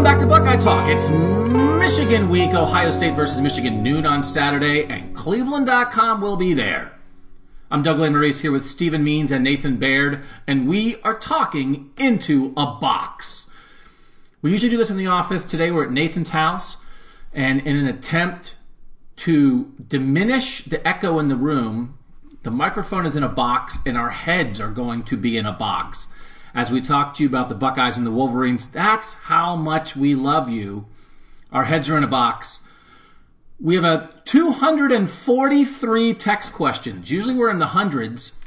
Welcome back to Buckeye Talk. It's Michigan week, Ohio State versus Michigan noon on Saturday, and Cleveland.com will be there. I'm Doug Lesmerises here with Stephen Means and Nathan Baird, and we are talking into a box. We usually do this in the office. Today we're at Nathan's house, and in an attempt to diminish the echo in the room, the microphone is in a box, and our heads are going to be in a box. As we talk to you about the Buckeyes and the Wolverines, that's how much we love you. Our heads are in a box. We have a 243 text questions. Usually we're in the hundreds.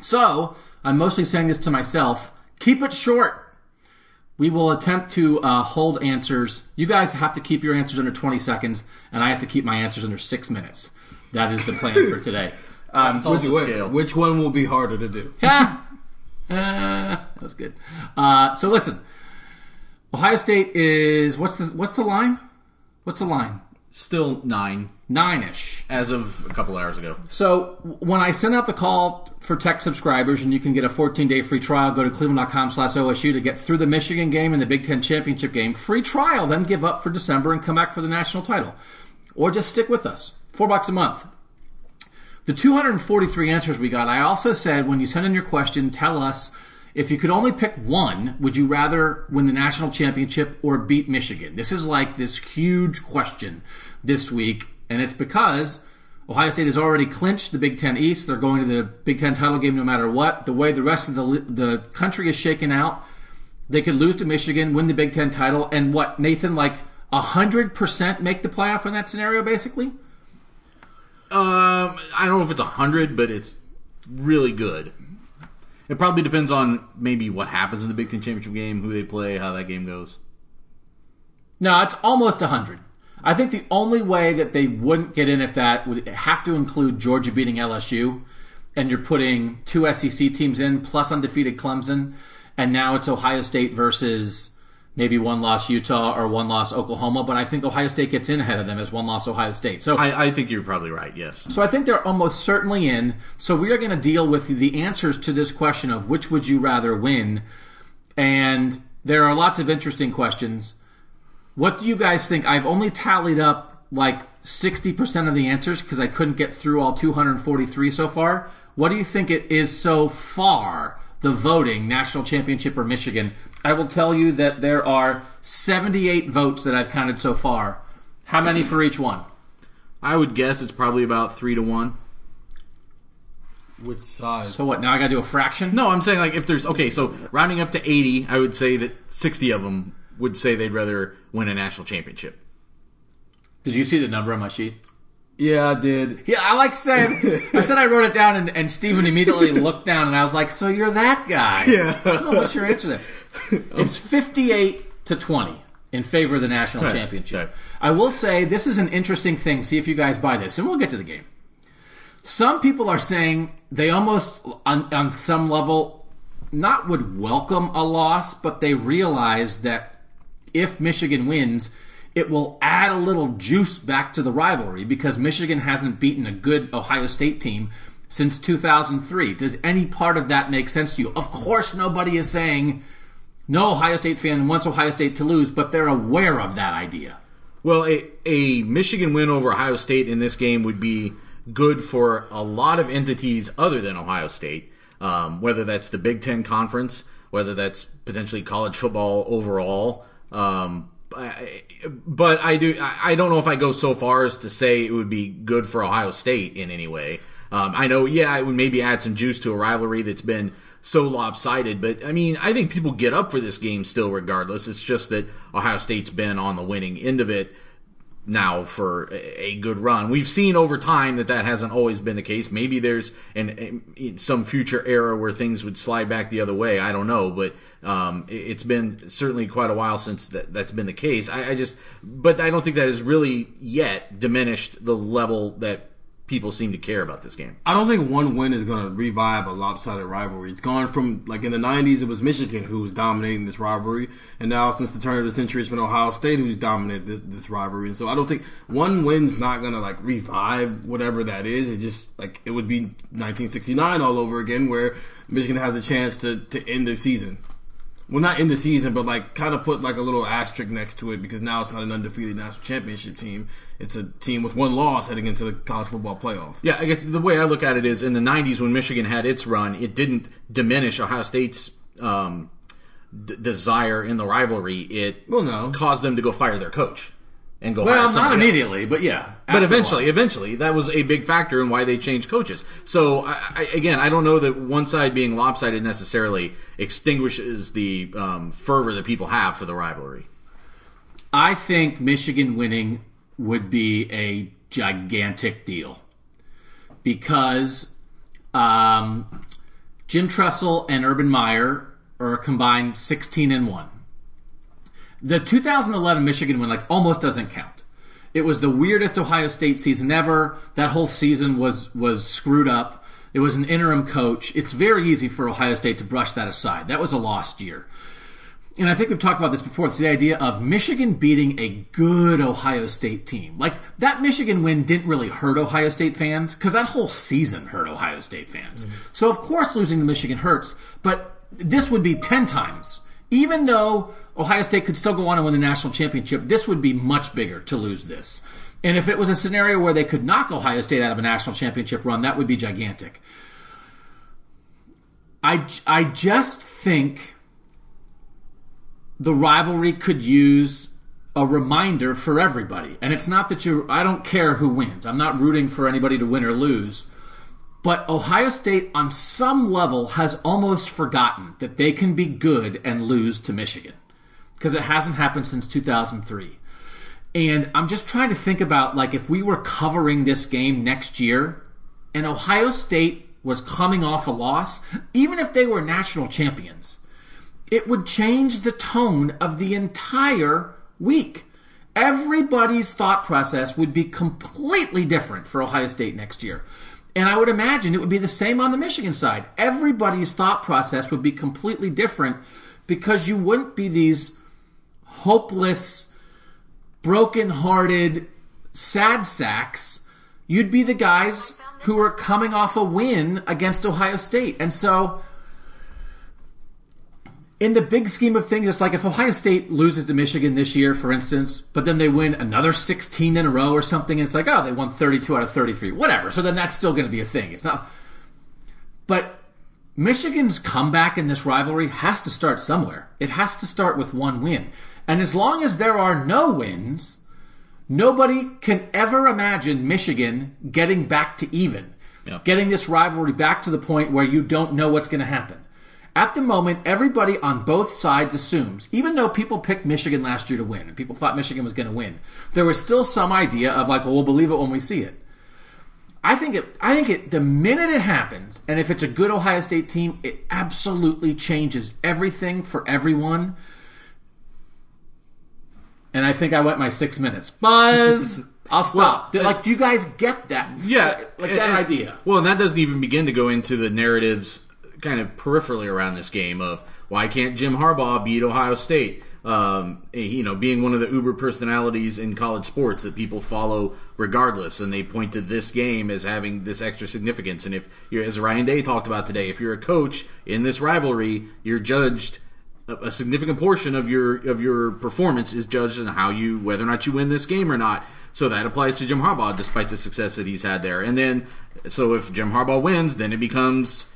So I'm mostly saying this to myself. Keep it short. We will attempt to uh, hold answers. You guys have to keep your answers under 20 seconds, and I have to keep my answers under six minutes. That is the plan for today. Um, Which, wait, which one will be harder to do? yeah. Uh, that was good. Uh, so listen, Ohio State is what's the what's the line? What's the line? Still nine Nine ish. as of a couple hours ago. So when I send out the call for tech subscribers, and you can get a 14 day free trial, go to cleveland.com slash OSU to get through the Michigan game and the Big Ten championship game. Free trial, then give up for December and come back for the national title. Or just stick with us. Four bucks a month. The 243 answers we got, I also said when you send in your question, tell us if you could only pick one, would you rather win the national championship or beat Michigan? This is like this huge question this week, and it's because Ohio State has already clinched the Big Ten East. They're going to the Big Ten title game no matter what. The way the rest of the the country is shaken out, they could lose to Michigan, win the Big Ten title, and what Nathan like hundred percent make the playoff in that scenario, basically. Um, I don't know if it's a hundred, but it's really good. It probably depends on maybe what happens in the Big Ten championship game, who they play, how that game goes. No, it's almost a 100. I think the only way that they wouldn't get in if that would have to include Georgia beating LSU, and you're putting two SEC teams in plus undefeated Clemson, and now it's Ohio State versus maybe one loss Utah or one loss Oklahoma. But I think Ohio State gets in ahead of them as one loss Ohio State. So I, I think you're probably right. Yes. so I think they're almost certainly in. So we are going to deal with the answers to this question of which would you rather win, and there are lots of interesting questions. What do you guys think? I've only tallied up like 60% of the answers because I couldn't get through all 243 so far. What do you think it is so far, the voting, national championship or Michigan? I will tell you that there are 78 votes that I've counted so far. How many for each one? I would guess it's probably about three to one. Which side? So what, now I got to do a fraction? No, I'm saying like if there's okay, so rounding up to 80, I would say that 60 of them would say they'd rather win a national championship. Did you see the number on my sheet? Yeah, I did. Yeah, I like saying. I said I wrote it down, and, and Steven immediately looked down, and I was like, "So you're that guy?" Yeah. Oh, what's your answer there? It's 58 to 20 in favor of the national Right, championship. right. I will say this is an interesting thing. See if you guys buy this, and we'll get to the game. Some people are saying they almost, on, on some level, not would welcome a loss, but they realize that if Michigan wins, it will add a little juice back to the rivalry because Michigan hasn't beaten a good Ohio State team since 2003. Does any part of that make sense to you? Of course, nobody is saying no Ohio State fan wants Ohio State to lose, but they're aware of that idea. Well, a, a Michigan win over Ohio State in this game would be good for a lot of entities other than Ohio State, um, whether that's the Big Ten Conference, whether that's potentially college football overall. Um, but I do. I don't know if I go so far as to say it would be good for Ohio State in any way. Um, I know, yeah, it would maybe add some juice to a rivalry that's been so lopsided. But I mean, I think people get up for this game still, regardless. It's just that Ohio State's been on the winning end of it now for a good run. We've seen over time that that hasn't always been the case. Maybe there's an, some future era where things would slide back the other way. I don't know, but um, it- it's been certainly quite a while since that, that's been the case. I, I just, but I don't think that has really yet diminished the level that people seem to care about this game. I don't think one win is going to revive a lopsided rivalry. It's gone from like in the '90s, it was Michigan who was dominating this rivalry, and now since the turn of the century, it's been Ohio State who's dominated this, this rivalry. And so I don't think one win's not going to like revive whatever that is. It just like it would be 1969 all over again, where Michigan has a chance to to end the season. Well, not in the season, but like kind of put like a little asterisk next to it because now it's not an undefeated national championship team. It's a team with one loss heading into the college football playoff. Yeah, I guess the way I look at it is in the 90s when Michigan had its run, it didn't diminish Ohio State's um, d- desire in the rivalry. It Well, no. caused them to go fire their coach and go Well, not somebody else. immediately, but yeah. But eventually, eventually, that was a big factor in why they changed coaches. So, I, I, again, I don't know that one side being lopsided necessarily extinguishes the um, fervor that people have for the rivalry. I think Michigan winning would be a gigantic deal because um, Jim Tressel and Urban Meyer are a combined 16 and 1. The 2011 Michigan win like almost doesn't count. It was the weirdest Ohio State season ever. That whole season was was screwed up. It was an interim coach. It's very easy for Ohio State to brush that aside. That was a lost year and I think we've talked about this before. It's the idea of Michigan beating a good Ohio State team. Like that Michigan win didn't really hurt Ohio State fans because that whole season hurt Ohio State fans. Mm-hmm. So of course losing to Michigan hurts, but this would be ten times. Even though Ohio State could still go on and win the national championship, this would be much bigger to lose this. And if it was a scenario where they could knock Ohio State out of a national championship run, that would be gigantic. I, I just think the rivalry could use a reminder for everybody. And it's not that you I don't care who wins. I'm not rooting for anybody to win or lose. But Ohio State on some level has almost forgotten that they can be good and lose to Michigan because it hasn't happened since 2003. And I'm just trying to think about like if we were covering this game next year and Ohio State was coming off a loss, even if they were national champions, it would change the tone of the entire week. Everybody's thought process would be completely different for Ohio State next year. And I would imagine it would be the same on the Michigan side. Everybody's thought process would be completely different because you wouldn't be these hopeless, broken-hearted sad sacks. You'd be the guys who are coming off a win against Ohio State. And so in the big scheme of things, it's like if Ohio State loses to Michigan this year, for instance, but then they win another 16 in a row or something, it's like, oh, they won 32 out of 33. Whatever. So then that's still going to be a thing. It's not. But Michigan's comeback in this rivalry has to start somewhere. It has to start with one win. And as long as there are no wins, nobody can ever imagine Michigan getting back to even, Yeah. getting this rivalry back to the point where you don't know what's going to happen. At the moment, everybody on both sides assumes, even though people picked Michigan last year to win and people thought Michigan was going to win, there was still some idea of like, well, we'll believe it when we see it. I think it. I think it. The minute it happens, and if it's a good Ohio State team, it absolutely changes everything for everyone. And I think I went my six minutes. Buzz, I'll stop. like, do you guys get that? Yeah, like, and- that and- idea. Well, and that doesn't even begin to go into the narratives kind of peripherally around this game of why can't Jim Harbaugh beat Ohio State? um, you know, being one of the uber personalities in college sports that people follow regardless, and they point to this game as having this extra significance. And if you're, as Ryan Day talked about today, if you're a coach in this rivalry, you're judged. A significant portion of your of your performance is judged on how you whether or not you win this game or not. So that applies to Jim Harbaugh, despite the success that he's had there. And then, so if Jim Harbaugh wins, then it becomes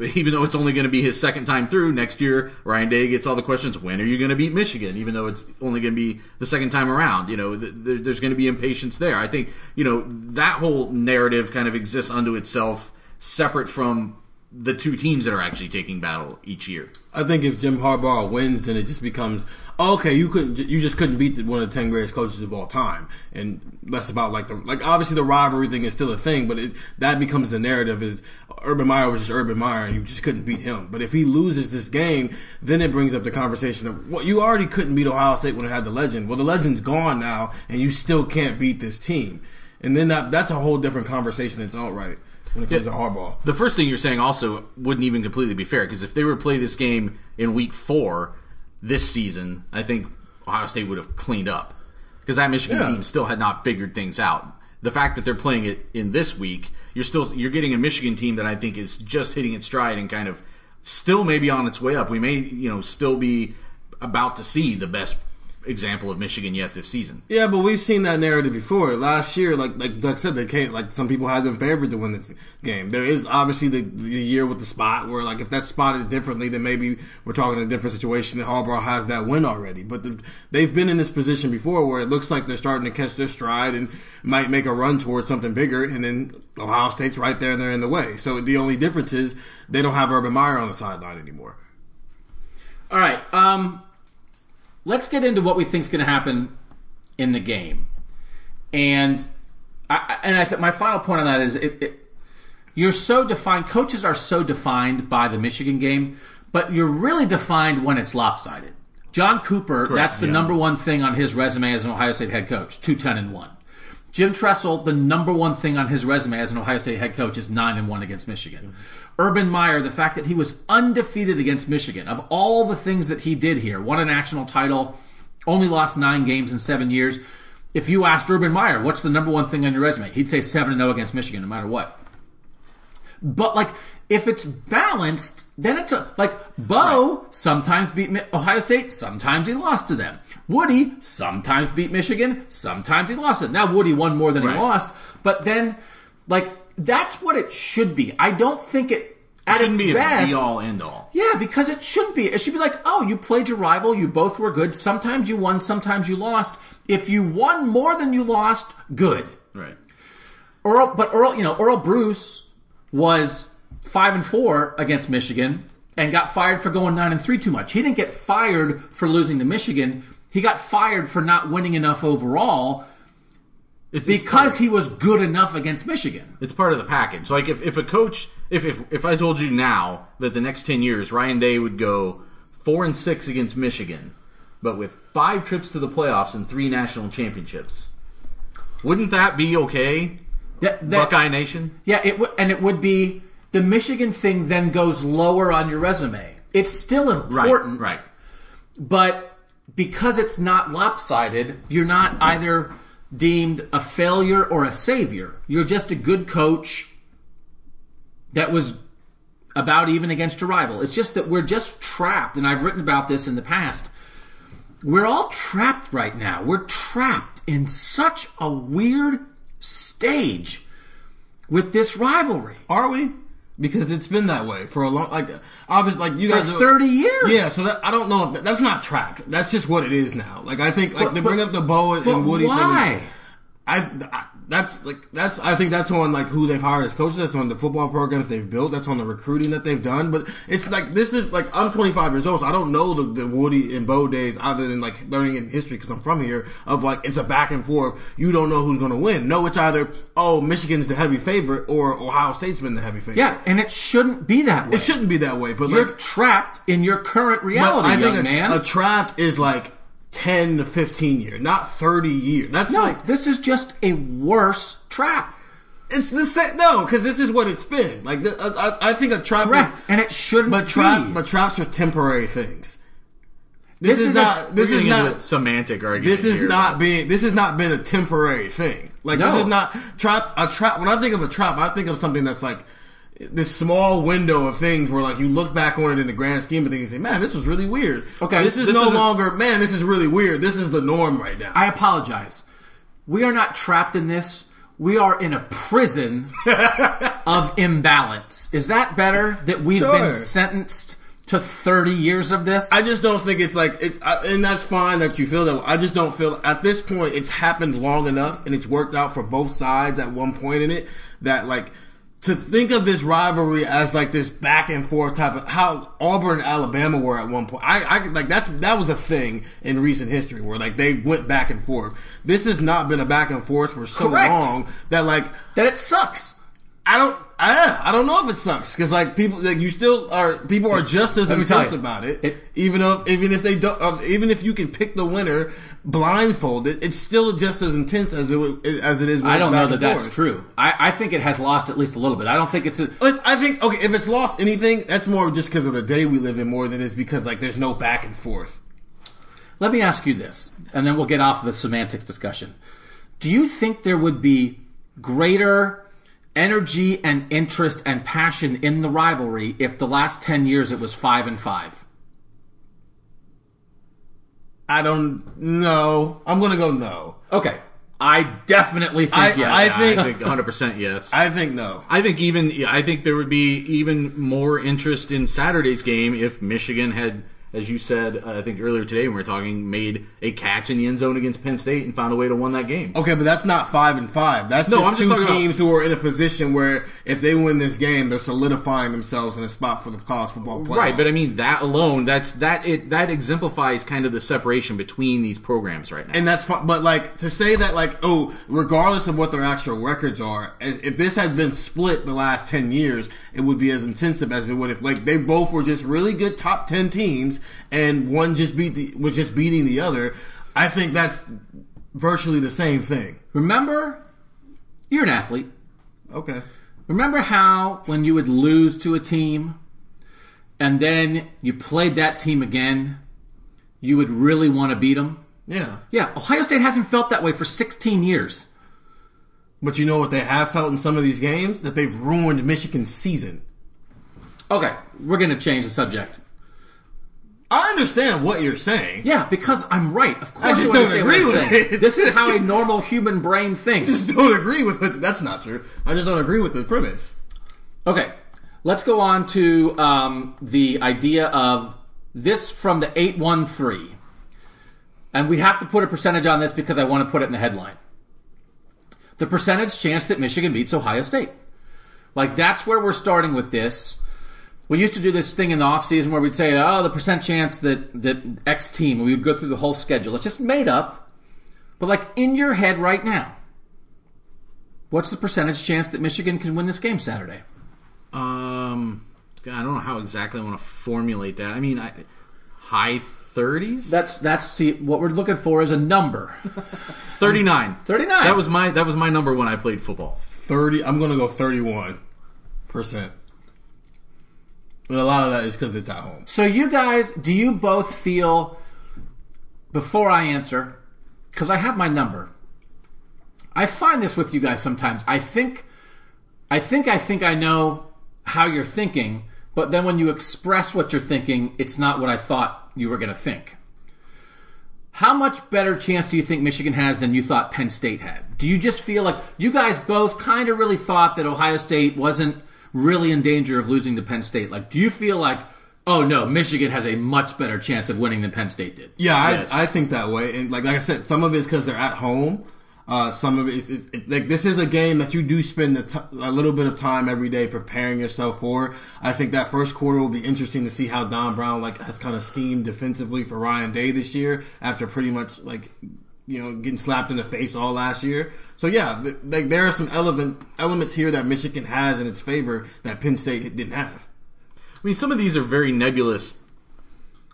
even though it's only going to be his second time through next year, Ryan Day gets all the questions. When are you going to beat Michigan? Even though it's only going to be the second time around, you know, th- th- there's going to be impatience there. I think you know that whole narrative kind of exists unto itself, separate from the two teams that are actually taking battle each year. I think if Jim Harbaugh wins, then it just becomes oh, okay. You couldn't, you just couldn't beat the, one of the ten greatest coaches of all time, and less about like the like obviously the rivalry thing is still a thing, but it, that becomes the narrative is Urban Meyer was just Urban Meyer, and you just couldn't beat him. But if he loses this game, then it brings up the conversation of well, you already couldn't beat Ohio State when it had the legend. Well, the legend's gone now, and you still can't beat this team, and then that that's a whole different conversation. It's all right when it comes to Harbaugh. The first thing you're saying also wouldn't even completely be fair because if they were to play this game in week four this season, I think Ohio State would have cleaned up because that Michigan Yeah. team still had not figured things out. The fact that they're playing it in this week, you're still you're getting a Michigan team that I think is just hitting its stride and kind of still maybe on its way up. We may you know still be about to see the best example of Michigan yet this season. Yeah, but we've seen that narrative before. Last year, like like Doug said, they can't like some people had them favored to win this game. There is obviously the, the year with the spot where like if that's spotted differently, then maybe we're talking a different situation. And Harbaugh has that win already, but the, they've been in this position before where it looks like they're starting to catch their stride and might make a run towards something bigger, and then Ohio State's right there and they're in the way. So the only difference is they don't have Urban Meyer on the sideline anymore. All right. Um, let's get into what we think is going to happen in the game, and I, and I think my final point on that is it, it. You're so defined. Coaches are so defined by the Michigan game, but you're really defined when it's lopsided. John Cooper, that's the number one thing on his resume as an Ohio State head coach, two ten and one. Jim Tressel, the number one thing on his resume as an Ohio State head coach is nine and one against Michigan. Mm-hmm. Urban Meyer, the fact that he was undefeated against Michigan, of all the things that he did here, won a national title, only lost nine games in seven years. If you asked Urban Meyer, what's the number one thing on your resume? He'd say seven and zero against Michigan, no matter what. But like, if it's balanced, then it's a like Bo sometimes beat Ohio State, sometimes he lost to them. Woody sometimes beat Michigan, sometimes he lost to them. Now Woody won more than Right. he lost, but then like that's what it should be. I don't think it at Shouldn't its be best. be all end all. Yeah, because it shouldn't be. It should be like, oh, you played your rival, you both were good. Sometimes you won, sometimes you lost. If you won more than you lost, good. Right. Earle, but Earle, you know, Earle Bruce was five and four against Michigan and got fired for going nine and three too much. He didn't get fired for losing to Michigan. He got fired for not winning enough overall It's, it's because he was good enough against Michigan. It's part of the package. Like if, if a coach, if, if if I told you now that the next ten years Ryan Day would go four and six against Michigan, but with five trips to the playoffs and three national championships, wouldn't that be okay? That, that- Buckeye Nation. Yeah, it would, and it would be the Michigan thing. Then goes lower on your resume. It's still important, Right. right. but because it's not lopsided, you're not either deemed a failure or a savior. You're just a good coach that was about even against a rival. It's just that we're just trapped, and I've written about this in the past. We're all trapped right now. We're trapped in such a weird stage with this rivalry Are we? Because it's been that way for a long, like obviously, like you for guys. are- 30 years. Yeah, so that, I don't know if that, that's not trapped. That's just what it is now. Like I think, like But- they but- bring up the Bo and, but Woody. thing. why? I, I that's like that's I think that's on like who they've hired as coaches. That's on the football programs they've built. That's on the recruiting that they've done. But it's like this is like I'm 25 years old, so I don't know the, the Woody and Bo days other than like learning in history because I'm from here. Of like it's a back and forth. You don't know who's going to win. No, it's either oh Michigan's the heavy favorite or Ohio State's been the heavy favorite. Yeah, and it shouldn't be that way. it shouldn't be that way. But You're like trapped in your current reality, I think young a, man. a trapped is like 10 to 15 years, not 30 years. That's no, like this is just a worse trap. It's the same. No, because this is what it's been. Like the, I, I think a trap. Correct, Is, and it shouldn't but trap. be. But traps are temporary things. This, This is is a- not. This is not. a semantic argument. This is here, not but- being. This has not been a temporary thing. Like No. this is not trap. A trap. When I think of a trap, I think of something that's like this small window of things where like you look back on it in the grand scheme of things and say, man, this was really weird. Okay, this is this no isn't- longer. Man, this is really weird. This is the norm right now. I apologize. We are not trapped in this. We are in a prison of imbalance. Is that better that we've Sure. been sentenced to 30 years of this? I just don't think it's like it's, and that's fine that you feel that. I just don't feel at this point it's happened long enough and it's worked out for both sides at one point in it that like to think of this rivalry as like this back and forth type of how Auburn and Alabama were at one point. I, I like that's that was a thing in recent history where like they went back and forth. This has not been a back and forth for so Correct. long that like that it sucks. I don't. I, I don't know if it sucks because like people like you still are people are just as Let me tell intense about it, it- even if even if they don't uh, even if you can pick the winner blindfolded it's still just as intense as it as it is. I don't know that that's true. I, I think it has lost at least a little bit. I don't think it's a. I think okay if it's lost anything that's more just because of the day we live in more than it's because like there's no back and forth. Let me ask you this, and then we'll get off the semantics discussion. Do you think there would be greater energy and interest and passion in the rivalry if the last 10 years it was 5 and 5? I don't know. I'm gonna go no. Okay. I definitely think I- yes. I think- I think 100 percent yes. I think no. I think even I think there would be even more interest in Saturday's game if Michigan had, as you said, uh, I think earlier today when we were talking, made a catch in the end zone against Penn State and found a way to win that game. Okay, but that's not five and five. That's No, just I'm just two talking about- teams who are in a position where if they win this game, they're solidifying themselves in a spot for the college football playoff. Right, but I mean that alone, that's that it that exemplifies kind of the separation between these programs right now. and that's. But like to say that, like, oh, regardless of what their actual records are, if this had been split the last ten years, it would be as intensive as it would if like they both were just really good top ten teams, and one just beat the was just beating the other. I think that's virtually the same thing. Remember, you're an athlete. Okay. Remember how when you would lose to a team and then you played that team again, you would really want to beat them? Yeah. Yeah, Ohio State hasn't felt that way for 16 years. But you know what they have felt in some of these games? That they've ruined Michigan's season. Okay, we're going to change the subject. I understand what you're saying. Yeah, because I'm right. Of course, just you don't agree with it. This is how a normal human brain thinks. I just don't agree with it. That's not true. I just don't agree with the premise. Okay, let's go on to um, the idea of this from the 813. And we have to put a percentage on this because I want to put it in the headline. The percentage chance that Michigan beats Ohio State. Like, that's where we're starting with this. We used to do this thing in the offseason where we'd say, oh, the percent chance that, that X team, and we would go through the whole schedule. It's just made up. But, like, in your head right now, what's the percentage chance that Michigan can win this game Saturday? Um, I don't know how exactly I want to formulate that. I mean, I, high thirties, That's that's see what we're looking for is a number. thirty nine. 39. That was my that was my number when I played football. Thirty. I'm gonna go thirty-one percent. A lot of that is because it's at home. So you guys, do you both feel before I answer cuz I have my number. I find this with you guys sometimes. I think I think I think I know how you're thinking, but then when you express what you're thinking, it's not what I thought you were going to think. How much better chance do you think Michigan has than you thought Penn State had? Do you just feel like you guys both kind of really thought that Ohio State wasn't really in danger of losing to Penn State? Like, do you feel like, oh no, Michigan has a much better chance of winning than Penn State did? Yeah, I, Yes. I think that way. And like, like I said, some of it's because they're at home. Uh, some of it is, is like this is a game that you do spend a, t- a little bit of time every day preparing yourself for. I think that first quarter will be interesting to see how Don Brown like has kind of schemed defensively for Ryan Day this year after pretty much like you know getting slapped in the face all last year. So yeah, th- like there are some element elements here that Michigan has in its favor that Penn State didn't have. I mean, some of these are very nebulous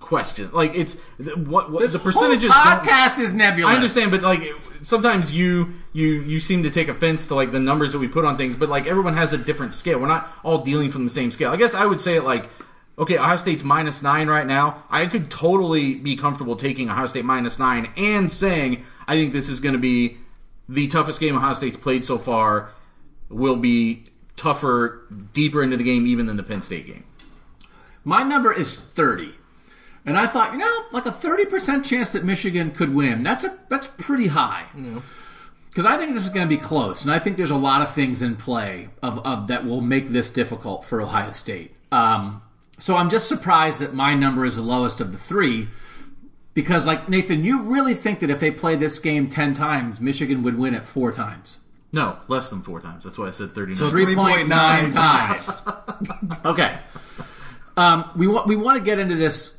questions. Like it's the- what, what This the percentages. whole podcast is nebulous. I understand, but like sometimes you you you seem to take offense to like the numbers that we put on things, but like everyone has a different scale. We're not all dealing from the same scale. I guess I would say it like okay, Ohio State's minus nine right now. I could totally be comfortable taking Ohio State minus nine and saying I think this is going to be the toughest game Ohio State's played so far. Will be tougher, deeper into the game, even than the Penn State game. My number is 30. And I thought, you know, like a 30% chance that Michigan could win. That's a that's pretty high. Because I think this is going to be close. And I think there's a lot of things in play of, of that will make this difficult for Ohio State. Um, so I'm just surprised that my number is the lowest of the three. Because, like, Nathan, you really think that if they play this game 10 times, Michigan would win it four times? No, less than four times. That's why I said thirty nine. So 3.9 3.9 times. okay. Um, we want we want to get into this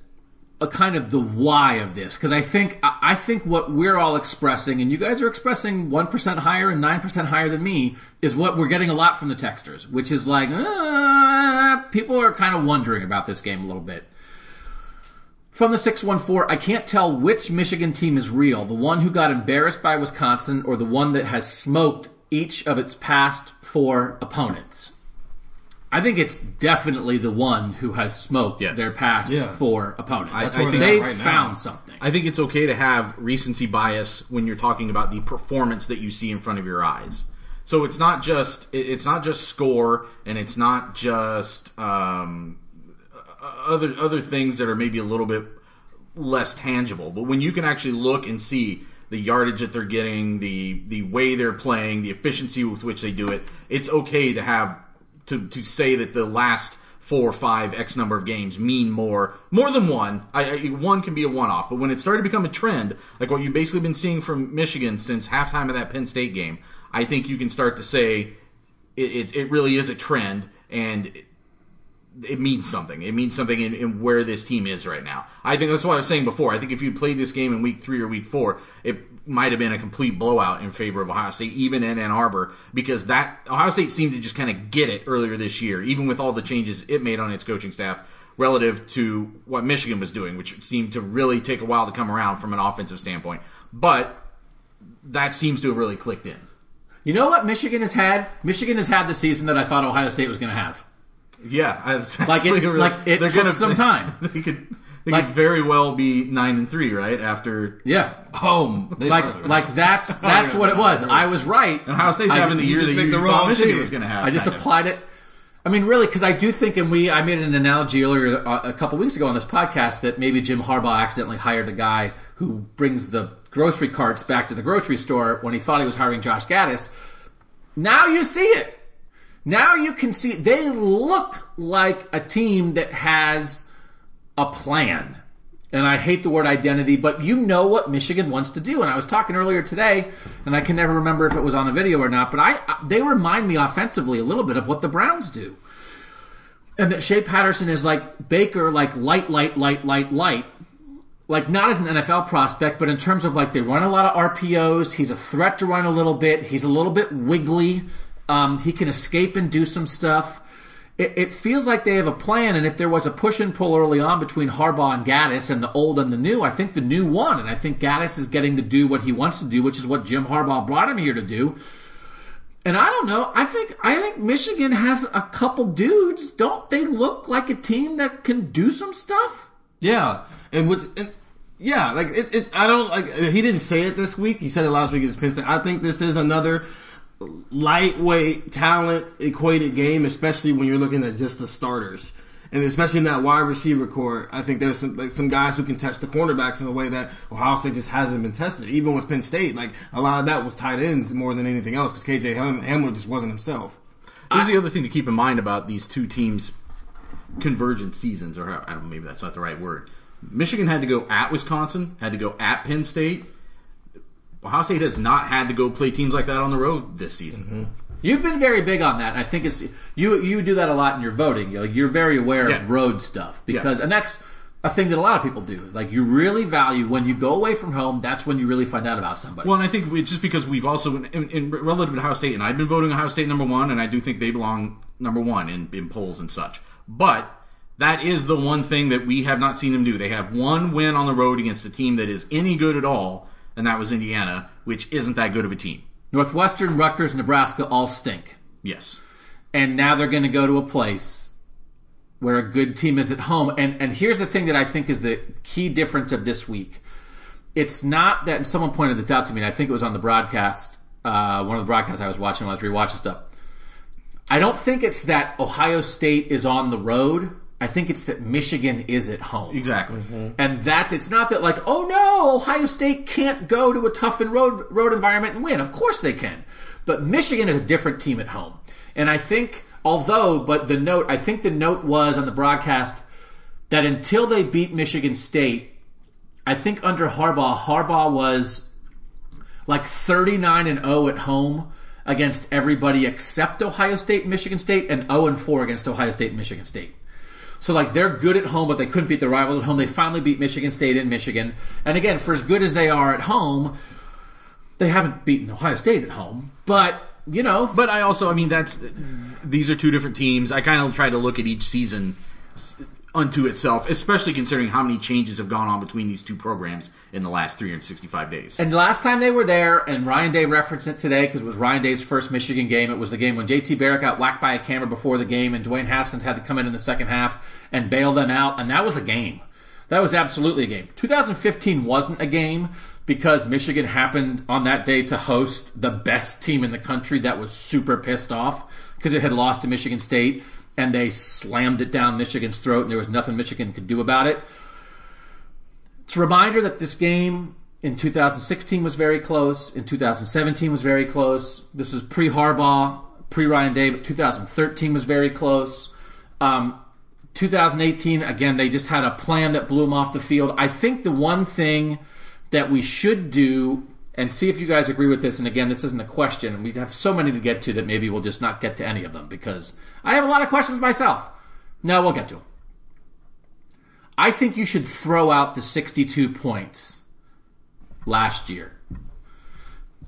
a kind of the why of this because I think I think what we're all expressing and you guys are expressing one percent higher and nine percent higher than me is what we're getting a lot from the texters, which is like uh, people are kind of wondering about this game a little bit. From the 614, I can't tell which Michigan team is real the one who got embarrassed by Wisconsin or the one that has smoked each of its past four opponents. I think it's definitely the one who has smoked Yes. their past Yeah. four opponents. That's I where think they're They've right now. found something. I think it's okay to have recency bias when you're talking about the performance that you see in front of your eyes. So it's not just it- it's not just score, and it's not just um, other other things that are maybe a little bit less tangible. But when you can actually look and see the yardage that they're getting, the the way they're playing, the efficiency with which they do it, it's okay to have to to say that the last four, or five, x number of games mean more more than one. I, I, one can be a one off, but when it started to become a trend, like what you've basically been seeing from Michigan since halftime of that Penn State game, I think you can start to say it, it, it really is a trend and it means something. It means something in, in where this team is right now. I think that's what I was saying before. I think if you played this game in week three or week four, it might have been a complete blowout in favor of Ohio State, even in Ann Arbor, because that Ohio State seemed to just kind of get it earlier this year, even with all the changes it made on its coaching staff relative to what Michigan was doing, which seemed to really take a while to come around from an offensive standpoint. But that seems to have really clicked in. You know what Michigan has had? Michigan has had the season that I thought Ohio State was going to have. Yeah, Like it- really- like it took some time. They could, they Like- could very well be nine and three, right? After Yeah. Home. They- Like like that's that's what it was. I was right. and Ohio State's I having ju- the year just that you the wrong Michigan team. was going to have. I just kind of. applied it. I mean, really, because I do think, and we, I made an analogy earlier uh, a couple weeks ago on this podcast that maybe Jim Harbaugh accidentally hired a guy who brings the grocery carts back to the grocery store when he thought he was hiring Josh Gattis. Now you see it. Now you can see they look like a team that has a plan. And I hate the word identity, but you know what Michigan wants to do. And I was talking earlier today, and I can never remember if it was on a video or not, but I, they remind me offensively a little bit of what the Browns do. And that Shea Patterson is like Baker, like light, light, light, light, light. Like not as an NFL prospect, but in terms of like they run a lot of RPOs. He's a threat to run a little bit. He's a little bit wiggly. Um, he can escape and do some stuff. It, it feels like they have a plan, and if there was a push and pull early on between Harbaugh and Gattis and the old and the new, I think the new won, and I think Gattis is getting to do what he wants to do, which is what Jim Harbaugh brought him here to do. And I don't know. I think I think Michigan has a couple dudes. Don't they look like a team that can do some stuff? Yeah, and what's and, yeah, like it, it's I don't like he didn't say it this week. He said it last week against Penn State. I think this is another lightweight talent equated game, especially when you're looking at just the starters. And especially in that wide receiver corps, I think there's some like some guys who can test the cornerbacks in a way that Ohio State just hasn't been tested. Even with Penn State, like a lot of that was tight ends more than anything else because KJ Ham- Hamler just wasn't himself. Here's the other thing to keep in mind about these two teams' convergent seasons, or I don't know, maybe that's not the right word. Michigan had to go at Wisconsin, had to go at Penn State. Ohio State has not had to go play teams like that on the road this season. Mm-hmm. You've been very big on that. and I think it's you. You do that a lot in your voting. You're like you're very aware Yeah. of road stuff because, Yeah. and that's a thing that a lot of people do. Is like you really value when you go away from home. That's when you really find out about somebody. Well, and I think it's just because we've also, in, in relative to Ohio State, and I've been voting Ohio State number one, and I do think they belong number one in, in polls and such. But that is the one thing that we have not seen them do. They have one win on the road against a team that is any good at all, and that was Indiana, which isn't that good of a team. Northwestern, Rutgers, Nebraska all stink, Yes. and now they're going to go to a place where a good team is at home. And and here's the thing that I think is the key difference of this week. It's not that someone pointed this out to me. And I think it was on the broadcast, uh, one of the broadcasts I was watching when I was rewatching stuff. I don't think it's that Ohio State is on the road. I think it's that Michigan is at home. Exactly. Mm-hmm. And that's it's not that like, oh no, Ohio State can't go to a tough and road road environment and win. Of course they can. But Michigan is a different team at home. And I think although but the note I think the note was on the broadcast that until they beat Michigan State, I think under Harbaugh, Harbaugh was like 39 and 0 at home against everybody except Ohio State Michigan State and 0 and 4 against Ohio State Michigan State. So like they're good at home, but they couldn't beat their rivals at home. They finally beat Michigan State in Michigan. And again, for as good as they are at home, they haven't beaten Ohio State at home. But you know, But I also, I mean, that's these are two different teams. I kind of try to look at each season unto itself, especially considering how many changes have gone on between these two programs in the last 365 days. And last time they were there, and Ryan Day referenced it today because it was Ryan Day's first Michigan game. It was the game when JT Barrett got whacked by a camera before the game, and Dwayne Haskins had to come in in the second half and bail them out, and that was a game. That was absolutely a game. 2015 wasn't a game because Michigan happened on that day to host the best team in the country that was super pissed off because it had lost to Michigan State and they slammed it down Michigan's throat and there was nothing Michigan could do about it. It's a reminder that this game in 2016 was very close. In 2017 was very close. This was pre Harbaugh, pre Ryan Day, but 2013 was very close. Um, 2018, again, they just had a plan that blew them off the field. I think the one thing that we should do, and see if you guys agree with this, and again, this isn't a question, we have so many to get to that maybe we'll just not get to any of them because I have a lot of questions myself. No, we'll get to them. I think you should throw out the 62 points last year.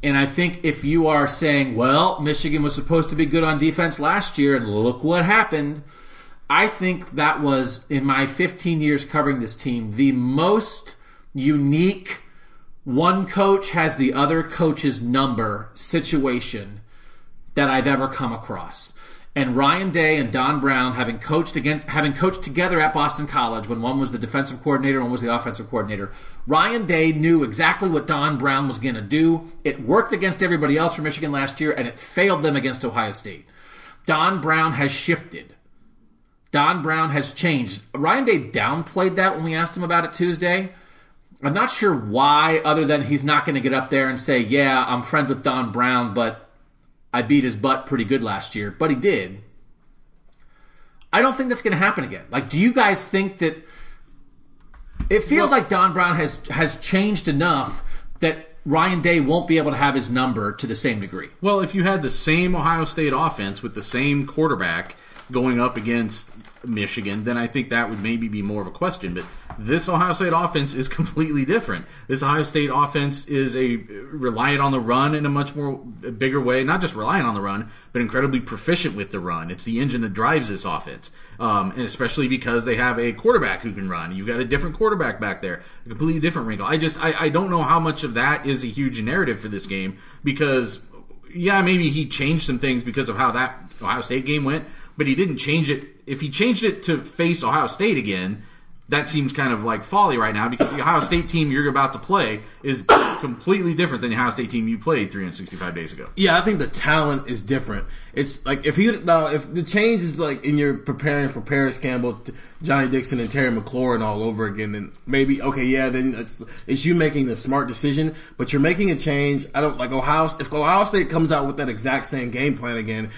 And I think if you are saying, well, Michigan was supposed to be good on defense last year and look what happened, I think that was, in my 15 years covering this team, the most unique one coach has the other coach's number situation that I've ever come across. And Ryan Day and Don Brown, having coached against, having coached together at Boston College when one was the defensive coordinator, and one was the offensive coordinator. Ryan Day knew exactly what Don Brown was going to do. It worked against everybody else from Michigan last year, and it failed them against Ohio State. Don Brown has shifted. Don Brown has changed. Ryan Day downplayed that when we asked him about it Tuesday. I'm not sure why, other than he's not going to get up there and say, "Yeah, I'm friends with Don Brown, but I beat his butt pretty good last year." But he did. I don't think that's going to happen again. Like, do you guys think that it feels like Don Brown has has changed enough that Ryan Day won't be able to have his number to the same degree? Well, if you had the same Ohio State offense with the same quarterback going up against Michigan, then I think that would maybe be more of a question. But this Ohio State offense is completely different. This Ohio State offense is a reliant on the run in a much more bigger way. Not just reliant on the run, but incredibly proficient with the run. It's the engine that drives this offense, um, and especially because they have a quarterback who can run. You've got a different quarterback back there, a completely different wrinkle. I just I, I don't know how much of that is a huge narrative for this game because yeah, maybe he changed some things because of how that Ohio State game went, but he didn't change it. If he changed it to face Ohio State again, that seems kind of like folly right now because the Ohio State team you're about to play is completely different than the Ohio State team you played 365 days ago. Yeah, I think the talent is different. It's like if you now if the change is like in you're preparing for Parris Campbell, Johnnie Dixon, and Terry McLaurin all over again, then maybe okay, yeah, then it's it's you making the smart decision, but you're making a change. I don't like Ohio. If Ohio State comes out with that exact same game plan again.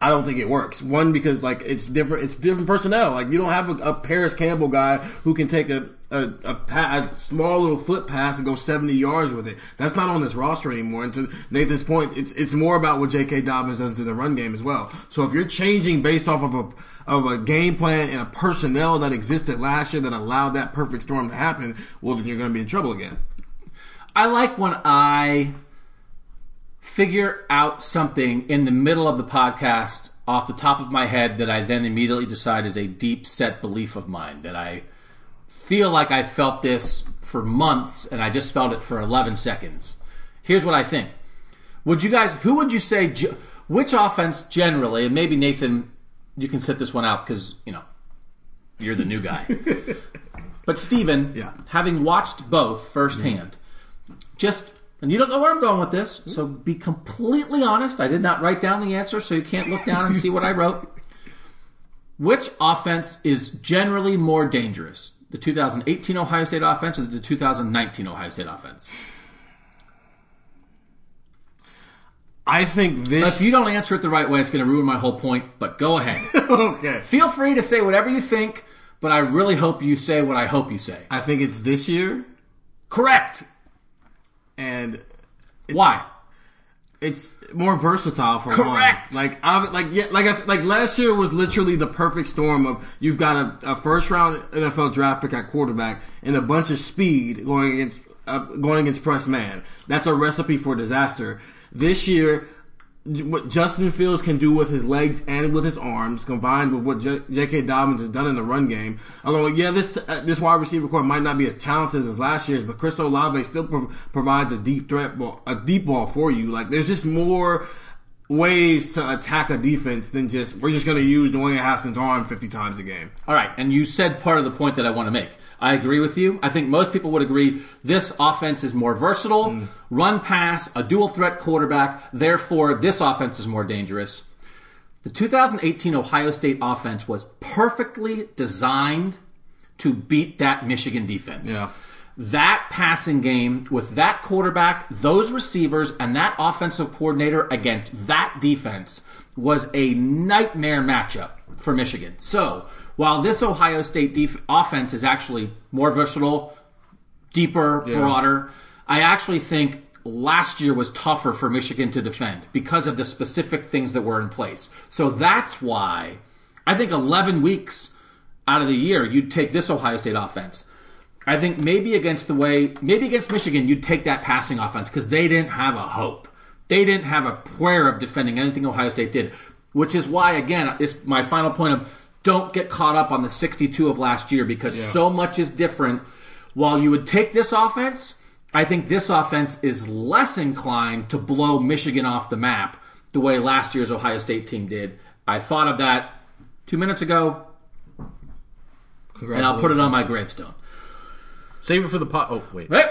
I don't think it works. One because like it's different. It's different personnel. Like you don't have a, a Parris Campbell guy who can take a a, a, pa- a small little foot pass and go seventy yards with it. That's not on this roster anymore. And to Nathan's point, it's it's more about what J.K. Dobbins does in the run game as well. So if you're changing based off of a of a game plan and a personnel that existed last year that allowed that perfect storm to happen, well then you're going to be in trouble again. I like when I figure out something in the middle of the podcast off the top of my head that I then immediately decide is a deep set belief of mine that I feel like I felt this for months and I just felt it for 11 seconds. Here's what I think. Would you guys, who would you say, which offense generally, and maybe Nathan, you can set this one out because, you know, You're the new guy. but Steven, Yeah. having watched both firsthand, just and you don't know where I'm going with this, so be completely honest. I did not write down the answer, so you can't look down and see what I wrote. Which offense is generally more dangerous? The 2018 Ohio State offense or the 2019 Ohio State offense? I think this. If you don't answer it the right way, it's going to ruin my whole point, but go ahead. okay. Feel free to say whatever you think, but I really hope you say what I hope you say. I think it's this year, Correct. And it's, Why? It's more versatile for Correct. one. Like, I, like, yeah, like I like last year was literally the perfect storm of you've got a, a first round NFL draft pick at quarterback and a bunch of speed going against uh, going against press man. That's a recipe for disaster. This year, what Justin Fields can do with his legs and with his arms, combined with what J.K. Dobbins has done in the run game, although yeah, this uh, this wide receiver corps might not be as talented as last year's, but Chris Olave still prov- provides a deep threat ball, a deep ball for you. Like there's just more ways to attack a defense than just we're just going to use Dwayne Haskins' arm 50 times a game. All right, and you said part of the point that I want to make. I agree with you. I think most people would agree this offense is more versatile, mm. run pass, a dual threat quarterback. Therefore, this offense is more dangerous. The 2018 Ohio State offense was perfectly designed to beat that Michigan defense. Yeah. That passing game with that quarterback, those receivers, and that offensive coordinator against that defense was a nightmare matchup for Michigan. So, while this Ohio State def- offense is actually more versatile, deeper, broader, I actually think last year was tougher for Michigan to defend because of the specific things that were in place. So that's why I think 11 weeks out of the year, you'd take this Ohio State offense. I think maybe against the way, maybe against Michigan, you'd take that passing offense because they didn't have a hope. They didn't have a prayer of defending anything Ohio State did, which is why, again, it's my final point of don't get caught up on the 62 of last year because so much is different. While you would take this offense, I think this offense is less inclined to blow Michigan off the map the way last year's Ohio State team did. I thought of that two minutes ago, and I'll put it on my gravestone. Save it for the pot. Oh wait, Right?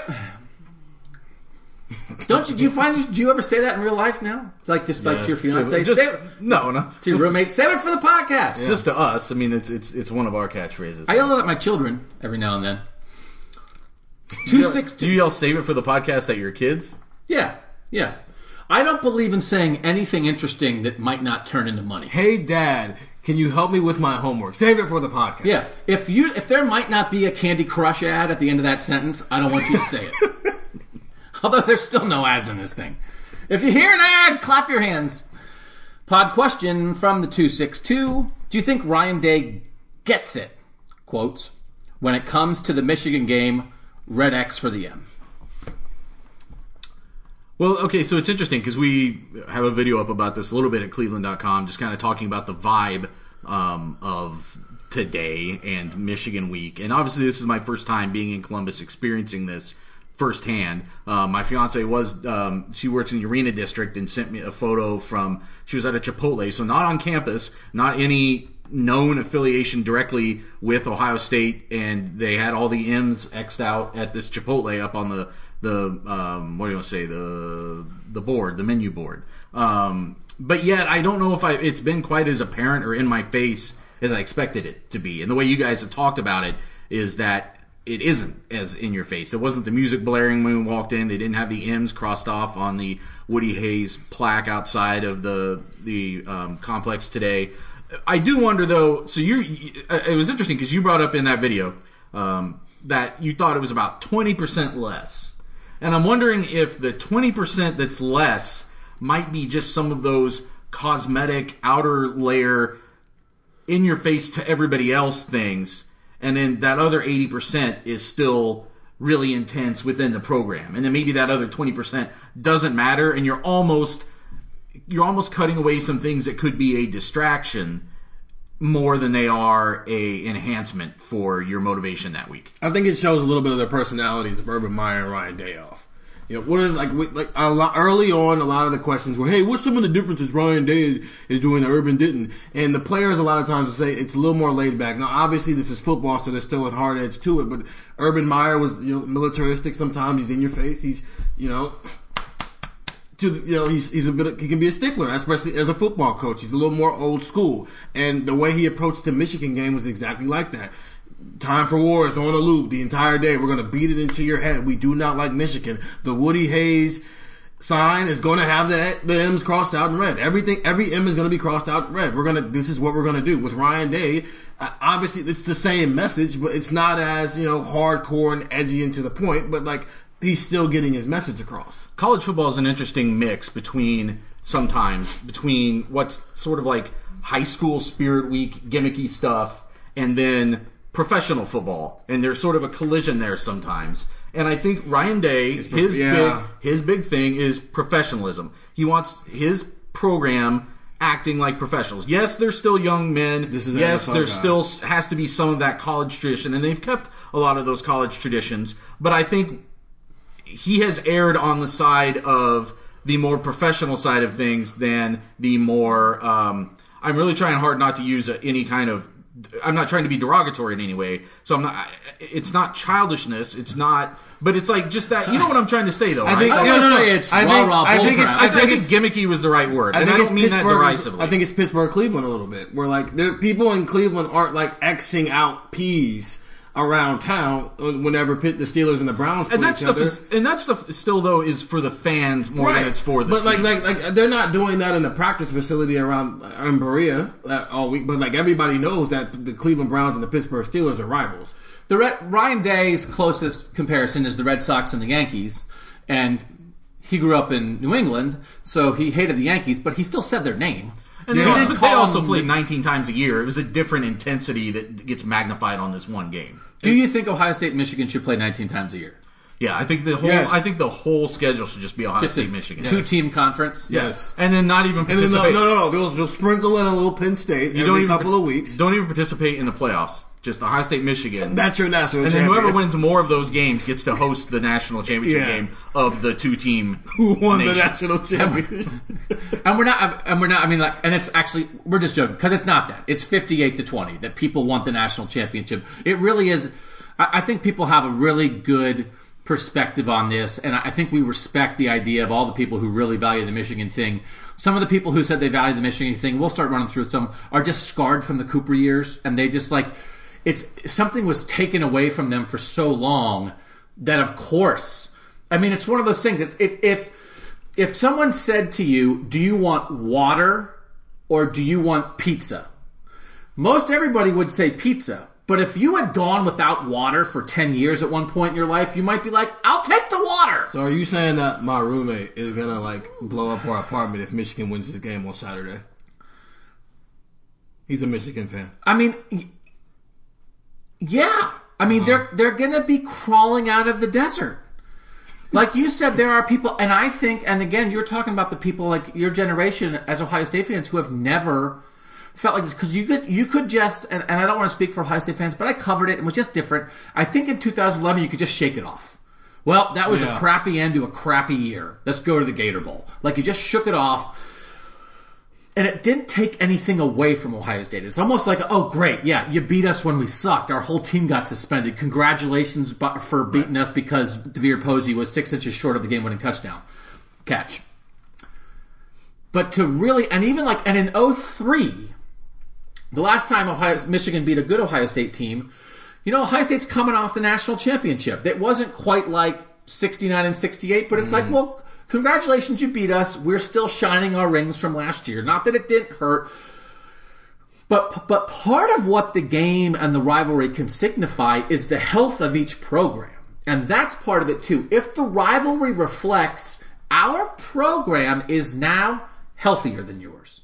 Don't you? Do you find? Do you ever say that in real life now? It's like just like to your fiance, Just- save no, no, to your roommate, save it for the podcast. just to us. I mean, it's it's it's one of our catchphrases. I yell it at my children every now and then. Two six Do you yell "save it for the podcast" at your kids? Yeah, yeah. I don't believe in saying anything interesting that might not turn into money. Hey, Dad, can you help me with my homework? Save it for the podcast. Yeah, if you if there might not be a Candy Crush ad at the end of that sentence, I don't want you to say it. Although there's still no ads in this thing. If you hear an ad, clap your hands. Pod question from the 262. Do you think Ryan Day gets it? Quotes. When it comes to the Michigan game, red X for the M. Well, okay, so it's interesting because we have a video up about this a little bit at cleveland.com, just kind of talking about the vibe um, of today and Michigan week. And obviously, this is my first time being in Columbus experiencing this firsthand. Uh, my fiance was, um, she works in the Arena District and sent me a photo from, she was at a Chipotle, so not on campus, not any known affiliation directly with Ohio State, and they had all the M's xed out at this Chipotle up on the the um, what do you want to say the the board, the menu board. Um, but yet, I don't know if I it's been quite as apparent or in my face as I expected it to be. And the way you guys have talked about it is that it isn't as in your face. It wasn't the music blaring when we walked in. They didn't have the M's crossed off on the Woody Hayes plaque outside of the the um, complex today. I do wonder though. So you, it was interesting because you brought up in that video um, that you thought it was about twenty percent less, and I'm wondering if the twenty percent that's less might be just some of those cosmetic outer layer in your face to everybody else things, and then that other 80% is still really intense within the program. And then maybe that other 20% doesn't matter and you're almost you're almost cutting away some things that could be a distraction more than they are a enhancement for your motivation that week. I think it shows a little bit of their personalities of Urban Meyer and Ryan Dayoff. You know, what are like we- like a lot early on? A lot of the questions were, "Hey, what's some of the differences Ryan Day is, is doing that Urban didn't?" And the players a lot of times say it's a little more laid back. Now, obviously, this is football, so there's still a hard edge to it. But Urban Meyer was you know militaristic. Sometimes he's in your face. He's you know to the- you know he's he's a bit of, he can be a stickler, especially as a football coach. He's a little more old school, and the way he approached the Michigan game was exactly like that. Time for war is on a loop the entire day. We're gonna beat it into your head. We do not like Michigan. The Woody Hayes sign is going to have the the M's crossed out in red. Everything, every M is going to be crossed out in red. We're gonna. This is what we're gonna do with Ryan Day. Uh, obviously, it's the same message, but it's not as you know hardcore and edgy and to the point. But like he's still getting his message across. college football is an interesting mix between sometimes between what's sort of like high school spirit week gimmicky stuff and then professional football and there's sort of a collision there sometimes and i think ryan day prof- his yeah. big his big thing is professionalism he wants his program acting like professionals yes they're still young men This is yes NFL there still has to be some of that college tradition and they've kept a lot of those college traditions but i think he has erred on the side of the more professional side of things than the more. Um, I'm really trying hard not to use any kind of. I'm not trying to be derogatory in any way. So I'm not. It's not childishness. It's not. But it's like just that. You know what I'm trying to say, though. I right? think- I don't No, no, no. say it's I think- rah I think it's- I, I think think it's- gimmicky was the right word, and I, don't mean that derisively. I think it's Pittsburgh, Cleveland a little bit. Where like there people in Cleveland aren't like xing out peas around town whenever Pitt, the Steelers and the Browns play and that each stuff other. is, and that stuff still though is for the fans more than it's for the. but like, team. like, like, they're not doing that in the practice facility around in Berea uh, all week. But like, everybody knows that the Cleveland Browns and the Pittsburgh Steelers are rivals. The Red, Ryan Day's closest comparison is the Red Sox and the Yankees, and he grew up in New England, so he hated the Yankees, but he still said their name. And Yeah. they, They but they call also them- played 19 times a year. It was a different intensity that gets magnified on this one game. Do you think Ohio State and Michigan should play 19 times a year? Yeah, I think the whole Yes. I think the whole schedule should just be Ohio Just State, Michigan. two-team conference. Yes. and then not even And then no, participate. no, no, they'll, they'll sprinkle in a little Penn State you every don't even couple of weeks. Don't even participate in the playoffs. Just Ohio State, Michigan. That's your national and then champion. whoever wins more of those games gets to host the national championship Yeah. game of the two-team. who won the national championship. And we're not, and we're not. I mean, like, and it's actually we're just joking because it's not that. It's fifty-eight to twenty that people want the national championship. It really is. I, I think people have a really good perspective on this, and I I think we respect the idea of all the people who really value the Michigan thing. Some of the people who said they value the Michigan thing, we'll start running through some, are just scarred from the Cooper years, and they just like it's something was taken away from them for so long that, of course, I mean, it's one of those things. It's if if if someone said to you, "Do you want water or do you want pizza?" Most everybody would say pizza. But if you had gone without water for 10 years at one point in your life, you might be like, "I'll take the water." So are you saying that my roommate is gonna like blow up our apartment if Michigan wins this game on Saturday? He's a Michigan fan. I mean, yeah. I mean, they're they're gonna be crawling out of the desert. Like you said, there are people, and I think, and again, you're talking about the people like your generation as Ohio State fans who have never felt like this because you could you could just, and, and I don't want to speak for Ohio State fans, but I covered it and it was just different. I think in 2011 you could just shake it off. Well, that was Yeah. a crappy end to a crappy year. Let's go to the Gator Bowl. Like you just shook it off and it didn't take anything away from Ohio State. It's almost like, oh, great, yeah, you beat us when we sucked. Our whole team got suspended. Congratulations for beating us because DeVier Posey was six inches short of the game-winning touchdown catch. But to really, and even like, and in 03, the last time Ohio, Michigan beat a good Ohio State team, you know, Ohio State's coming off the national championship. It wasn't quite like 69 and 68, but it's like, mm-hmm. well, congratulations, you beat us. We're still shining our rings from last year. Not that it didn't hurt. But, but part of what the game and the rivalry can signify is the health of each program. And that's part of it too. If the rivalry reflects our program is now healthier than yours,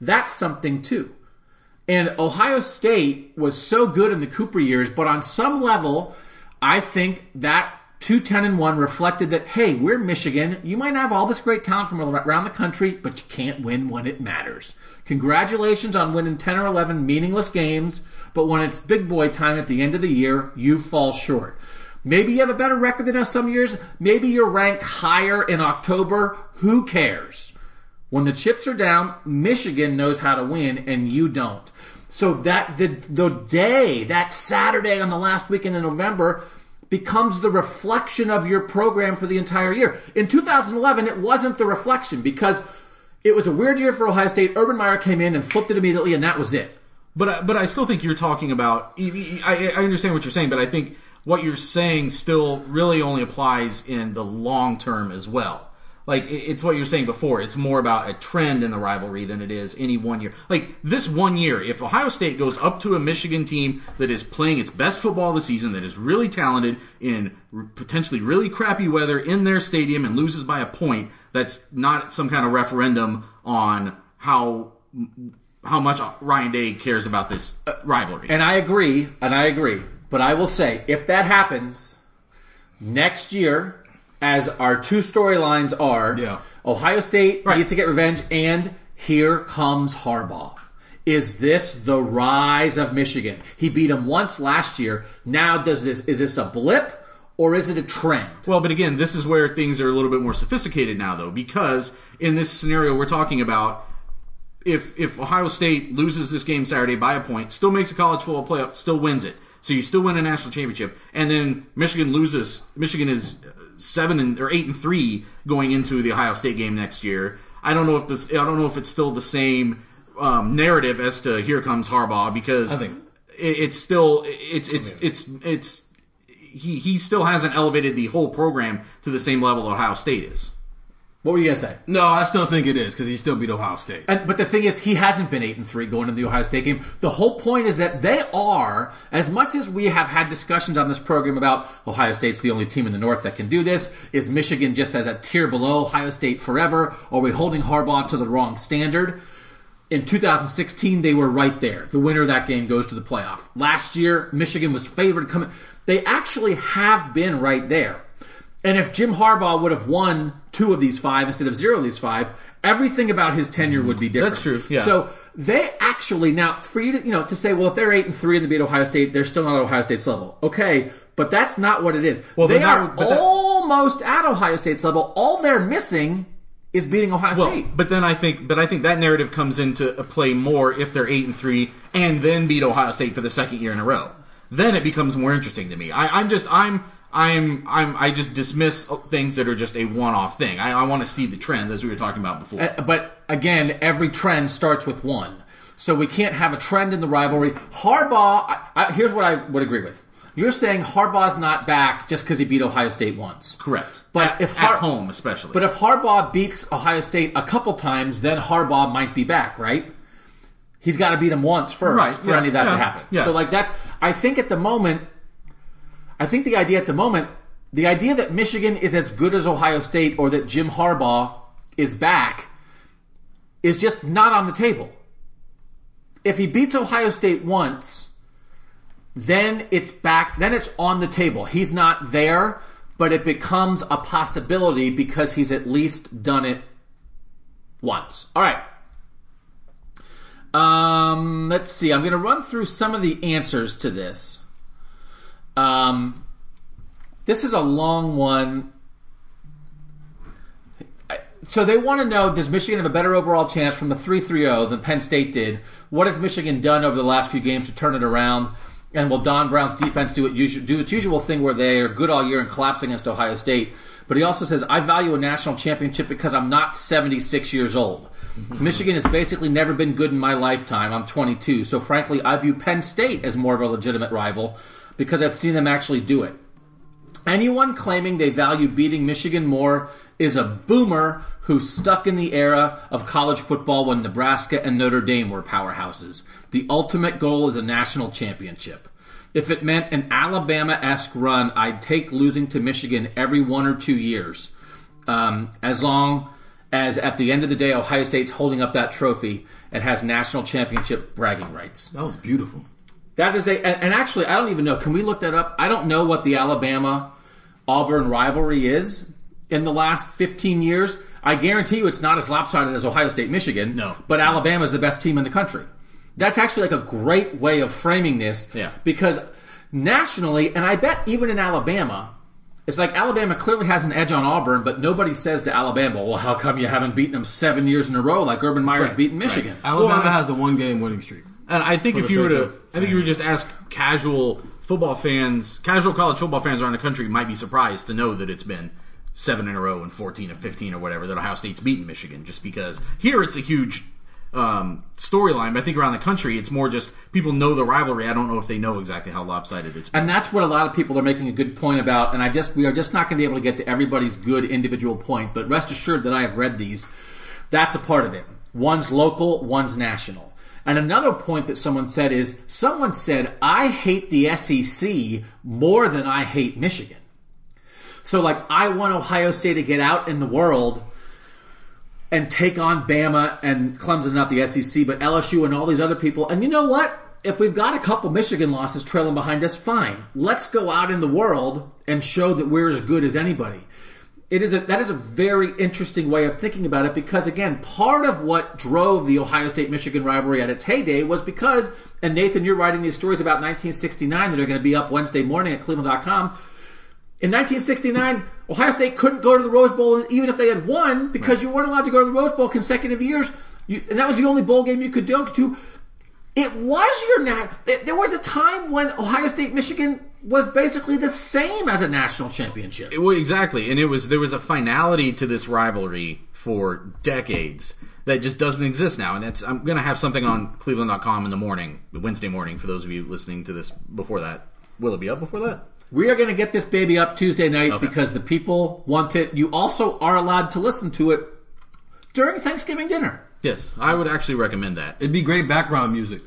that's something too. And Ohio State was so good in the Cooper years, but on some level, I think that 210 and 1 reflected that, hey, we're Michigan. You might have all this great talent from around the country, but you can't win when it matters. Congratulations on winning 10 or 11 meaningless games, but when it's big boy time at the end of the year, you fall short. Maybe you have a better record than us some years. Maybe you're ranked higher in October. Who cares? When the chips are down, Michigan knows how to win and you don't. So that the the day, that Saturday on the last weekend in November becomes the reflection of your program for the entire year. In 2011, it wasn't the reflection because it was a weird year for Ohio State. Urban Meyer came in and flipped it immediately, and that was it. But but I still think you're talking about. I, I understand what you're saying, but I think what you're saying still really only applies in the long term as well. Like it's what you're saying before. It's more about a trend in the rivalry than it is any one year. Like this one year, if Ohio State goes up to a Michigan team that is playing its best football the season, that is really talented in potentially really crappy weather in their stadium and loses by a point, that's not some kind of referendum on how how much Ryan Day cares about this uh, rivalry. And I agree, and I agree. But I will say, if that happens next year, as our two storylines are, Yeah. Ohio State Right. needs to get revenge, and here comes Harbaugh. Is this the rise of Michigan? He beat him once last year. Now, does this is this a blip or is it a trend? Well, but again, this is where things are a little bit more sophisticated now, though, because in this scenario we're talking about, if if Ohio State loses this game Saturday by a point, still makes a college football playoff, still wins it, so you still win a national championship, and then Michigan loses. Michigan is seven and or eight and three going into the Ohio State game next year. I don't know if this. I don't know if it's still the same um, narrative as to here comes Harbaugh because I think- it, it's still it's it's it's it's he he still hasn't elevated the whole program to the same level Ohio State is. What were you gonna say? No, I still think it is because he still beat Ohio State. And, but the thing is, he hasn't been eight and three going into the Ohio State game. The whole point is that they are, as much as we have had discussions on this program about Ohio State's the only team in the North that can do this. Is Michigan just as a tier below Ohio State forever? Are we holding Harbaugh to the wrong standard? In 2016, they were right there. The winner of that game goes to the playoff. Last year, Michigan was favored coming. They actually have been right there. And if Jim Harbaugh would have won two of these five instead of zero of these five, everything about his tenure would be mm, different. That's true, yeah. So they actually now for you to you know to say, well, if they're eight and three and they beat Ohio State, they're still not at Ohio State's level. Okay, but that's not what it is. Well, they are that- almost at Ohio State's level. All they're missing is beating Ohio Well, State. but then I think, but I think that narrative comes into play more if they're eight and three and then beat Ohio State for the second year in a row. Then it becomes more interesting to me. I, I'm just, I'm, I'm, I'm, I just dismiss things that are just a one-off thing. I, I want to see the trend as we were talking about before. Uh, But again, every trend starts with one. So we can't have a trend in the rivalry. Harbaugh, I, I, here's what I would agree with. You're saying Harbaugh's not back just because he beat Ohio State once. Correct. But at, if at home, especially. But if Harbaugh beats Ohio State a couple times, then Harbaugh might be back, right? He's got to beat him once first Right, for yeah, any of that yeah, to happen. yeah. So like that's I think at the moment I think the idea at the moment the idea that Michigan is as good as Ohio State or that Jim Harbaugh is back is just not on the table. If he beats Ohio State once, then it's back, then it's on the table. He's not there, but it becomes a possibility because he's at least done it once. All right. Um, let's see. I'm going to run through some of the answers to this. Um, this is a long one. So they want to know: Does Michigan have a better overall chance from the 3-3-0 than Penn State did? What has Michigan done over the last few games to turn it around? And will Don Brown's defense do it do its usual thing where they are good all year and collapse against Ohio State? But he also says, I value a national championship because I'm not 76 years old. Michigan has basically never been good in my lifetime. I'm 22. So frankly, I view Penn State as more of a legitimate rival because I've seen them actually do it. Anyone claiming they value beating Michigan more is a boomer who's stuck in the era of college football when Nebraska and Notre Dame were powerhouses. The ultimate goal is a national championship. If it meant an Alabama esque run, I'd take losing to Michigan every one or two years. Um, as long as at the end of the day, Ohio State's holding up that trophy and has national championship bragging rights. That was beautiful. That is a, and, actually, I don't even know. Can we look that up? I don't know what the Alabama Auburn rivalry is in the last 15 years. I guarantee you it's not as lopsided as Ohio State Michigan. No. But Alabama is the best team in the country. That's actually like a great way of framing this. Yeah. Because nationally, and I bet even in Alabama, it's like Alabama clearly has an edge on Auburn, but nobody says to Alabama, "Well, how come you haven't beaten them seven years in a row like Urban Meyer's beaten Michigan?" Alabama has a one game winning streak. And I think if you were to, I think you would just ask casual football fans, casual college football fans around the country might be surprised to know that it's been seven in a row and fourteen and fifteen or whatever that Ohio State's beaten Michigan. Just because here it's a huge um, storyline, but I think around the country it's more just people know the rivalry. I don't know if they know exactly how lopsided it's been. And that's what a lot of people are making a good point about. And I just we are just not going to be able to get to everybody's good individual point. But rest assured that I have read these. That's a part of it. One's local, one's national. And another point that someone said is someone said I hate the SEC more than I hate Michigan. So like I want Ohio State to get out in the world and take on Bama and Clemson, not the SEC, but LSU and all these other people. And you know what? If we've got a couple Michigan losses trailing behind us, fine. Let's go out in the world and show that we're as good as anybody. It is a, that is a very interesting way of thinking about it because again, part of what drove the Ohio State Michigan rivalry at its heyday was because, and Nathan, you're writing these stories about 1969 that are going to be up Wednesday morning at Cleveland.com. In 1969, Ohio State couldn't go to the Rose Bowl even if they had won because you weren't allowed to go to the Rose Bowl consecutive years, you, and that was the only bowl game you could go to. It was your nat. There was a time when Ohio State Michigan was basically the same as a national championship. Well, exactly, and it was there was a finality to this rivalry for decades that just doesn't exist now. And that's I'm going to have something on Cleveland.com in the morning, Wednesday morning, for those of you listening to this before that. Will it be up before that? We are going to get this baby up Tuesday night because the people want it. You also are allowed to listen to it during Thanksgiving dinner. Yes, I would actually recommend that. It'd be great background music.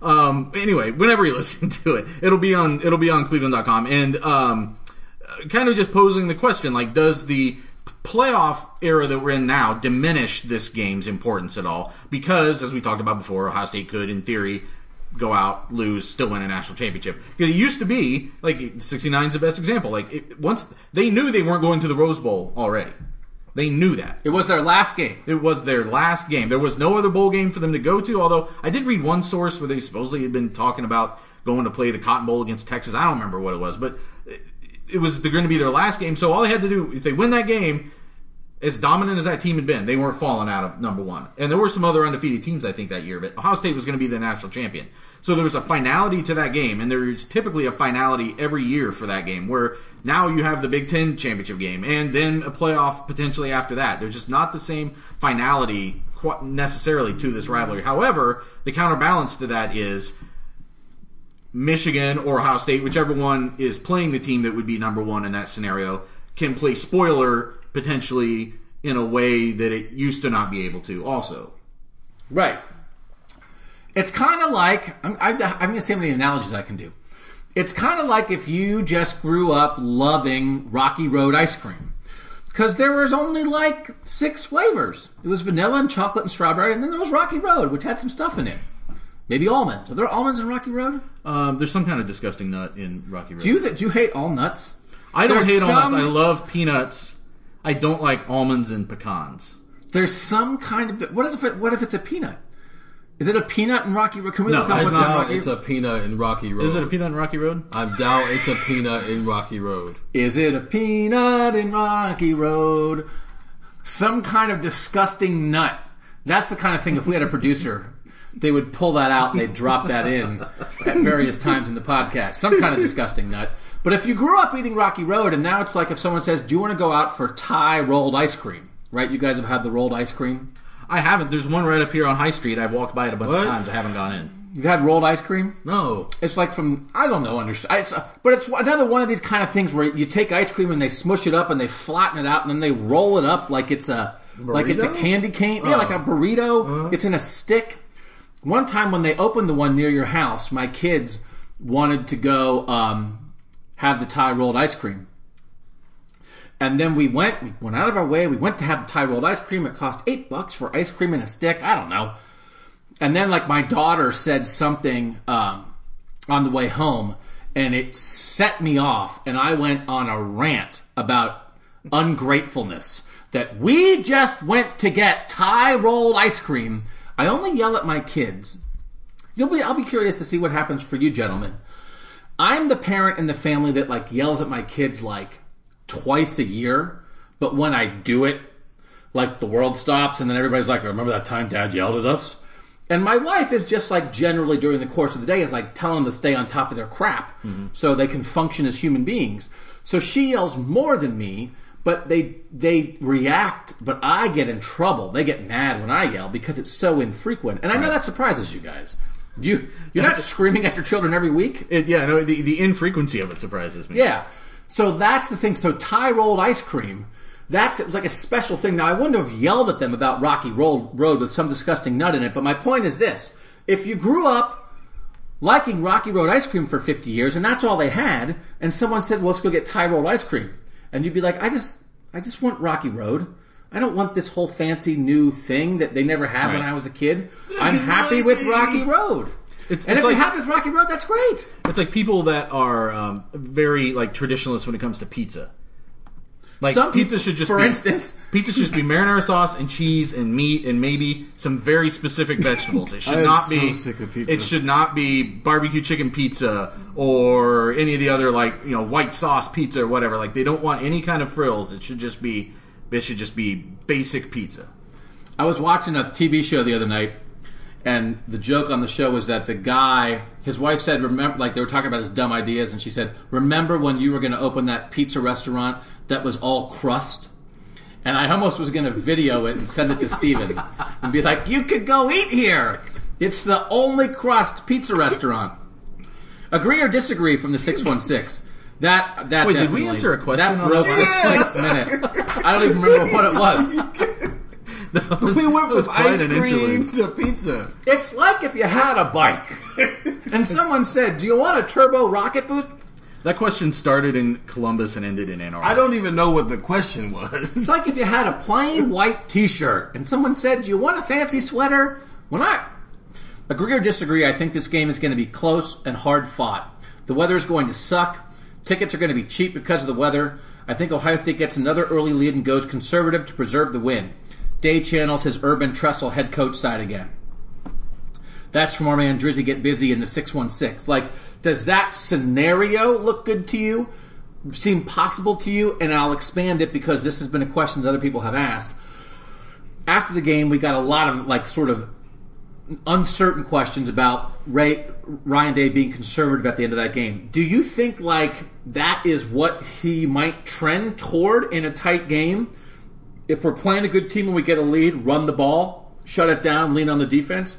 Um, anyway, whenever you listen to it, it'll be on it'll be on Cleveland.com, and um, kind of just posing the question: like, does the playoff era that we're in now diminish this game's importance at all? Because, as we talked about before, Ohio State could, in theory, go out, lose, still win a national championship. Because it used to be like '69 is the best example. Like it, once they knew they weren't going to the Rose Bowl already, they knew that. It was their last game. It was their last game. There was no other bowl game for them to go to. Although I did read one source where they supposedly had been talking about going to play the Cotton Bowl against Texas. I don't remember what it was, but it was they're going to be their last game. So all they had to do, if they win that game, as dominant as that team had been, they weren't falling out of number one. And there were some other undefeated teams, I think, that year, but Ohio State was going to be the national champion. So there was a finality to that game, and there's typically a finality every year for that game, where now you have the Big Ten championship game, and then a playoff potentially after that. There's just not the same finality necessarily to this rivalry. However, the counterbalance to that is Michigan or Ohio State, whichever one is playing the team that would be number one in that scenario, can play spoiler potentially in a way that it used to not be able to. Also, Right. It's kind of like I'm, I'm, I'm going to see how many analogies I can do. It's kind of like if you just grew up loving Rocky Road ice cream, because there was only like six flavors. It was vanilla and chocolate and strawberry, and then there was Rocky Road, which had some stuff in it. Maybe almonds. Are there almonds in Rocky Road? um, there's some kind of disgusting nut in Rocky Road. Do you th- do you hate all nuts? I don't There's hate some- I love peanuts. I don't like almonds and pecans. There's some kind of what is if it, what if it's a peanut? Is it a peanut in Rocky Road? Can we No, look up I in doubt Rocky it's a peanut in Rocky Road. Is it a peanut in Rocky Road? I doubt it's a peanut in Rocky Road. Is it a peanut in Rocky Road? Some kind of disgusting nut. That's the kind of thing, if we had a producer, they would pull that out and they'd drop that in at various times in the podcast. Some kind of disgusting nut. But if you grew up eating Rocky Road and now it's like if someone says, Do you want to go out for Thai rolled ice cream? Right? You guys have had the rolled ice cream? I haven't. There's one right up here on High Street. I've walked by it a bunch What? of times. I haven't gone in. You've had rolled ice cream? No. It's like from I don't know, understand. It's, uh, but it's another one of these kind of things where you take ice cream and they smush it up and they flatten it out and then they roll it up like it's a like it's a Burrito? candy cane, yeah, like a burrito. It's in a stick. One time when they opened the one near your house, my kids wanted to go um, have the Thai rolled ice cream. And then we went, we went out of our way. We went to have the Thai rolled ice cream. It cost eight bucks for ice cream in a stick. I don't know and then like my daughter said something um, on the way home and it set me off and i went on a rant about ungratefulness that we just went to get thai rolled ice cream i only yell at my kids you'll be i'll be curious to see what happens for you gentlemen I'm the parent in the family that like yells at my kids like twice a year, but when I do it, like the world stops and then everybody's like, "Remember that time Dad yelled at us?" And my wife is just like generally during the course of the day is like telling them to stay on top of their crap mm-hmm. so they can function as human beings. So she yells more than me, but they they react, but I get in trouble. They get mad when I yell because it's so infrequent. And I know that surprises you guys. You you're not screaming at your children every week. It, yeah, no, the, the infrequency of it surprises me. Yeah. So that's the thing. So Thai rolled ice cream, that was like a special thing. Now I wouldn't have yelled at them about Rocky Road Road with some disgusting nut in it, but my point is this: if you grew up liking Rocky Road ice cream for 50 years and that's all they had, and someone said, well, "Let's go get Thai rolled ice cream," and you'd be like, "I just, I just want Rocky Road." I don't want this whole fancy new thing that they never had when I was a kid. I'm happy with Rocky Road. It's- and it's if like- you're happy with Rocky Road, that's great. It's like people that are um, very like traditionalists when it comes to pizza. Like Some pizza people- should just for be, instance- pizza should just be marinara sauce and cheese and meat and maybe some very specific vegetables. It should I am not so be sick of pizza. It should not be barbecue chicken pizza or any of the other like you know white sauce pizza or whatever. Like they don't want any kind of frills. It should just be it should just be basic pizza. I was watching a TV show the other night, and the joke on the show was that the guy, his wife said, "Remember?" Like they were talking about his dumb ideas, and she said, "Remember when you were going to open that pizza restaurant that was all crust?" And I almost was going to video it and send it to Steven and be like, "You could go eat here. It's the only crust pizza restaurant." Agree or disagree from the six one six. That that Wait, did we definitely- answer a question That on broke that the one? six minute. I don't even remember what it was. That was- We went that was from quite ice an cream interlude. to pizza. It's like if you had a bike and someone said, Do you want a turbo rocket boost? That question started in Columbus and ended in Ann Arbor. I don't even know what the question was. It's like if you had a plain white t shirt and someone said, Do you want a fancy sweater? Well, I Agree or disagree, I think this game is going to be close and hard fought. The weather is going to suck. Tickets are going to be cheap because of the weather. I think Ohio State gets another early lead and goes conservative to preserve the win. Day channels his Urban Tressel head coach side again. That's from our man Drizzy Get Busy in the 616. Like, does that scenario look good to you? Seem possible to you? And I'll expand it because this has been a question that other people have asked. After the game, we got a lot of, like, sort of uncertain questions about Ray, Ryan Day being conservative at the end of that game. Do you think, like, that is what he might trend toward in a tight game? If we're playing a good team and we get a lead, run the ball, shut it down, lean on the defense?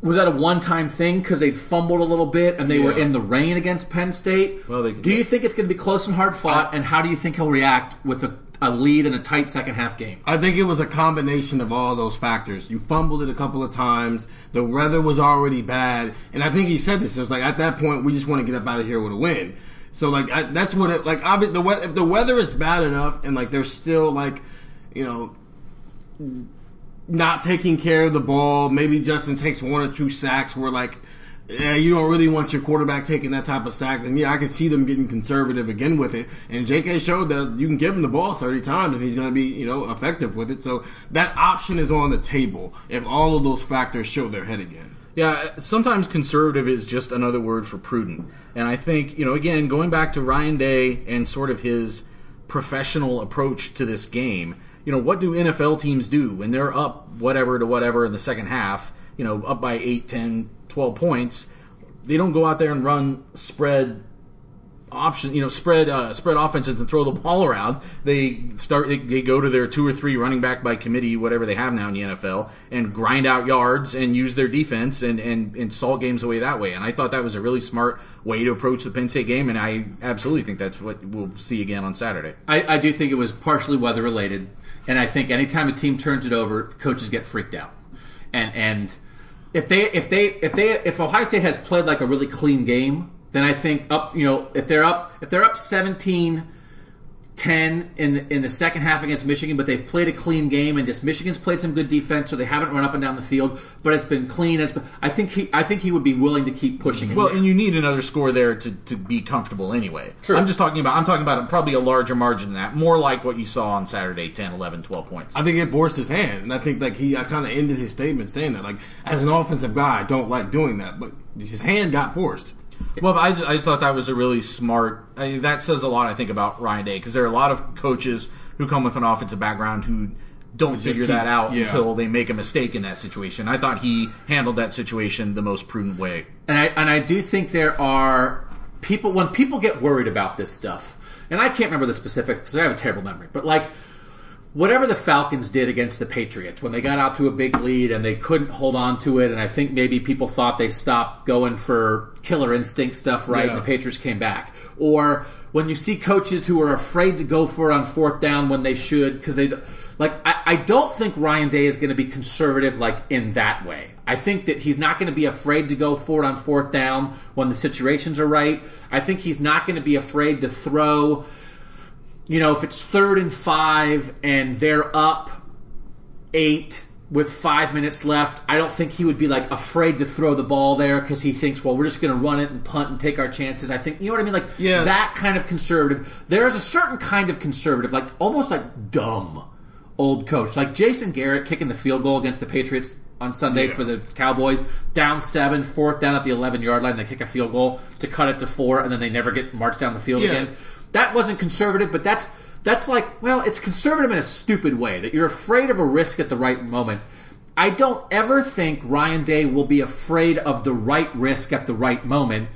Was that a one-time thing because they'd fumbled a little bit and they were in the rain against Penn State? Well, they- do you think it's going to be close and hard fought? and how do you think he'll react with a, a lead in a tight second half game? I think it was a combination of all those factors. You fumbled it a couple of times. The weather was already bad, and I think he said this. It was like at that point, we just want to get up out of here with a win. So like I, that's what it like. Obviously, the if the weather is bad enough, and like there's still like, you know, not taking care of the ball. Maybe Justin takes one or two sacks where like, yeah, you don't really want your quarterback taking that type of sack. And yeah, I can see them getting conservative again with it. And J.K. showed that you can give him the ball 30 times and he's going to be, you know, effective with it. So that option is on the table if all of those factors show their head again. Yeah, sometimes conservative is just another word for prudent. And I think, you know, again, going back to Ryan Day and sort of his professional approach to this game, you know, what do NFL teams do when they're up whatever to whatever in the second half, you know, up by 8, 10, 12 points? They don't go out there and run spread option, you know, spread uh, spread offenses and throw the ball around. They start they, go to their two or three running back by committee, whatever they have now in the NFL, and grind out yards and use their defense and and, and salt games away that way. And I thought that was a really smart way to approach the Penn State game, and I absolutely think that's what we'll see again on Saturday. I, I do think it was partially weather related, and I think anytime a team turns it over, coaches get freaked out. And and if they if they if they if Ohio State has played like a really clean game, then I think up you know if they're up if they're up 17 10 in the, in the second half against Michigan, but they've played a clean game and just Michigan's played some good defense, so they haven't run up and down the field, but it's been clean. It's been, I think he I think he would be willing to keep pushing. Well, and you need another score there to, to be comfortable anyway. True. I'm just talking about I'm talking about probably a larger margin than that, more like what you saw on Saturday, 10, 11, 12 points. I think it forced his hand, and I think like he, I kind of ended his statement saying that like as an offensive guy, I don't like doing that, but his hand got forced. Well, I just, I just thought that was a really smart. I that says a lot, I think, about Ryan Day because there are a lot of coaches who come with an offensive background who don't figure keep- that out yeah. until they make a mistake in that situation. I thought he handled that situation the most prudent way. and I and I do think there are people when people get worried about this stuff, and I can't remember the specifics because I have a terrible memory, but like whatever the Falcons did against the Patriots when they got out to a big lead and they couldn't hold on to it, and I think maybe people thought they stopped going for killer instinct stuff, right? Yeah. And the Patriots came back, or when you see coaches who are afraid to go for it on fourth down when they should because they like I, I don't think Ryan Day is going to be conservative like in that way. I think that he's not going to be afraid to go for it on fourth down when the situations are right. I think he's not going to be afraid to throw you know, if it's third and five and they're up eight with five minutes left, I don't think he would be like afraid to throw the ball there because he thinks, well, we're just going to run it and punt and take our chances. I think, you know what I mean? Like Yeah. that kind of conservative. There is a certain kind of conservative, like almost like dumb old coach, like Jason Garrett kicking the field goal against the Patriots on Sunday for the Cowboys, down seven, fourth down at the 11 yard line, they kick a field goal to cut it to four, and then they never get marched down the field Yeah. again. That wasn't conservative, but that's that's like well, it's conservative in a stupid way that you're afraid of a risk at the right moment. I don't ever think Ryan Day will be afraid of the right risk at the right moment.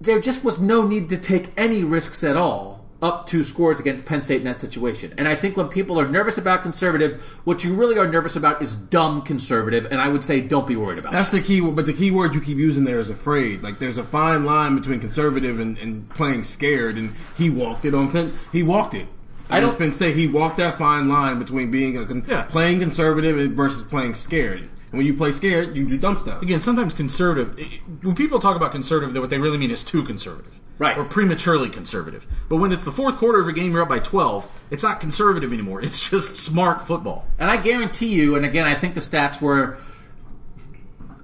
There just was no need to take any risks at all up two scores against Penn State in that situation. And I think when people are nervous about conservative, what you really are nervous about is dumb conservative. And I would say don't be worried about That's the key word, but the key word you keep using there is afraid. Like there's a fine line between conservative and, and playing scared, and he walked it on Penn. He walked it. I don't- Penn State. He walked that fine line between being a con- Yeah. playing conservative versus playing scared. And when you play scared, you do dumb stuff. Again, sometimes conservative. When people talk about conservative, what they really mean is too conservative, Right. Or prematurely conservative. But when it's the fourth quarter of a game, you're up by twelve. It's not conservative anymore. It's just smart football. And I guarantee you, and again, I think the stats were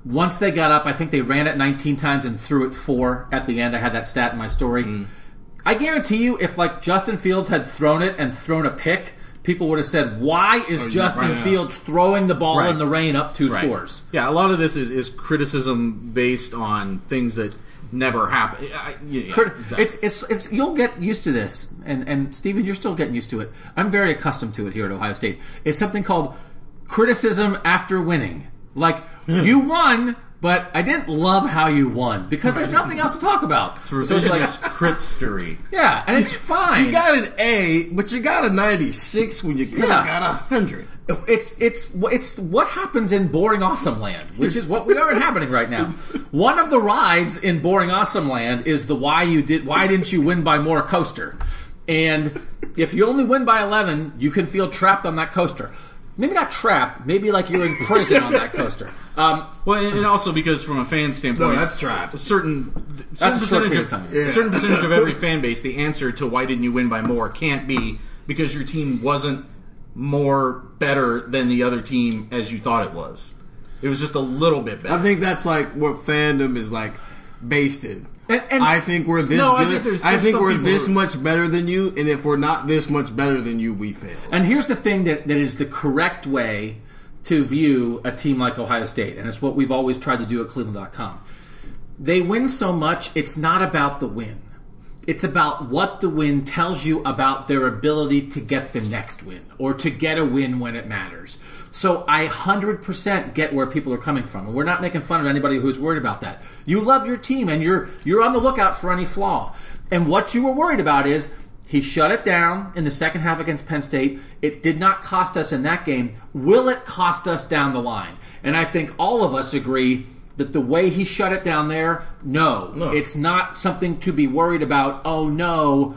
once they got up, I think they ran it 19 times and threw it four at the end. I had that stat in my story. Mm. I guarantee you, if like Justin Fields had thrown it and thrown a pick, people would have said, "Why is yeah, Justin right. Fields throwing the ball Right. in the rain up two scores?" Yeah, a lot of this is, is criticism based on things that never happen. I- yeah, exactly. It's, it's it's you'll get used to this, and and Stephen, you're still getting used to it. I'm very accustomed to it here at Ohio State. It's something called criticism after winning. Like you won, but I didn't love how you won because there's nothing else to talk about. So it's like, critstery. yeah, and it's fine. You got an A, but you got a 96 when you could Yeah. got a 100. It's it's it's what happens in Boring Awesome Land, which is what we are happening right now. One of the rides in Boring Awesome Land is the why you did why didn't you win by more coaster, and if you only win by eleven, you can feel trapped on that coaster. Maybe not trapped, maybe like you're in prison on that coaster. Um, Well, and and also because from a fan standpoint, No, that's trapped. A certain, That's certain a percentage of of time. a certain percentage of every fan base, the answer to why didn't you win by more can't be because your team wasn't more better than the other team as you thought it was. It was just a little bit better. I think that's like what fandom is like based in. And- and- I think we're this No, I think there's- I think we're this who- much better than you, and if we're not this much better than you, we fail. And here's the thing that, that is the correct way to view a team like Ohio State, and it's what we've always tried to do at Cleveland.com. They win so much, it's not about the win. It's about what the win tells you about their ability to get the next win or to get a win when it matters. So I 100% get where people are coming from. And we're not making fun of anybody who's worried about that. You love your team and you're you're on the lookout for any flaw. And what you were worried about is he shut it down in the second half against Penn State. It did not cost us in that game. Will it cost us down the line? And I think all of us agree that the way he shut it down there, no, it's not something to be worried about. Oh no,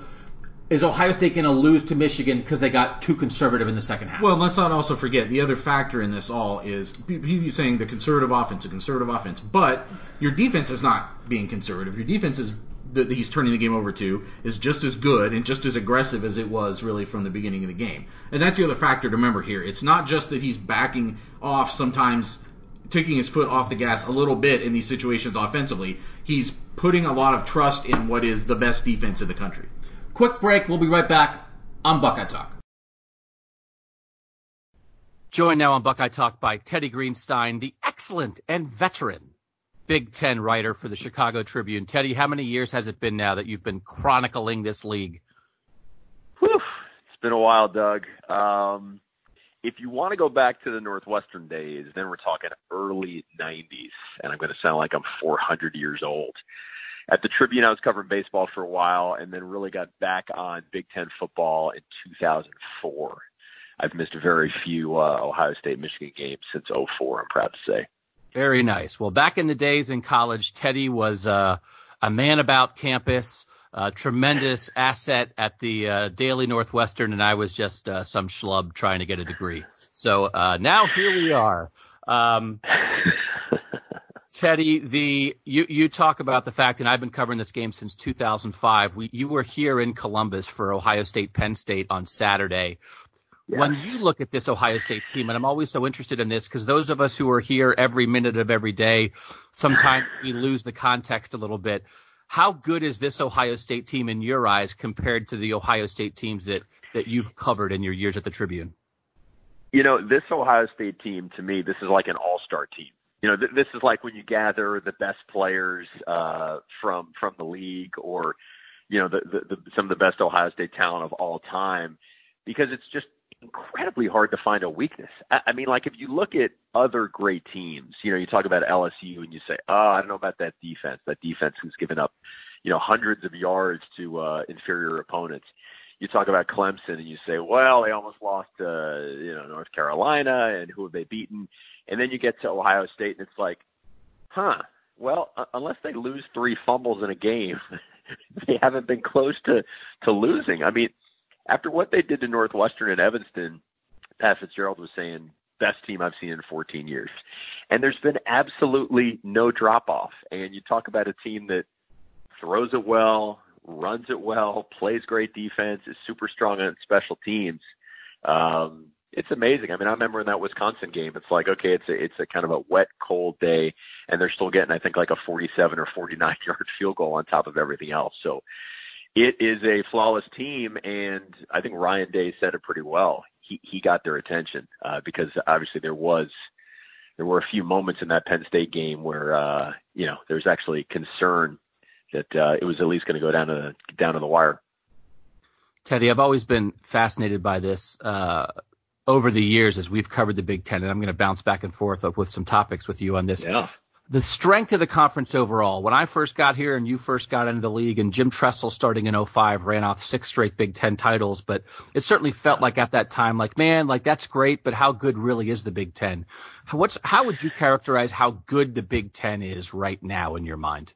is Ohio State going to lose to Michigan because they got too conservative in the second half? Well, let's not also forget the other factor in this all is you saying the conservative offense, a conservative offense, but your defense is not being conservative. Your defense is that he's turning the game over to is just as good and just as aggressive as it was really from the beginning of the game. And that's the other factor to remember here. It's not just that he's backing off sometimes taking his foot off the gas a little bit in these situations offensively. He's putting a lot of trust in what is the best defense in the country. Quick break. We'll be right back on Buckeye Talk. Joined now on Buckeye Talk by Teddy Greenstein, the excellent and veteran Big Ten writer for the Chicago Tribune. Teddy, how many years has it been now that you've been chronicling this league? Whew, it's been a while, Doug. Um, if you want to go back to the Northwestern days, then we're talking early 90s, and I'm going to sound like I'm 400 years old. At the Tribune, I was covering baseball for a while, and then really got back on Big Ten football in 2004. I've missed very few uh, Ohio State Michigan games since 04. I'm proud to say. Very nice. Well, back in the days in college, Teddy was uh, a man about campus, a tremendous asset at the uh, Daily Northwestern, and I was just uh, some schlub trying to get a degree. So uh, now here we are. Um, Teddy, the you you talk about the fact, and I've been covering this game since 2005. We, you were here in Columbus for Ohio State Penn State on Saturday. Yeah. When you look at this Ohio State team, and I'm always so interested in this because those of us who are here every minute of every day, sometimes we lose the context a little bit. How good is this Ohio State team in your eyes compared to the Ohio State teams that that you've covered in your years at the Tribune? You know, this Ohio State team to me, this is like an all-star team. You know, th- this is like when you gather the best players uh, from from the league, or you know, the, the, the some of the best Ohio State talent of all time, because it's just incredibly hard to find a weakness. I, I mean, like if you look at other great teams, you know, you talk about LSU and you say, oh, I don't know about that defense. That defense has given up, you know, hundreds of yards to uh, inferior opponents. You talk about Clemson and you say, well, they almost lost uh, you know, North Carolina and who have they beaten? And then you get to Ohio State and it's like, huh, well, uh, unless they lose three fumbles in a game, they haven't been close to to losing. I mean, after what they did to Northwestern and Evanston, Pat Fitzgerald was saying best team I've seen in 14 years. And there's been absolutely no drop off. And you talk about a team that throws it well, runs it well, plays great defense, is super strong on special teams. Um, it's amazing. I mean, I remember in that Wisconsin game, it's like, okay, it's a, it's a kind of a wet, cold day, and they're still getting, I think, like a 47 or 49 yard field goal on top of everything else. So it is a flawless team, and I think Ryan Day said it pretty well. He he got their attention uh, because obviously there was there were a few moments in that Penn State game where uh, you know there was actually concern that uh, it was at least going to go down to down to the wire. Teddy, I've always been fascinated by this uh, over the years as we've covered the Big Ten, and I'm going to bounce back and forth with some topics with you on this. Yeah the strength of the conference overall. When I first got here and you first got into the league and Jim Tressel starting in 05 ran off six straight Big Ten titles, but it certainly felt like at that time, like, man, like that's great, but how good really is the Big Ten? What's, how would you characterize how good the Big Ten is right now in your mind?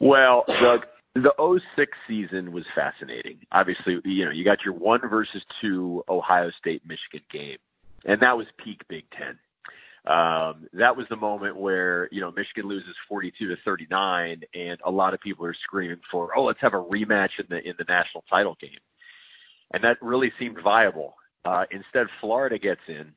Well, Doug, the 06 season was fascinating. Obviously, you know, you got your one versus two Ohio State Michigan game, and that was peak Big Ten um, that was the moment where you know Michigan loses 42 to 39, and a lot of people are screaming for, oh, let's have a rematch in the in the national title game, and that really seemed viable. Uh, instead, Florida gets in.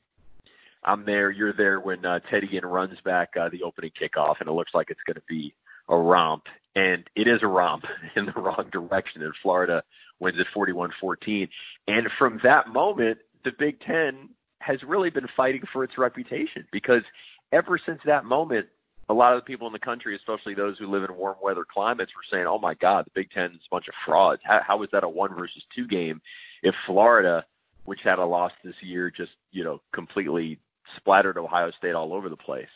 I'm there, you're there when uh, Ted Ginn runs back uh, the opening kickoff, and it looks like it's going to be a romp, and it is a romp in the wrong direction, and Florida wins at 41-14. And from that moment, the Big Ten has really been fighting for its reputation because ever since that moment, a lot of the people in the country, especially those who live in warm weather climates, were saying, "Oh my God, the Big Ten is a bunch of frauds. How, how is that a one versus two game if Florida, which had a loss this year, just you know completely splattered Ohio State all over the place?"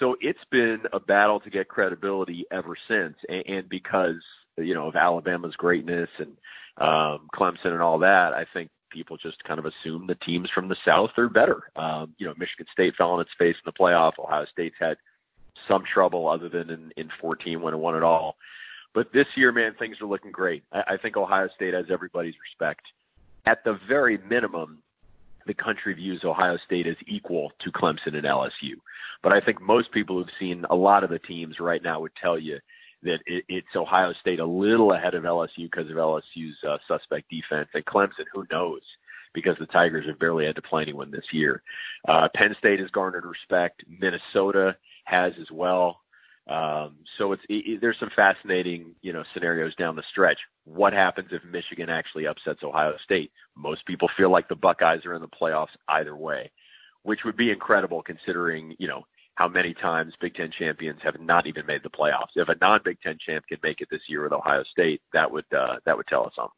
So it's been a battle to get credibility ever since, and, and because you know of Alabama's greatness and um, Clemson and all that, I think people just kind of assume the teams from the South are better. Um, you know, Michigan State fell on its face in the playoff. Ohio State's had some trouble other than in, in 14 when it won it all. But this year, man, things are looking great. I, I think Ohio State has everybody's respect. At the very minimum, the country views Ohio State as equal to Clemson and LSU. But I think most people who've seen a lot of the teams right now would tell you that it, it's Ohio State a little ahead of LSU because of LSU's uh, suspect defense, and Clemson, who knows, because the Tigers have barely had to play anyone this year. Uh, Penn State has garnered respect. Minnesota has as well. Um, so it's it, there's some fascinating you know scenarios down the stretch. What happens if Michigan actually upsets Ohio State? Most people feel like the Buckeyes are in the playoffs either way, which would be incredible considering you know how many times Big Ten champions have not even made the playoffs. If a non-Big Ten champ can make it this year with Ohio State, that would uh, that would tell us something.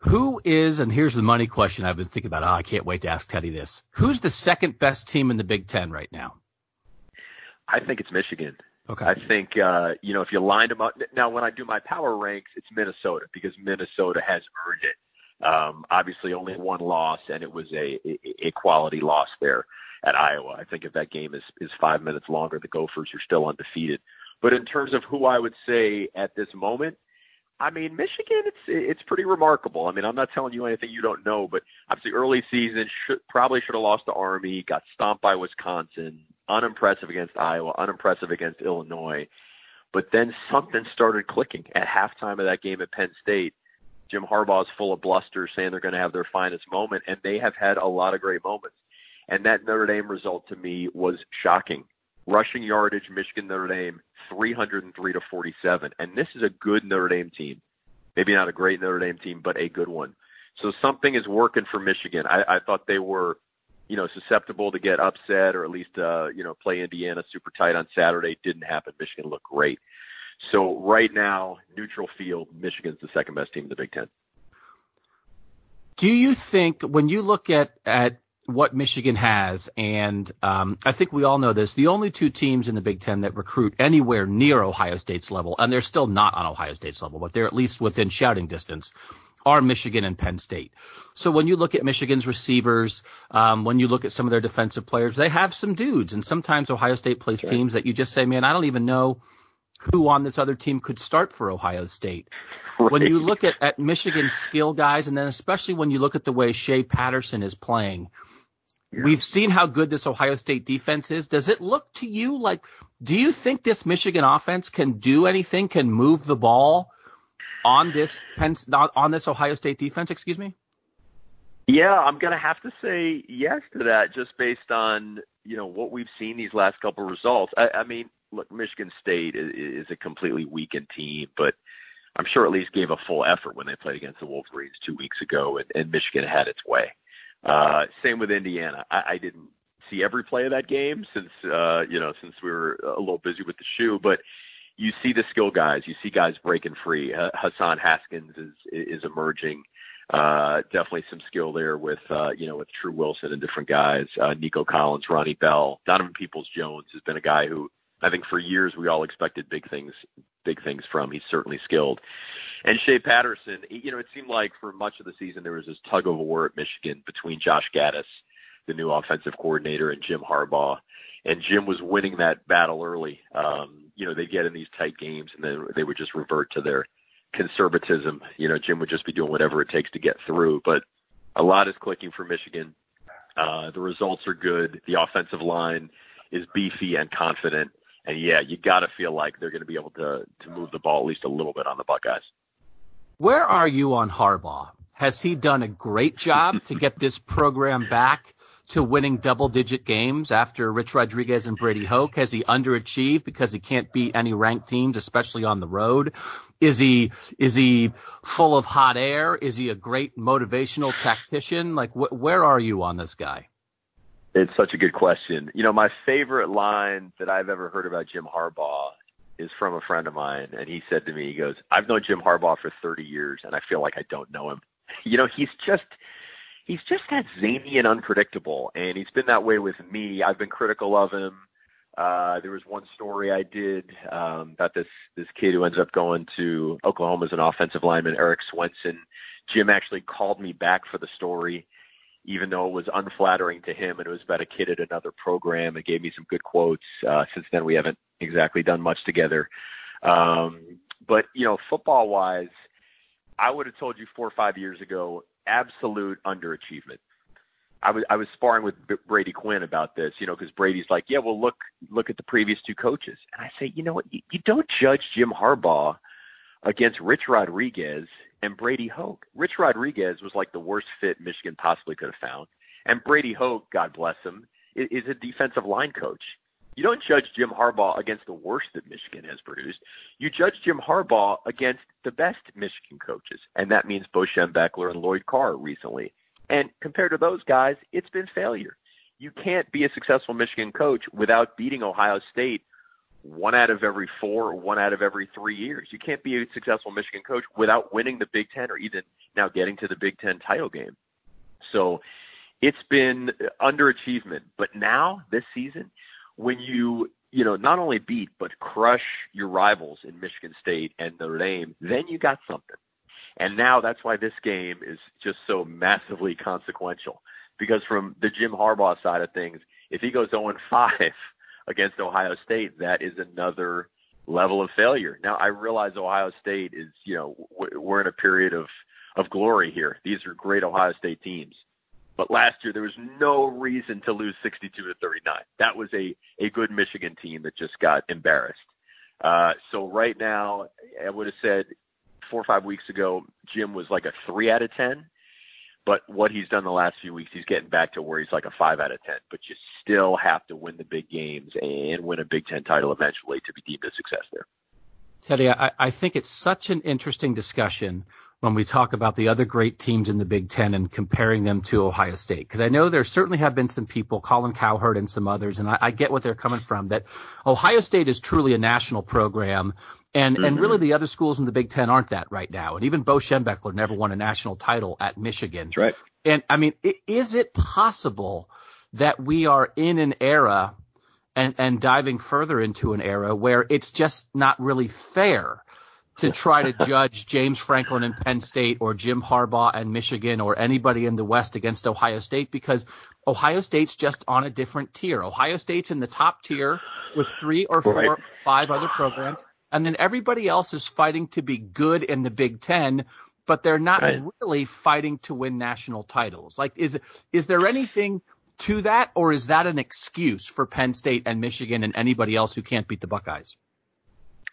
Who is, and here's the money question I've been thinking about. Oh, I can't wait to ask Teddy this. Who's the second best team in the Big Ten right now? I think it's Michigan. Okay. I think uh, you know if you lined them up now when I do my power ranks, it's Minnesota because Minnesota has earned it. Um, obviously, only one loss, and it was a, a, a quality loss there at Iowa. I think if that game is is five minutes longer, the Gophers are still undefeated. But in terms of who I would say at this moment, I mean Michigan, it's it's pretty remarkable. I mean I'm not telling you anything you don't know, but obviously early season should probably should have lost to Army, got stomped by Wisconsin, unimpressive against Iowa, unimpressive against Illinois. But then something started clicking at halftime of that game at Penn State. Jim Harbaugh is full of bluster, saying they're going to have their finest moment, and they have had a lot of great moments. And that Notre Dame result to me was shocking. Rushing yardage, Michigan Notre Dame, 303 to 47. And this is a good Notre Dame team. Maybe not a great Notre Dame team, but a good one. So something is working for Michigan. I, I thought they were you know, susceptible to get upset or at least, uh, you know, play Indiana super tight on Saturday. Didn't happen. Michigan looked great. So right now, neutral field, Michigan's the second best team in the Big Ten. Do you think when you look at at what Michigan has, and um, I think we all know this, the only two teams in the Big Ten that recruit anywhere near Ohio State's level, and they're still not on Ohio State's level, but they're at least within shouting distance, are Michigan and Penn State. So when you look at Michigan's receivers, um, when you look at some of their defensive players, they have some dudes. And sometimes Ohio State plays right. teams that you just say, man, I don't even know who on this other team could start for Ohio State. Right. When you look at, at Michigan's skill guys, and then especially when you look at the way Shea Patterson is playing, yeah. we've seen how good this Ohio State defense is. Does it look to you like, do you think this Michigan offense can do anything, can move the ball? on this Penn, on this Ohio State defense, excuse me? Yeah, I'm going to have to say yes to that, just based on you know what we've seen these last couple of results. I, I mean, look, Michigan State is, is a completely weakened team, but I'm sure at least gave a full effort when they played against the Wolverines two weeks ago, and, and Michigan had its way. Uh, same with Indiana. I, I didn't see every play of that game since uh, you know since we were a little busy with the shoe, but you see the skill guys. You see guys breaking free. Uh, Hassan Haskins is is emerging. Uh, definitely some skill there with uh, you know with Tru Wilson and different guys. Uh, Nico Collins, Ronnie Bell, Donovan Peoples Jones has been a guy who I think for years we all expected big things big things from. He's certainly skilled. And Shea Patterson, you know, it seemed like for much of the season there was this tug of war at Michigan between Josh Gattis, the new offensive coordinator, and Jim Harbaugh. And Jim was winning that battle early. Um, you know, they'd get in these tight games and then they would just revert to their conservatism. You know, Jim would just be doing whatever it takes to get through. But a lot is clicking for Michigan. Uh, the results are good. The offensive line is beefy and confident. And yeah, you got to feel like they're going to be able to to move the ball at least a little bit on the Buckeyes. Where are you on Harbaugh? Has he done a great job to get this program back to winning double digit games after Rich Rodriguez and Brady Hoke? Has he underachieved because he can't beat any ranked teams, especially on the road? Is he is he full of hot air? Is he a great motivational tactician? Like wh- where are you on this guy? It's such a good question. You know, my favorite line that I've ever heard about Jim Harbaugh is from a friend of mine, and he said to me, he goes, "I've known Jim Harbaugh for 30 years, and I feel like I don't know him." You know, he's just he's just that zany and unpredictable, and he's been that way with me. I've been critical of him. Uh, there was one story I did um, about this this kid who ends up going to Oklahoma as an offensive lineman, Erik Swenson. Jim actually called me back for the story, even though it was unflattering to him, and it was about a kid at another program. It gave me some good quotes. Uh, since then, we haven't exactly done much together. Um, but you know, football wise, I would have told you four or five years ago absolute underachievement. I was I was sparring with Brady Quinn about this, you know, because Brady's like, yeah, well, look look at the previous two coaches, and I say, you know what, you, you don't judge Jim Harbaugh against Rich Rodriguez and Brady Hoke. Rich Rodriguez was like the worst fit Michigan possibly could have found, and Brady Hoke, God bless him, is, is a defensive line coach. You don't judge Jim Harbaugh against the worst that Michigan has produced. You judge Jim Harbaugh against the best Michigan coaches, and that means Bo Schembechler and Lloyd Carr recently. And compared to those guys, it's been failure. you can't be a successful Michigan coach without beating Ohio State one out of every four, one out of every three years. You can't be a successful Michigan coach without winning the Big Ten or even now getting to the Big Ten title game. So it's been underachievement. But now, this season, when you you know not only beat but crush your rivals in Michigan State and Notre Dame, then you got something. And now that's why this game is just so massively consequential. Because from the Jim Harbaugh side of things, if he goes 0 5 against Ohio State, that is another level of failure. Now I realize Ohio State is, you know, we're in a period of of glory here. These are great Ohio State teams. But last year there was no reason to lose 62 to 39. That was a a good Michigan team that just got embarrassed. Uh, so right now, I would have said four or five weeks ago, Jim was like a three out of ten. But what he's done the last few weeks, he's getting back to where he's like a five out of ten. But you still have to win the big games and win a Big Ten title eventually to be deemed a success there. Teddy, I, I think it's such an interesting discussion when we talk about the other great teams in the Big Ten and comparing them to Ohio State. Because I know there certainly have been some people, Colin Cowherd and some others, and I, I, get what they're coming from, that Ohio State is truly a national program. And, mm-hmm. and really the other schools in the Big Ten aren't that right now. And even Bo Schembechler never won a national title at Michigan. That's right. And I mean, is it possible that we are in an era and, and diving further into an era where it's just not really fair to try to judge James Franklin and Penn State or Jim Harbaugh and Michigan or anybody in the West against Ohio State because Ohio State's just on a different tier. Ohio State's in the top tier with three or four, right. five other programs, and then everybody else is fighting to be good in the Big Ten, but they're not right. really fighting to win national titles. Like, is is there anything to that, or is that an excuse for Penn State and Michigan and anybody else who can't beat the Buckeyes?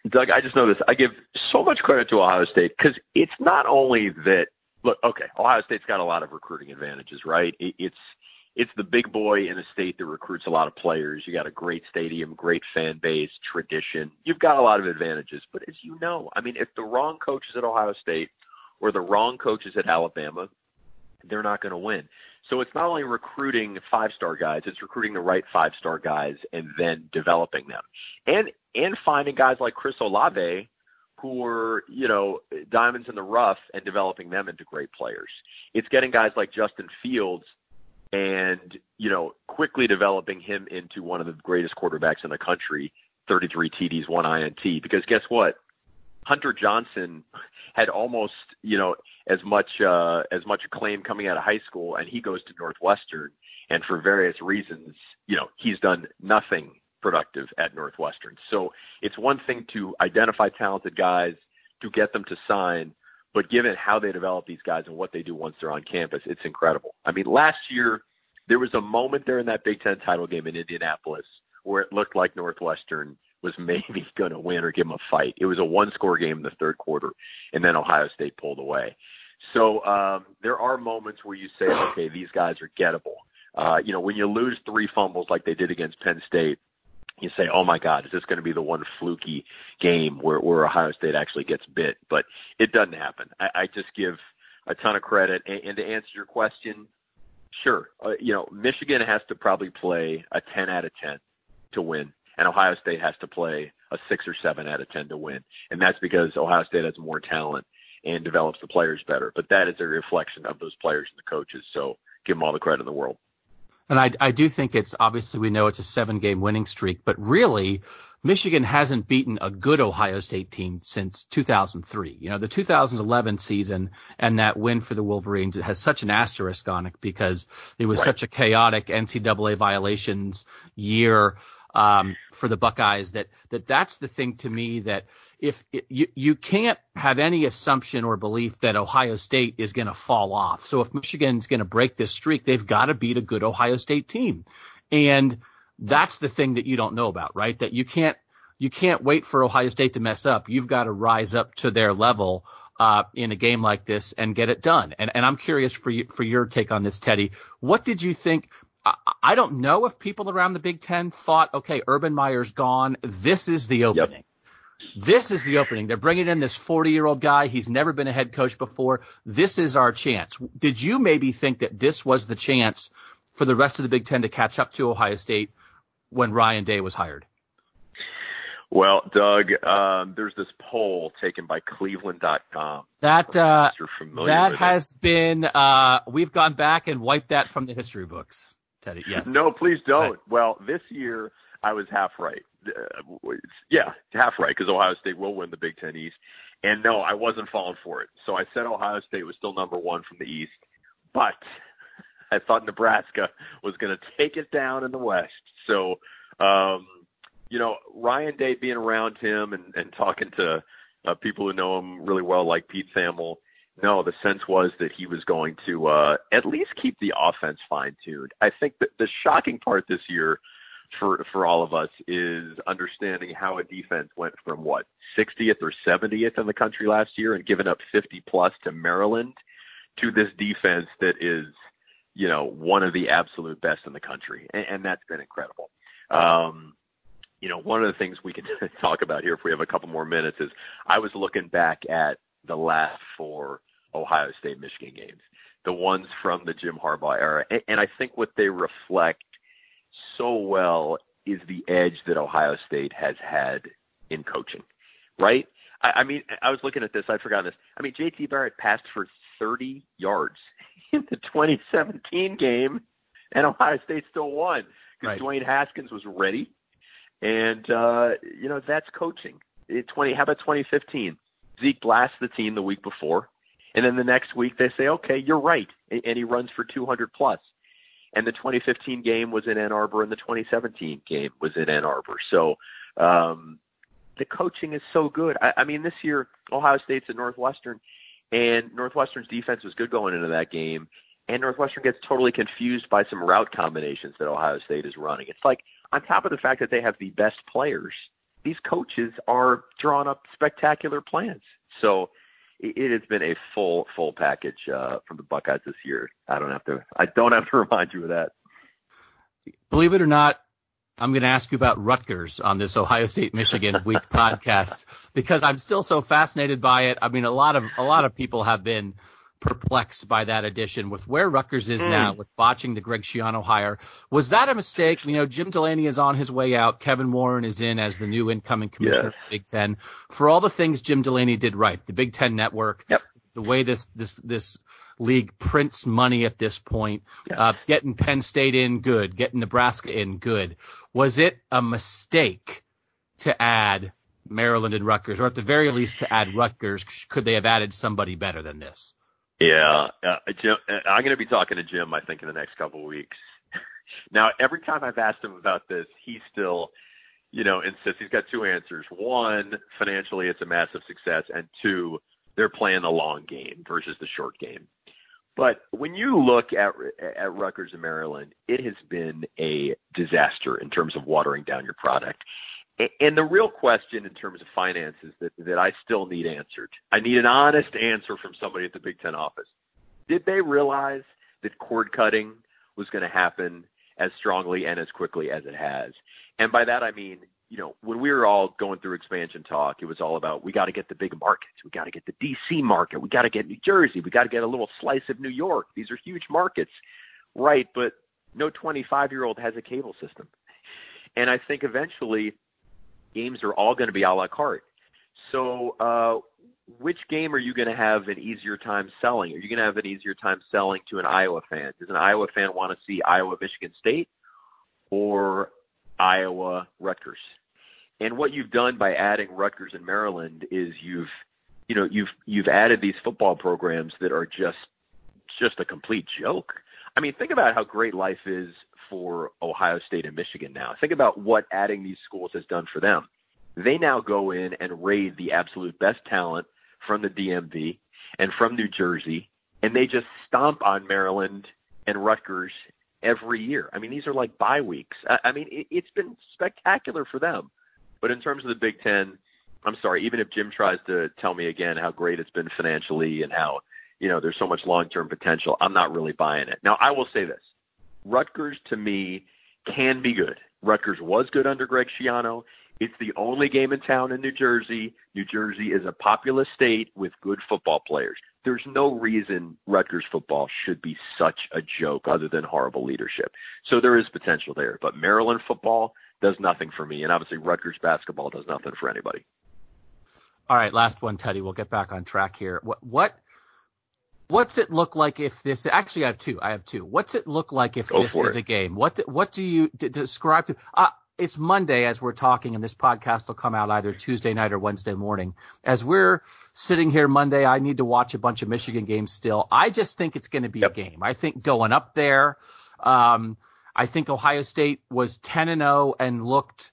Doug, I just this. I give so much credit to Ohio State because it's not only that. Look, okay, Ohio State's got a lot of recruiting advantages, right? It, it's it's the big boy in a state that recruits a lot of players. You got a great stadium, great fan base, tradition. You've got a lot of advantages. But as you know, I mean, if the wrong coaches at Ohio State or the wrong coaches at Alabama, they're not going to win. So it's not only recruiting five star guys, it's recruiting the right five star guys and then developing them. And and finding guys like Chris Olave who were, you know, diamonds in the rough and developing them into great players. It's getting guys like Justin Fields and, you know, quickly developing him into one of the greatest quarterbacks in the country, 33 TDs, one INT. Because guess what? Hunter Johnson had almost, you know, as much uh, as much acclaim coming out of high school, and he goes to Northwestern, and for various reasons, you know, he's done nothing productive at Northwestern. So it's one thing to identify talented guys, to get them to sign, but given how they develop these guys and what they do once they're on campus, it's incredible. I mean, last year there was a moment there in that Big Ten title game in Indianapolis where it looked like Northwestern was maybe going to win or give them a fight. It was a one-score game in the third quarter, and then Ohio State pulled away. So um, there are moments where you say, okay, these guys are gettable. Uh, you know, when you lose three fumbles like they did against Penn State, you say, oh my God, is this going to be the one fluky game where, where Ohio State actually gets bit? But it doesn't happen. I, I just give a ton of credit. And, and to answer your question, sure, uh, you know, Michigan has to probably play a 10 out of 10 to win, and Ohio State has to play a six or seven out of 10 to win. And that's because Ohio State has more talent and develops the players better. But that is a reflection of those players and the coaches. So give them all the credit in the world. And I, I do think it's obviously we know it's a seven game winning streak, but really Michigan hasn't beaten a good Ohio State team since 2003. You know, the 2011 season and that win for the Wolverines has such an asterisk on it because it was right. such a chaotic NCAA violations year um, for the Buckeyes that that that's the thing to me that if it, you you can't have any assumption or belief that Ohio State is going to fall off. So if Michigan's going to break this streak, they've got to beat a good Ohio State team, and that's the thing that you don't know about, right? That you can't you can't wait for Ohio State to mess up. You've got to rise up to their level uh, in a game like this and get it done. And, and I'm curious for you, for your take on this, Teddy. What did you think? I, don't know if people around the Big Ten thought, okay, Urban Meyer's gone. This is the opening. Yep. This is the opening. They're bringing in this 40 year old guy. He's never been a head coach before. This is our chance. Did you maybe think that this was the chance for the rest of the Big Ten to catch up to Ohio State when Ryan Day was hired? Well, Doug, um, there's this poll taken by Cleveland.com. That uh, that has it. been uh, we've gone back and wiped that from the history books. Teddy, yes. No, please don't. Right. Well, this year I was half right. Uh, yeah, half right because Ohio State will win the Big Ten East. And no, I wasn't falling for it. So I said Ohio State was still number one from the East, but I thought Nebraska was going to take it down in the West. So, um, you know, Ryan Day being around him and, and talking to uh, people who know him really well, like Pete Thamel, no, the sense was that he was going to uh, at least keep the offense fine tuned. I think that the shocking part this year for for all of us is understanding how a defense went from what 60th or 70th in the country last year and giving up 50 plus to Maryland to this defense that is you know one of the absolute best in the country and, and that's been incredible um you know one of the things we can talk about here if we have a couple more minutes is I was looking back at the last four Ohio State Michigan games the ones from the Jim Harbaugh era and, and I think what they reflect so well is the edge that Ohio State has had in coaching, right? I, I mean, I was looking at this. I'd forgotten this. I mean, JT Barrett passed for 30 yards in the 2017 game, and Ohio State still won because right. Dwayne Haskins was ready. And uh, you know that's coaching. It, 20. How about 2015? Zeke blasts the team the week before, and then the next week they say, "Okay, you're right," and, he runs for 200 plus. plus and the 2015 game was in Ann Arbor, and the 2017 game was in Ann Arbor. So um, the coaching is so good. I, I mean, this year Ohio State's at Northwestern, and Northwestern's defense was good going into that game, and Northwestern gets totally confused by some route combinations that Ohio State is running. It's like on top of the fact that they have the best players, these coaches are drawing up spectacular plans. So it has been a full full package uh, from the Buckeyes this year. I don't have to I don't have to remind you of that. Believe it or not, I'm going to ask you about Rutgers on this Ohio State Michigan week podcast because I'm still so fascinated by it. I mean, a lot of a lot of people have been perplexed by that addition with where Rutgers is mm. now with botching the Greg Schiano hire. Was that a mistake? You know, Jim Delaney is on his way out. Kevin Warren is in as the new incoming commissioner yes. of the Big Ten. For all the things Jim Delaney did right, the Big Ten network, yep. the way this this this league prints money at this point, uh, getting Penn State in good, getting Nebraska in good. Was it a mistake to add Maryland and Rutgers, or at the very least to add Rutgers? Could they have added somebody better than this? Yeah, uh, Jim, uh, I'm going to be talking to Jim. I think in the next couple of weeks. now, every time I've asked him about this, he still, you know, insists. He's got two answers. One, financially, it's a massive success, and two, they're playing the long game versus the short game. But when you look at at Rutgers in Maryland, it has been a disaster in terms of watering down your product. And the real question in terms of finances that, that I still need answered, I need an honest answer from somebody at the Big Ten office. Did they realize that cord cutting was going to happen as strongly and as quickly as it has? And by that I mean, you know, when we were all going through expansion talk, it was all about we got to get the big markets, we got to get the DC market, we got to get New Jersey, we got to get a little slice of New York. These are huge markets, right? But no 25 year old has a cable system. And I think eventually games are all going to be a la carte. So, uh, which game are you going to have an easier time selling? Are you going to have an easier time selling to an Iowa fan? Does an Iowa fan want to see Iowa Michigan State or Iowa Rutgers? And what you've done by adding Rutgers and Maryland is you've you know you've you've added these football programs that are just just a complete joke. I mean, think about how great life is for Ohio State and Michigan now. Think about what adding these schools has done for them. They now go in and raid the absolute best talent from the DMV and from New Jersey, and they just stomp on Maryland and Rutgers every year. I mean, these are like bye weeks. I, mean, it, it's been spectacular for them. But in terms of the Big Ten, I'm sorry, even if Jim tries to tell me again how great it's been financially and how, you know, there's so much long term potential, I'm not really buying it. Now, I will say this Rutgers to me can be good. Rutgers was good under Greg Schiano. It's the only game in town in New Jersey. New Jersey is a populous state with good football players. there's no reason Rutgers football should be such a joke other than horrible leadership. So there is potential there. But Maryland football does nothing for me. And obviously Rutgers basketball does nothing for anybody. All right, last one, Teddy. We'll get back on track here. What what what's it look like if this actually I have two. I have two. What's it look like if Go this is it. a game? What what do you d- describe to uh, it's Monday as we're talking, and this podcast will come out either Tuesday night or Wednesday morning. As we're sitting here Monday, I need to watch a bunch of Michigan games still. I just think it's going to be Yep. a game. I think going up there, um, I think Ohio State was 10 and 0 and looked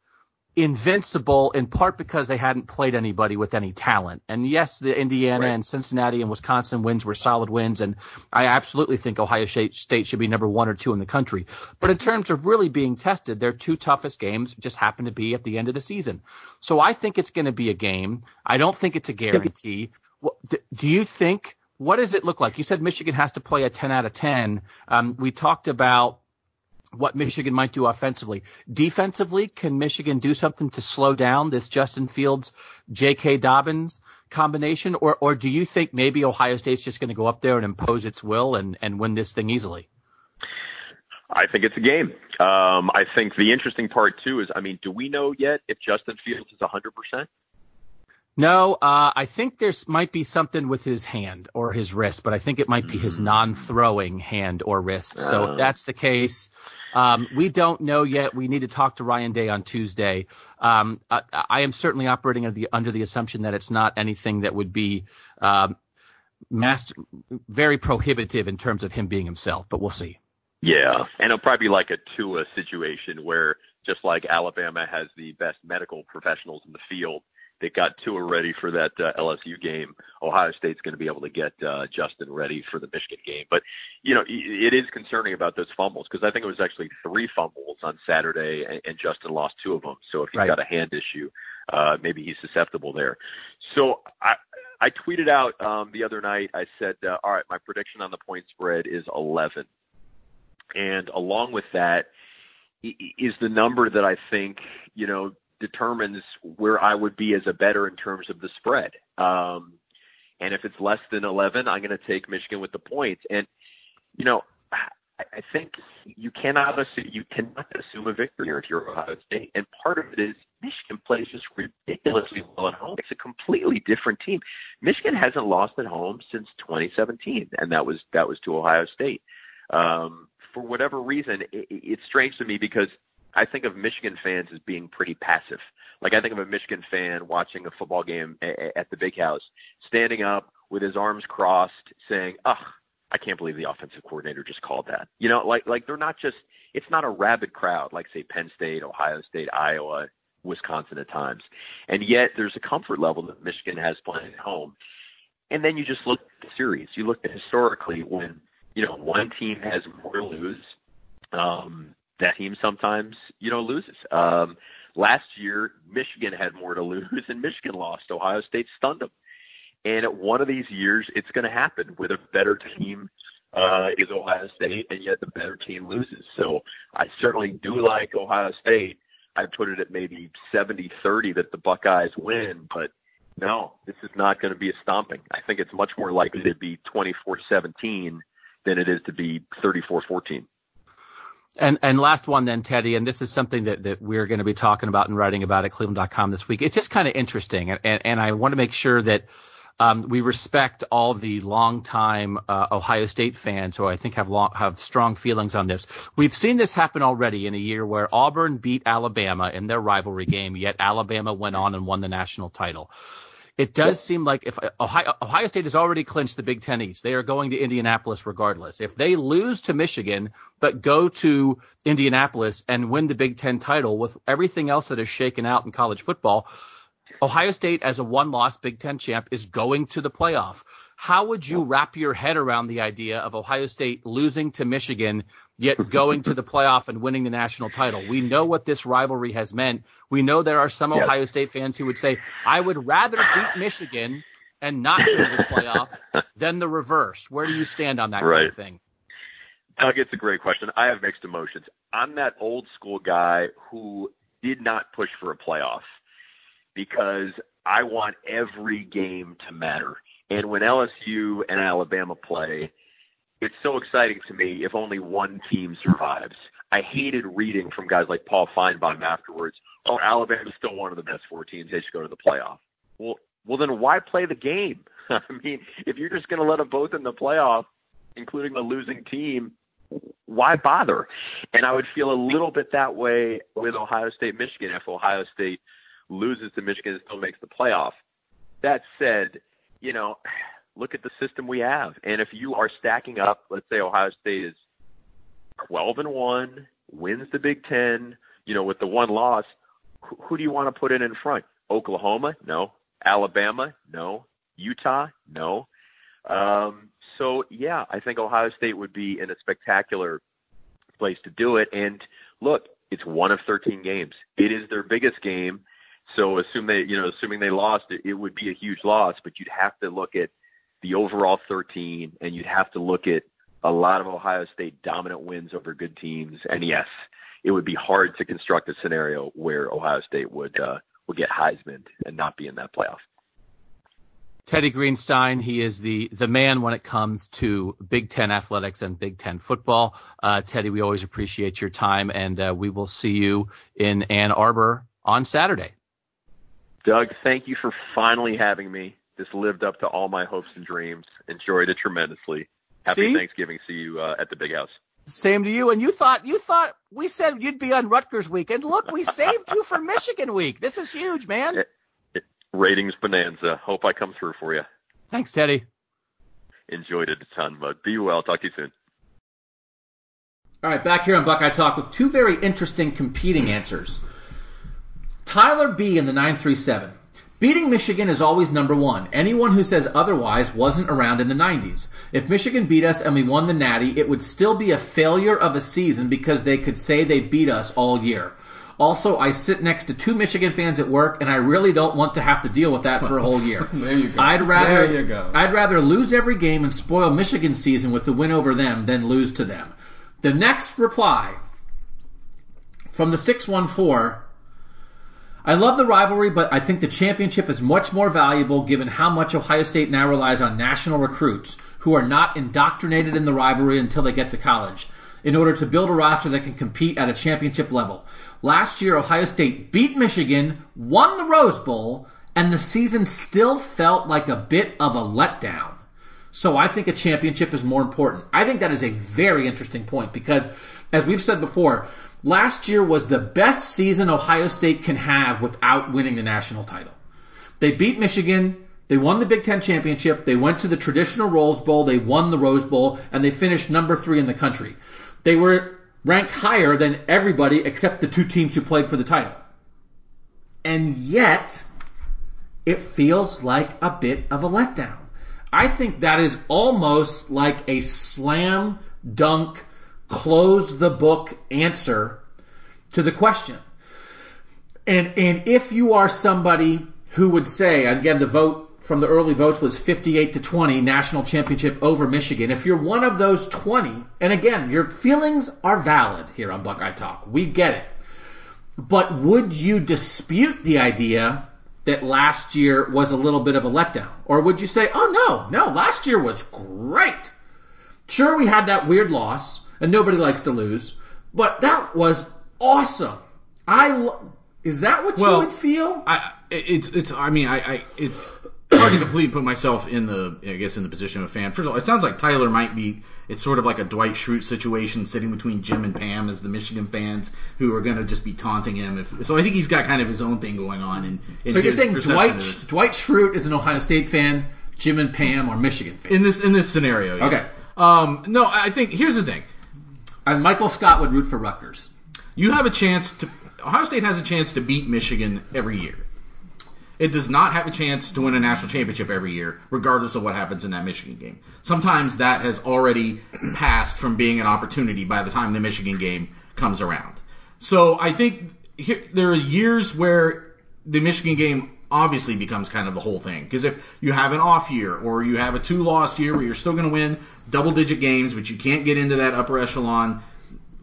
invincible in part because they hadn't played anybody with any talent. And yes, the Indiana Right. and Cincinnati and Wisconsin wins were solid wins. And I absolutely think Ohio State, should be number one or two in the country. But in terms of really being tested, their two toughest games just happen to be at the end of the season. So I think it's going to be a game. I don't think it's a guarantee. Do you think? What does it look like? You said Michigan has to play a 10 out of 10. Um, we talked about what Michigan might do offensively. Defensively, can Michigan do something to slow down this Justin Fields, J.K. Dobbins combination, or or do you think maybe Ohio State's just going to go up there and impose its will and and win this thing easily? I think it's a game. Um, I think the interesting part too is, I mean, do we know yet if Justin Fields is 100%? No, uh, I think there's might be something with his hand or his wrist, but I think it might be his non-throwing hand or wrist. So Oh. if that's the case, um, we don't know yet. We need to talk to Ryan Day on Tuesday. Um, I, I am certainly operating under the, under the assumption that it's not anything that would be um, master, very prohibitive in terms of him being himself, but we'll see. Yeah, and it'll probably be like a Tua situation where just like Alabama has the best medical professionals in the field, they got Tua ready for that uh, LSU game. Ohio State's going to be able to get uh, Justin ready for the Michigan game. But you know, it is concerning about those fumbles because I think it was actually three fumbles on Saturday, and, and Justin lost two of them. So if he's Right. got a hand issue, uh, maybe he's susceptible there. So I. I tweeted out um, the other night. I said, uh, "All right, my prediction on the point spread is 11." and along with that is the number that I think you know determines where I would be as a bettor in terms of the spread. Um, and if it's less than 11, I'm going to take Michigan with the points. And you know, I, I think you cannot assume, you cannot assume a victory here if you're Ohio State. And part of it is Michigan plays just ridiculously well at home. It's a completely different team. Michigan hasn't lost at home since 2017, and that was that was to Ohio State um, for whatever reason, it, it's strange to me because I think of Michigan fans as being pretty passive. Like I think of a Michigan fan watching a football game a- at the big house, standing up with his arms crossed, saying, "Ugh, I can't believe the offensive coordinator just called that." You know, like like they're not just. It's not a rabid crowd like say Penn State, Ohio State, Iowa, Wisconsin at times, and yet there's a comfort level that Michigan has playing at home. And then you just look at the series. You look at historically when you know, one team has more to lose. Um, that team sometimes, you know, loses. Um, last year, Michigan had more to lose, and Michigan lost. Ohio State stunned them. And at one of these years, it's going to happen with a better team uh, is Ohio State, and yet the better team loses. So I certainly do like Ohio State. I put it at maybe 70-30 that the Buckeyes win, but no, this is not going to be a stomping. I think it's much more likely to be 24-17 than it is to be 34-14. And and last one then, Teddy, and this is something that, that we're going to be talking about and writing about at Cleveland.com this week. It's just kind of interesting, and, and, and I want to make sure that um, we respect all the longtime uh, Ohio State fans who I think have long, have strong feelings on this. We've seen this happen already in a year where Auburn beat Alabama in their rivalry game, yet Alabama went on and won the national title. It does seem like if uh, Ohio, Ohio State has already clinched the Big Ten East, they are going to Indianapolis regardless. If they lose to Michigan but go to Indianapolis and win the Big Ten title with everything else that is shaken out in college football, Ohio State as a one-loss Big Ten champ is going to the playoff. How would you wrap your head around the idea of Ohio State losing to Michigan yet going to the playoff and winning the national title? We know what this rivalry has meant. We know there are some Yes. Ohio State fans who would say, I would rather beat Michigan and not go to the playoff than the reverse. Where do you stand on that kind of thing? Doug, it's a great question. I have mixed emotions. I'm that old school guy who did not push for a playoff because I want every game to matter. And when LSU and Alabama play, it's so exciting to me if only one team survives. I hated reading from guys like Paul Finebaum afterwards. Oh, Alabama's still one of the best four teams. They should go to the playoff. Well, well, then why play the game? I mean, if you're just going to let them both in the playoff, including the losing team, why bother? And I would feel a little bit that way with Ohio State, Michigan. If Ohio State loses to Michigan and still makes the playoff. That said, you know, look at the system we have. And if you are stacking up, let's say Ohio State is 12 and 1, wins the Big 10, you know, with the one loss, who, do you want to put in in front? Oklahoma? No. Alabama? No. Utah? No. Um, so yeah, I think Ohio State would be in a spectacular place to do it. And look, it's one of 13 games. It is their biggest game. So assume they, you know, assuming they lost, it, it would be a huge loss. But you'd have to look at the overall 13, and you'd have to look at a lot of Ohio State dominant wins over good teams. And yes, it would be hard to construct a scenario where Ohio State would uh, would get Heisman and not be in that playoff. Teddy Greenstein, he is the the man when it comes to Big Ten athletics and Big Ten football. Uh, Teddy, we always appreciate your time, and uh, we will see you in Ann Arbor on Saturday. Doug, thank you for finally having me. This lived up to all my hopes and dreams. Enjoyed it tremendously. Happy See? Thanksgiving. See you uh, at the big house. Same to you. And you thought you thought we said you'd be on Rutgers week, and look, we saved you for Michigan week. This is huge, man. It- it- ratings bonanza. Hope I come through for you. Thanks, Teddy. Enjoyed it a ton, but be well. Talk to you soon. All right, back here on Buckeye Talk with two very interesting competing answers. Tyler B in the 937. Beating Michigan is always number one. Anyone who says otherwise wasn't around in the 90s. If Michigan beat us and we won the Natty, it would still be a failure of a season because they could say they beat us all year. Also, I sit next to two Michigan fans at work, and I really don't want to have to deal with that for a whole year. There you go. I'd rather There you go. I'd rather lose every game and spoil Michigan's season with the win over them than lose to them. The next reply from the 614 I love the rivalry, but I think the championship is much more valuable given how much Ohio State now relies on national recruits who are not indoctrinated in the rivalry until they get to college in order to build a roster that can compete at a championship level. Last year, Ohio State beat Michigan, won the Rose Bowl, and the season still felt like a bit of a letdown. So I think a championship is more important. I think that is a very interesting point because, as we've said before, last year was the best season Ohio State can have without winning the national title. They beat Michigan. They won the Big Ten championship. They went to the traditional Rose Bowl. They won the Rose Bowl, and they finished number three in the country. They were ranked higher than everybody except the two teams who played for the title. And yet, it feels like a bit of a letdown. I think that is almost like a slam dunk, close the book answer to the question. And and if you are somebody who would say, again, the vote from the early votes was 58 to 20 national championship over Michigan. If you're one of those 20, and again, your feelings are valid here on Buckeye Talk. We get it. But would you dispute the idea that last year was a little bit of a letdown? Or would you say, oh, no, no, last year was great? Sure, we had that weird loss, and nobody likes to lose, but that was awesome. I lo- is that what you would feel? I it's it's I mean I, I it's hard to completely put myself in the I guess in the position of a fan. First of all, it sounds like Tyler might be it's sort of like a Dwight Schrute situation sitting between Jim and Pam as the Michigan fans who are going to just be taunting him. If, so I think he's got kind of his own thing going on. And So you're saying Dwight Dwight Schrute is an Ohio State fan, Jim and Pam are Michigan fans, in this in this scenario? yeah. Okay. Um, no, I think here's the thing. and Michael Scott would root for Rutgers. You have a chance to. Ohio State has a chance to beat Michigan every year. It does not have a chance to win a national championship every year, regardless of what happens in that Michigan game. Sometimes that has already passed from being an opportunity by the time the Michigan game comes around. So I think here, there are years where the Michigan game obviously becomes kind of the whole thing. Because if you have an off year or you have a two loss year where you're still going to win double digit games, but you can't get into that upper echelon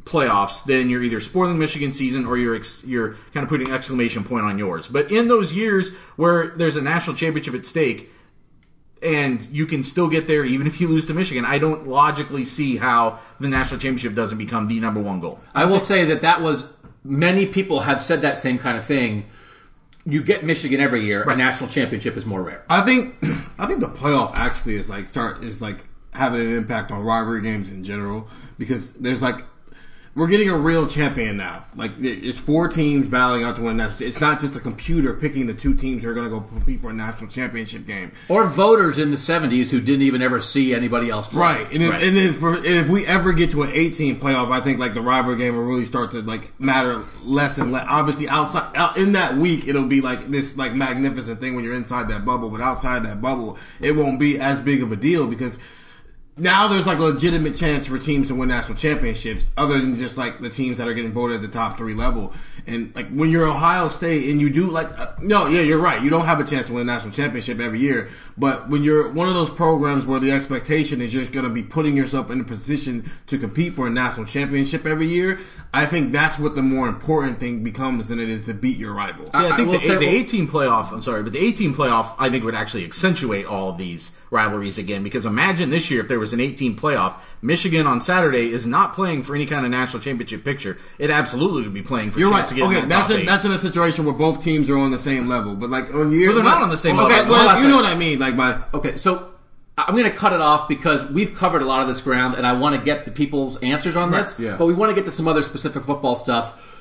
playoffs, then you're either spoiling Michigan season or you're ex- you're kind of putting an exclamation point on yours. But in those years where there's a national championship at stake, and you can still get there even if you lose to Michigan. I don't logically see how the national championship doesn't become the number one goal. I will say that that was many people have said that same kind of thing. You get Michigan every year. A national championship is more rare. I think I think the playoff actually is like start is like having an impact on rivalry games in general because there's like we're getting a real champion now. Like it's four teams battling out to win that. It's not just a computer picking the two teams who are going to go compete for a national championship game. Or voters in the '70s who didn't even ever see anybody else play. Right, and, if, and then for and if we ever get to an 18 playoff, I think like the rivalry game will really start to like matter less and less. Obviously, outside out in that week, it'll be like this like magnificent thing when you're inside that bubble, but outside that bubble, it won't be as big of a deal because now there's like a legitimate chance for teams to win national championships, other than just like the teams that are getting voted at the top three level. And like when you're Ohio State and you do like uh, no, yeah, you're right. You don't have a chance to win a national championship every year. But when you're one of those programs where the expectation is you're going to be putting yourself in a position to compete for a national championship every year, I think that's what the more important thing becomes than it is to beat your rivals. See, I think will the, say- the 18 playoff, I'm sorry, but the 18 playoff, I think would actually accentuate all of these rivalries again. Because imagine this year if there was an 18 playoff, Michigan on Saturday is not playing for any kind of national championship picture. It absolutely would be playing for You're chance right. to get Okay, that that's top a, eight. that's in a situation where both teams are on the same level. But like on year, Well, they're not on the same okay, level. well, Hold on a you know what I mean. Like my Okay, so I'm going to cut it off because we've covered a lot of this ground, and I want to get the people's answers on this. yeah. But we want to get to some other specific football stuff.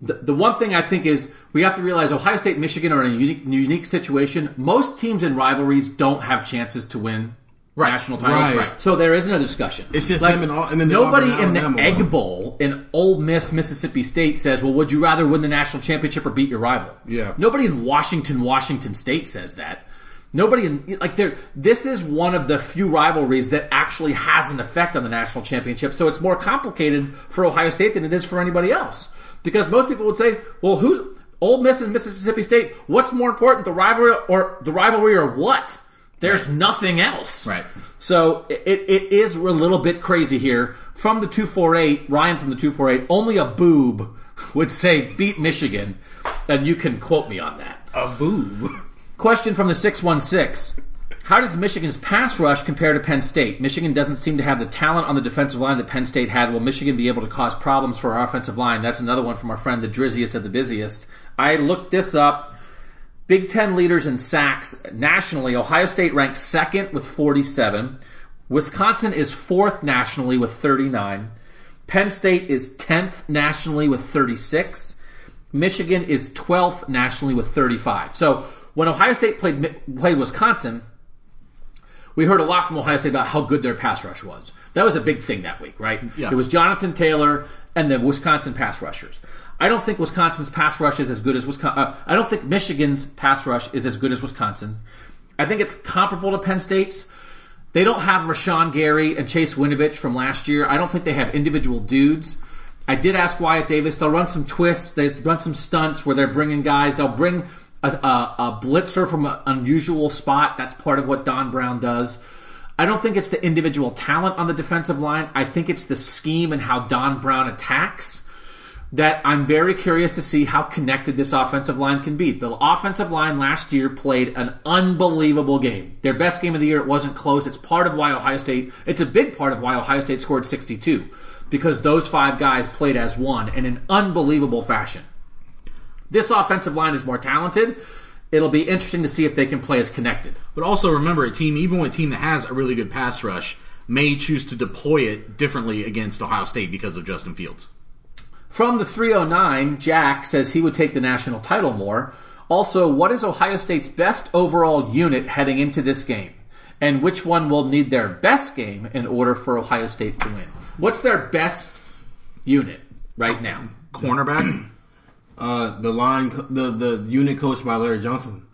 The, the one thing I think is we have to realize Ohio State, and Michigan are in a unique, unique situation. Most teams in rivalries don't have chances to win national titles, Right. so there isn't a discussion. It's just them and all- and then the nobody in the Egg. Bowl in Ole Miss, Mississippi State says, "Well, would you rather win the national championship or beat your rival?" Yeah. Nobody in Washington, Washington State says that. Nobody in like there. This is one of the few rivalries that actually has an effect on the national championship. So it's more complicated for Ohio State than it is for anybody else. Because most people would say, "Well, who's Ole Miss and Mississippi State? What's more important, the rivalry or the rivalry or what?" There's nothing else. Right. So it, it is a little bit crazy here. From the 248, Ryan from the 248, only a boob would say beat Michigan, and you can quote me on that. a boob. Question from the 616. How does Michigan's pass rush compare to Penn State? Michigan doesn't seem to have the talent on the defensive line that Penn State had. Will Michigan be able to cause problems for our offensive line? That's another one from our friend, the drizziest of the busiest. I looked this up. Big Ten leaders in sacks nationally. Ohio State ranks second with 47. Wisconsin is fourth nationally with 39. Penn State is 10th nationally with 36. Michigan is 12th nationally with 35. So when Ohio State played played Wisconsin, we heard a lot from Ohio State about how good their pass rush was. That was a big thing that week, right? Yeah. It was Jonathan Taylor and the Wisconsin pass rushers. I don't think Wisconsin's pass rush is as good as Wisconsin. Uh, I don't think Michigan's pass rush is as good as Wisconsin's. I think it's comparable to Penn State's. They don't have Rashan Gary and Chase Winovich from last year. I don't think they have individual dudes. I did ask Wyatt Davis. They'll run some twists. They run some stunts where they're bringing guys. They'll bring a, a, a blitzer from an unusual spot. That's part of what Don Brown does. I don't think it's the individual talent on the defensive line. I think it's the scheme and how Don Brown attacks that I'm very curious to see how connected this offensive line can be. The offensive line last year played an unbelievable game. Their best game of the year. It wasn't close. It's part of why Ohio State, it's a big part of why Ohio State scored 62 because those five guys played as one in an unbelievable fashion. This offensive line is more talented. It'll be interesting to see if they can play as connected. But also remember, a team, even with a team that has a really good pass rush, may choose to deploy it differently against Ohio State because of Justin Fields. From the 309, Jack says he would take the national title more. Also, what is Ohio State's best overall unit heading into this game? And which one will need their best game in order for Ohio State to win? What's their best unit right now? Cornerback? Uh, the line, the the unit coached by Larry Johnson.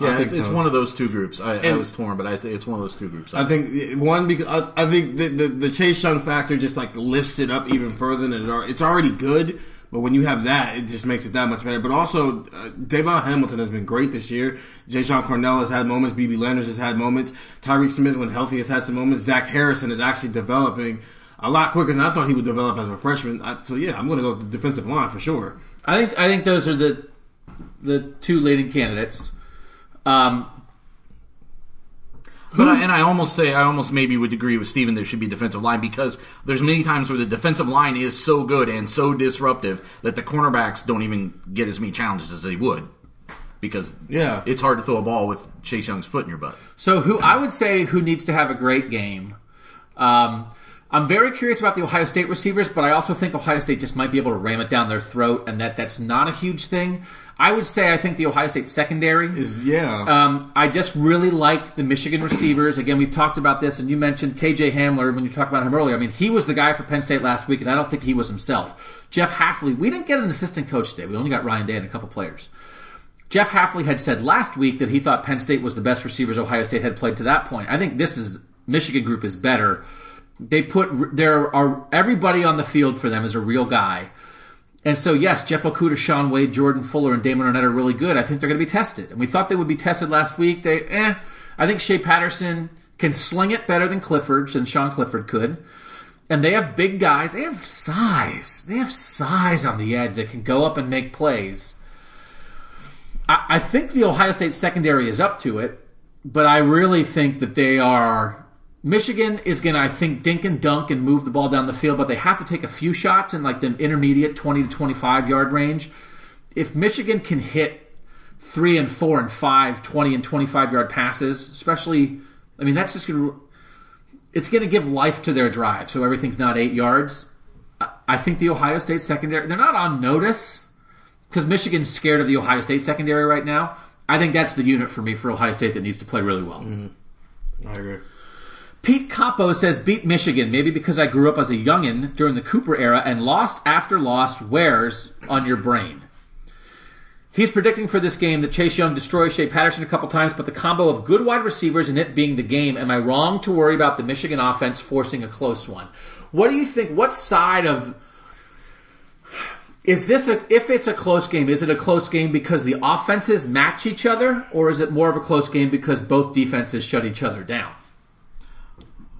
I Yeah, think it's, it's so. one of those two groups. I, I was torn, but I, it's one of those two groups. I think eh, one because I, I think the, the the Chase Young factor just like lifts it up even further than it are. It's already good, but when you have that, it just makes it that much better. But also, uh, Davon Hamilton has been great this year. Jashon Cornell has had moments. BB Landers has had moments. Tyreke Smith, when healthy, has had some moments. Zach Harrison is actually developing a lot quicker than I thought he would develop as a freshman. I, so yeah, I'm going to go with the defensive line for sure. I think I think those are the the two leading candidates. Um, But I, and I almost say I almost maybe would agree with Steven there should be defensive line because there's many times where the defensive line is so good and so disruptive that the cornerbacks don't even get as many challenges as they would because Yeah. it's hard to throw a ball with Chase Young's foot in your butt. So who I would say who needs to have a great game. Um, I'm very curious about the Ohio State receivers, but I also think Ohio State just might be able to ram it down their throat, and that that's not a huge thing. I would say I think the Ohio State secondary Is yeah. Um, I just really like the Michigan receivers. Again, we've talked about this, and you mentioned KJ Hamler when you talked about him earlier. I mean, he was the guy for Penn State last week, and I don't think he was himself. Jeff Hafley, we didn't get an assistant coach today. We only got Ryan Day and a couple players. Jeff Hafley had said last week that he thought Penn State was the best receivers Ohio State had played to that point. I think this is Michigan group is better. They put there are everybody on the field for them is a real guy. And so, yes, Jeff Okudah, Shaun Wade, Jordan Fuller, and Damon Arnette are really good. I think they're going to be tested. And we thought they would be tested last week. They, eh. I think Shea Patterson can sling it better than Clifford, than Sean Clifford could. And they have big guys. They have size. They have size on the edge that can go up and make plays. I, I think the Ohio State secondary is up to it, but I really think that they are. Michigan is going to, I think, dink and dunk and move the ball down the field, but they have to take a few shots in like the intermediate 20 to 25 yard range. If Michigan can hit three and four and five, 20 and 25 yard passes, especially, I mean, that's just going to, it's going to give life to their drive. So everything's not eight yards. I- think the Ohio State secondary, they're not on notice because Michigan's scared of the Ohio State secondary right now. I think that's the unit for me for Ohio State that needs to play really well. Mm-hmm. I agree. Pete Capo says beat Michigan, maybe because I grew up as a youngin during the Cooper era and lost after loss wears on your brain. He's predicting for this game that Chase Young destroys Shea Patterson a couple times, but the combo of good wide receivers and it being the game, am I wrong to worry about the Michigan offense forcing a close one? What do you think? What side of is this a if it's a close game, is it a close game because the offenses match each other, or is it more of a close game because both defenses shut each other down?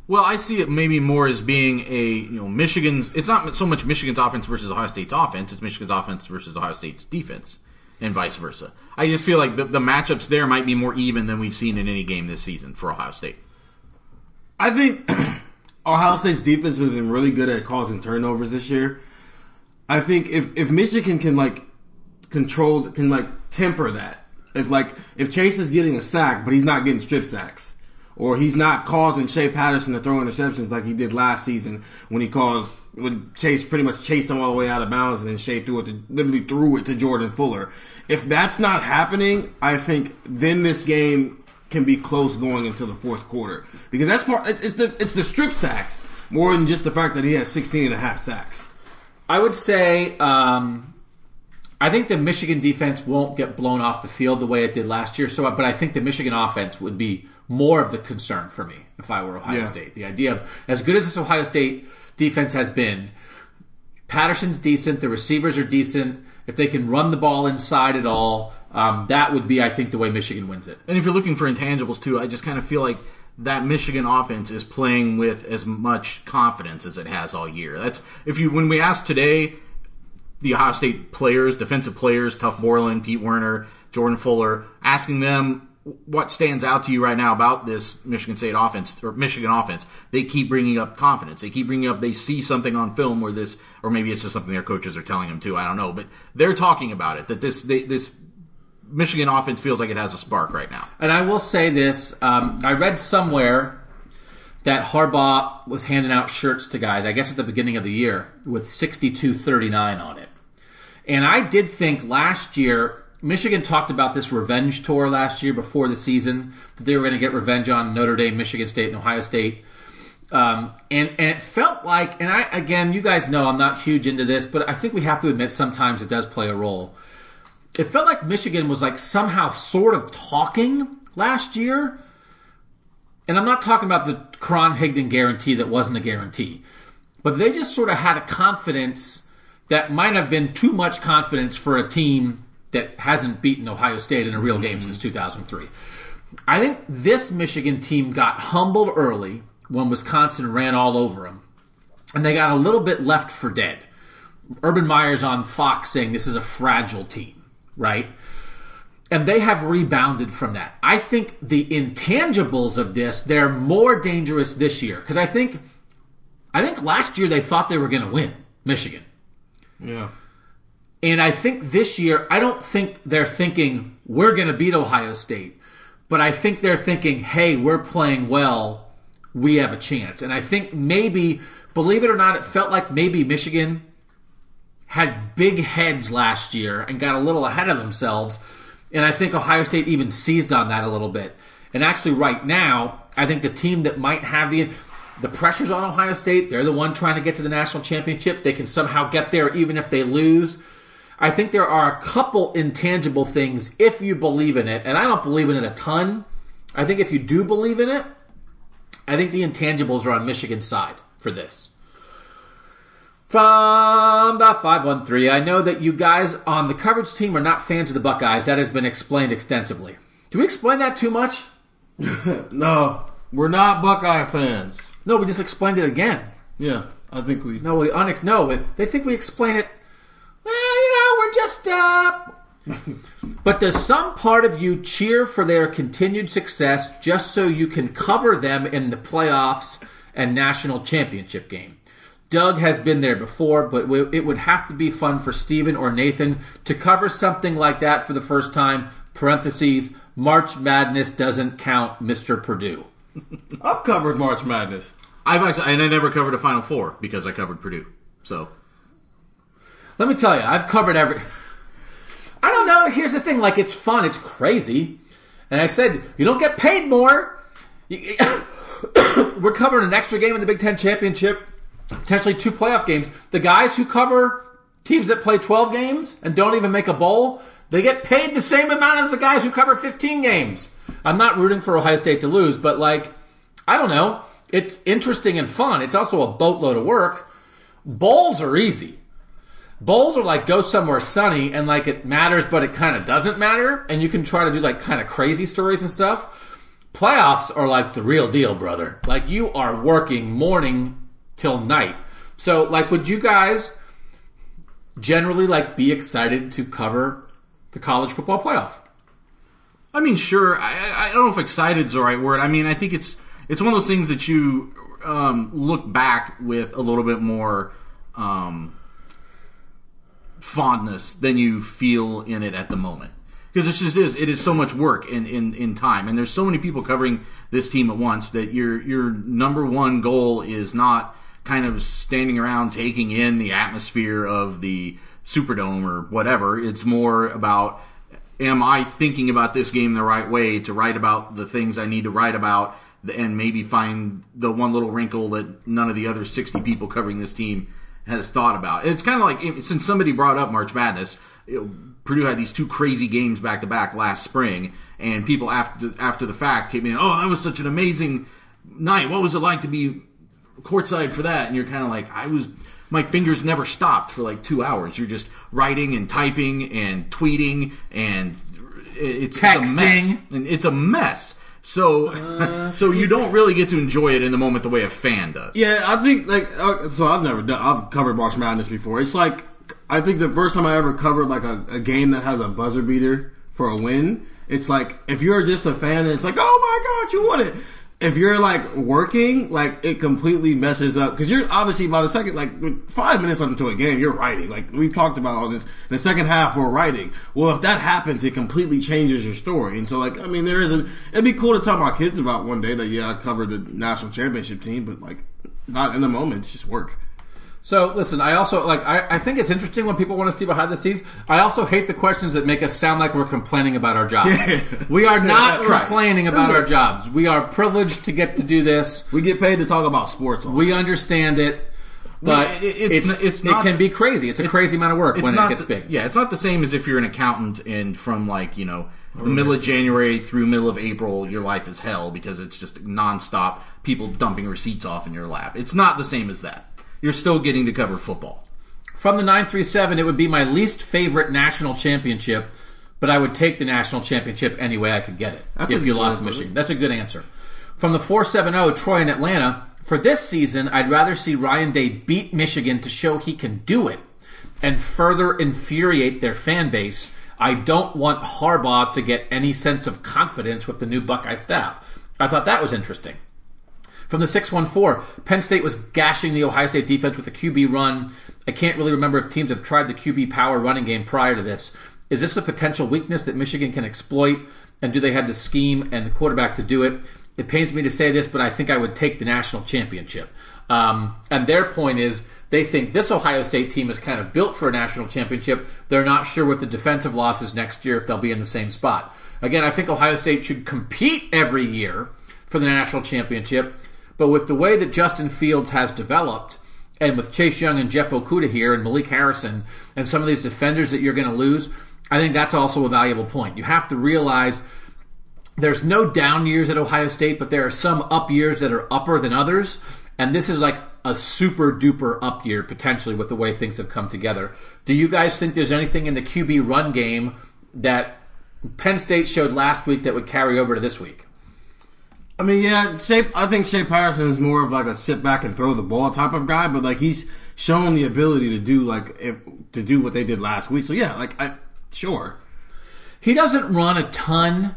Well, I see it maybe more as being a you know Michigan's. It's not so much Michigan's offense versus Ohio State's offense. It's Michigan's offense versus Ohio State's defense, and vice versa. I just feel like the, the matchups there might be more even than we've seen in any game this season for Ohio State. I think Ohio State's defense has been really good at causing turnovers this year. I think if if Michigan can like control can like temper that. If like if Chase is getting a sack but he's not getting strip sacks or he's not causing Shea Patterson to throw interceptions like he did last season when he caused when Chase pretty much chased him all the way out of bounds and then Shea threw it to literally threw it to Jordan Fuller. If that's not happening, I think then this game can be close going into the fourth quarter because that's part it's the it's the strip sacks more than just the fact that he has 16 and a half sacks. I would say um, I think the Michigan defense won't get blown off the field the way it did last year. So, but I think the Michigan offense would be more of the concern for me if I were Ohio Yeah. State. The idea of as good as this Ohio State defense has been, Patterson's decent. The receivers are decent. If they can run the ball inside at all, um, that would be, I think, the way Michigan wins it. And if you're looking for intangibles too, I just kind of feel like that Michigan offense is playing with as much confidence as it has all year. That's if you when we asked today the Ohio State players, defensive players, Tuf Borland, Pete Werner, Jordan Fuller, asking them what stands out to you right now about this Michigan State offense or Michigan offense. They keep bringing up confidence. They keep bringing up they see something on film where this, or maybe it's just something their coaches are telling them too. I don't know, but they're talking about it that this they, this Michigan offense feels like it has a spark right now. And I will say this: um, I read somewhere that Harbaugh was handing out shirts to guys. I guess at the beginning of the year with sixty-two thirty-nine on it. And I did think last year Michigan talked about this revenge tour last year before the season that they were going to get revenge on Notre Dame, Michigan State, and Ohio State. Um, and and it felt like, and I again, you guys know I'm not huge into this, but I think we have to admit sometimes it does play a role. It felt like Michigan was like somehow sort of talking last year. And I'm not talking about the Karan Higdon guarantee that wasn't a guarantee, but they just sort of had a confidence that might have been too much confidence for a team that hasn't beaten Ohio State in a real game mm-hmm. since 2003. I think this Michigan team got humbled early when Wisconsin ran all over them, and they got a little bit left for dead. Urban Meyer's on Fox saying this is a fragile team, right? and they have rebounded from that. I think the intangibles of this they're more dangerous this year because I think I think last year they thought they were going to win Michigan. Yeah. And I think this year, I don't think they're thinking we're going to beat Ohio State, but I think they're thinking, hey, we're playing well, we have a chance. And I think maybe, believe it or not, it felt like maybe Michigan had big heads last year and got a little ahead of themselves. And I think Ohio State even seized on that a little bit. And actually, right now, I think the team that might have the the pressure's on Ohio State. They're the one trying to get to the national championship. They can somehow get there even if they lose. I think there are a couple intangible things if you believe in it, and I don't believe in it a ton. I think if you do believe in it, I think the intangibles are on Michigan's side for this. From the 513, I know that you guys on the coverage team are not fans of the Buckeyes. That has been explained extensively. Do we explain that too much? No, we're not Buckeye fans. No, we just explained it again. Yeah, I think we. No, we unex- no, they think we explain it. Well, you know, we're just uh. but does some part of you cheer for their continued success just so you can cover them in the playoffs and national championship game? Doug has been there before, but it would have to be fun for Steven or Nathan to cover something like that for the first time. Parentheses, March Madness doesn't count, Mr. Purdue. I've covered March Madness. I've actually, and I never covered a Final Four because I covered Purdue. So Let me tell you, I've covered every. I don't know. Here's the thing: like, it's fun, it's crazy, and I said you don't get paid more. We're covering an extra game in the Big Ten championship, potentially two playoff games. The guys who cover teams that play 12 games and don't even make a bowl, they get paid the same amount as the guys who cover 15 games. I'm not rooting for Ohio State to lose, but like, I don't know. It's interesting and fun. It's also a boatload of work. Bowls are easy. Bowls are like go somewhere sunny and like it matters, but it kind of doesn't matter. And you can try to do like kind of crazy stories and stuff. Playoffs are like the real deal, brother. Like you are working morning till night. So like, would you guys generally like be excited to cover the college football playoff? I mean, sure. I, I don't know if excited is the right word. I mean, I think it's it's one of those things that you um, look back with a little bit more um, fondness than you feel in it at the moment. Because it just is. It is so much work in, in, in time, and there's so many people covering this team at once that your your number one goal is not kind of standing around taking in the atmosphere of the Superdome or whatever. It's more about am I thinking about this game the right way to write about the things I need to write about and maybe find the one little wrinkle that none of the other 60 people covering this team has thought about. It's kind of like since somebody brought up March Madness, know, Purdue had these two crazy games back to back last spring, and people after after the fact came in, oh, that was such an amazing night. What was it like to be courtside for that? And you're kind of like, I was. My fingers never stopped for like two hours. You're just writing and typing and tweeting and it's, it's a mess. Texting. And it's a mess. So, so you don't really get to enjoy it in the moment the way a fan does. Yeah, I think like uh, so. I've never done. I've covered March Madness before. It's like I think the first time I ever covered like a, a game that has a buzzer beater for a win. It's like if you're just a fan, and it's like, oh my god, you won it. If you're like working, like it completely messes up because you're obviously by the second, like five minutes into a game, you're writing. Like we've talked about all this. The second half, we're writing. Well, if that happens, it completely changes your story. And so, like, I mean, there isn't. It'd be cool to tell my kids about one day that yeah, I covered the national championship team, but like, not in the moment. It's just work. So listen, I also like I, I think it's interesting when people want to see behind the scenes. I also hate the questions that make us sound like we're complaining about our jobs. We are not Right. complaining about our jobs. We are privileged to get to do this. We get paid to talk about sports. We understand it, but it- it's it's, it's it not- can be crazy. It's a crazy amount of work when it gets the- big. Yeah, it's not the same as if you're an accountant and from like you know the middle of January through middle of April, your life is hell because it's just nonstop people dumping receipts off in your lap. It's not the same as that. You're still getting to cover football. From the 937, it would be my least favorite national championship, but I would take the national championship any way I could get it That's if you lost to. Michigan. That's a good answer. From the 470, Troy in Atlanta, for this season, I'd rather see Ryan Day beat Michigan to show he can do it and further infuriate their fan base. I don't want Harbaugh to get any sense of confidence with the new Buckeye staff. I thought that was interesting. From the 614, Penn State was gashing the Ohio State defense with a QB run. I can't really remember if teams have tried the QB power running game prior to this. Is this a potential weakness that Michigan can exploit? And do they have the scheme and the quarterback to do it? It pains me to say this, but I think I would take the national championship. Um, and their point is they think this Ohio State team is kind of built for a national championship. They're not sure with the defensive losses next year if they'll be in the same spot. Again, I think Ohio State should compete every year for the national championship. But with the way that Justin Fields has developed, and with Chase Young and Jeff Okudah here and Malik Harrison and some of these defenders that you're going to lose, I think that's also a valuable point. You have to realize there's no down years at Ohio State, but there are some up years that are upper than others. And this is like a super duper up year potentially with the way things have come together. Do you guys think there's anything in the QB run game that Penn State showed last week that would carry over to this week? I mean, yeah, Shea, I think Shea Patterson is more of like a sit back and throw the ball type of guy, but like he's shown the ability to do like if to do what they did last week. So yeah, like I sure. He doesn't run a ton.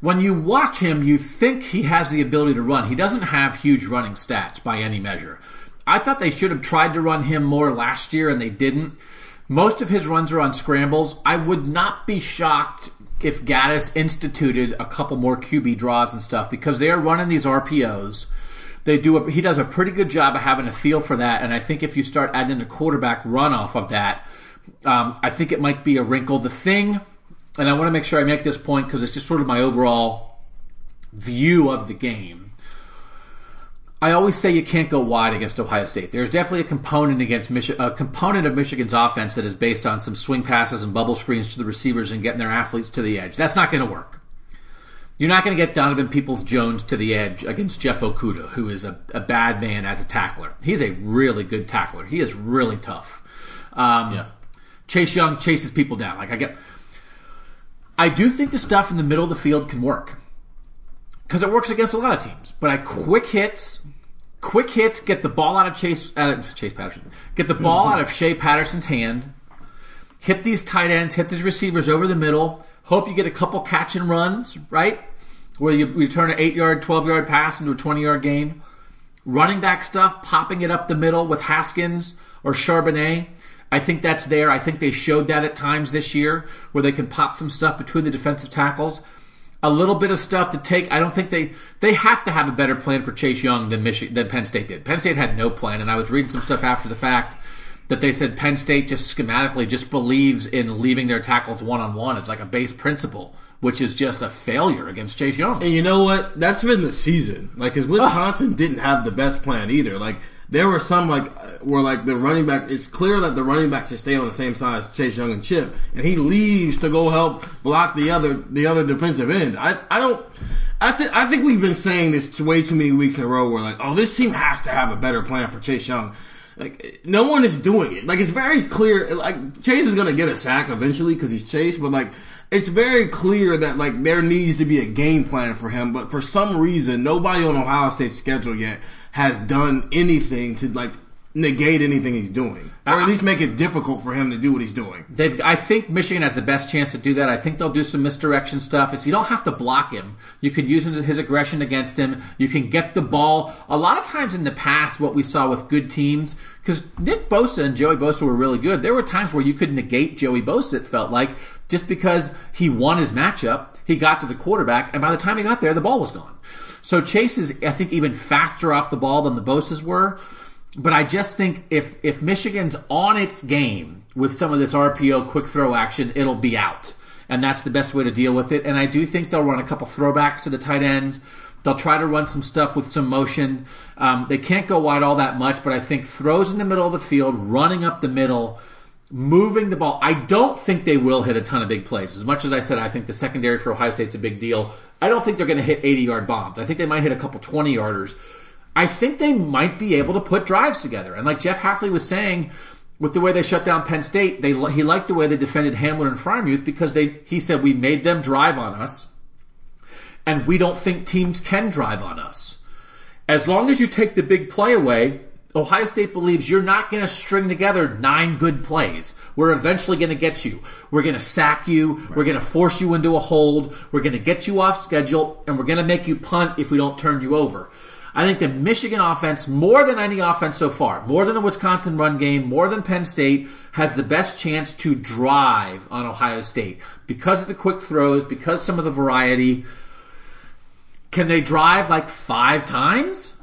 When you watch him, you think he has the ability to run. He doesn't have huge running stats by any measure. I thought they should have tried to run him more last year and they didn't. Most of his runs are on scrambles. I would not be shocked if Gattis instituted a couple more QB draws and stuff because they are running these RPOs. They do. A, he does a pretty good job of having a feel for that, and I think if you start adding a quarterback run off of that, um, I think it might be a wrinkle. The thing, and I want to make sure I make this point because it's just sort of my overall view of the game. I always say you can't go wide against Ohio State. There's definitely a component against Michi- a component of Michigan's offense that is based on some swing passes and bubble screens to the receivers and getting their athletes to the edge. That's not going to work. You're not going to get Donovan Peoples Jones to the edge against Jeff Okudah, who is a, a, bad man as a tackler. He's a really good tackler. He is really tough. Um, yeah. Chase Young chases people down. Like I get, I do think the stuff in the middle of the field can work because it works against a lot of teams. But I quick hits, quick hits, get the ball out of Chase out of Chase Patterson, get the ball out of mm-hmm. Shea Patterson's hand, hit these tight ends, hit these receivers over the middle. Hope you get a couple catch and runs, right? Where you, you turn an eight yard, twelve yard pass into a twenty yard gain. Running back stuff, popping it up the middle with Haskins or Charbonnet. I think that's there. I think they showed that at times this year where they can pop some stuff between the defensive tackles a little bit of stuff to take. I don't think they they have to have a better plan for Chase Young than Michigan than Penn State did. Penn State had no plan, and I was reading some stuff after the fact that they said Penn State just schematically just believes in leaving their tackles one on one. It's like a base principle, which is just a failure against Chase Young. And you know what? That's been the season. Like, because Wisconsin didn't have the best plan either. Like there were some like where like the running back. It's clear that the running back should stay on the same side as Chase Young and Chip, and he leaves to go help block the other the other defensive end. I I don't. I think I think we've been saying this way too many weeks in a row. Where like, oh, this team has to have a better plan for Chase Young. Like no one is doing it. Like it's very clear. Like Chase is gonna get a sack eventually because he's Chase, but like it's very clear that like there needs to be a game plan for him. But for some reason, nobody on Ohio State's schedule yet has done anything to like negate anything he's doing, or at least make it difficult for him to do what he's doing. They've, I think Michigan has the best chance to do that. I think they'll do some misdirection stuff. Is you don't have to block him. You can use his aggression against him. You can get the ball. A lot of times in the past, what we saw with good teams, because Nick Bosa and Joey Bosa were really good. There were times where you could negate Joey Bosa. It felt like just because he won his matchup, he got to the quarterback, and by the time he got there, the ball was gone. So Chase is, I think, even faster off the ball than the Bosa's were. But I just think if if Michigan's on its game with some of this RPO quick throw action, it'll be out. And that's the best way to deal with it. And I do think they'll run a couple throwbacks to the tight ends. They'll try to run some stuff with some motion. Um, they can't go wide all that much, but I think throws in the middle of the field, running up the middle, moving the ball. I don't think they will hit a ton of big plays. As much as I said, I think the secondary for Ohio State's a big deal. I don't think they're going to hit 80 yard bombs. I think they might hit a couple 20 yarders. I think they might be able to put drives together. And like Jeff Hafley was saying, with the way they shut down Penn State, they he liked the way they defended Hamler and Freiermuth because they he said we made them drive on us, and we don't think teams can drive on us. As long as you take the big play away, Ohio State believes you're not going to string together nine good plays. We're eventually going to get you. We're going to sack you. We're going to force you into a hold. We're going to get you off schedule, and we're going to make you punt if we don't turn you over. I think the Michigan offense, more than any offense so far, more than the Wisconsin run game, more than Penn State, has the best chance to drive on Ohio State because of the quick throws, because some of the variety. Can they drive like five times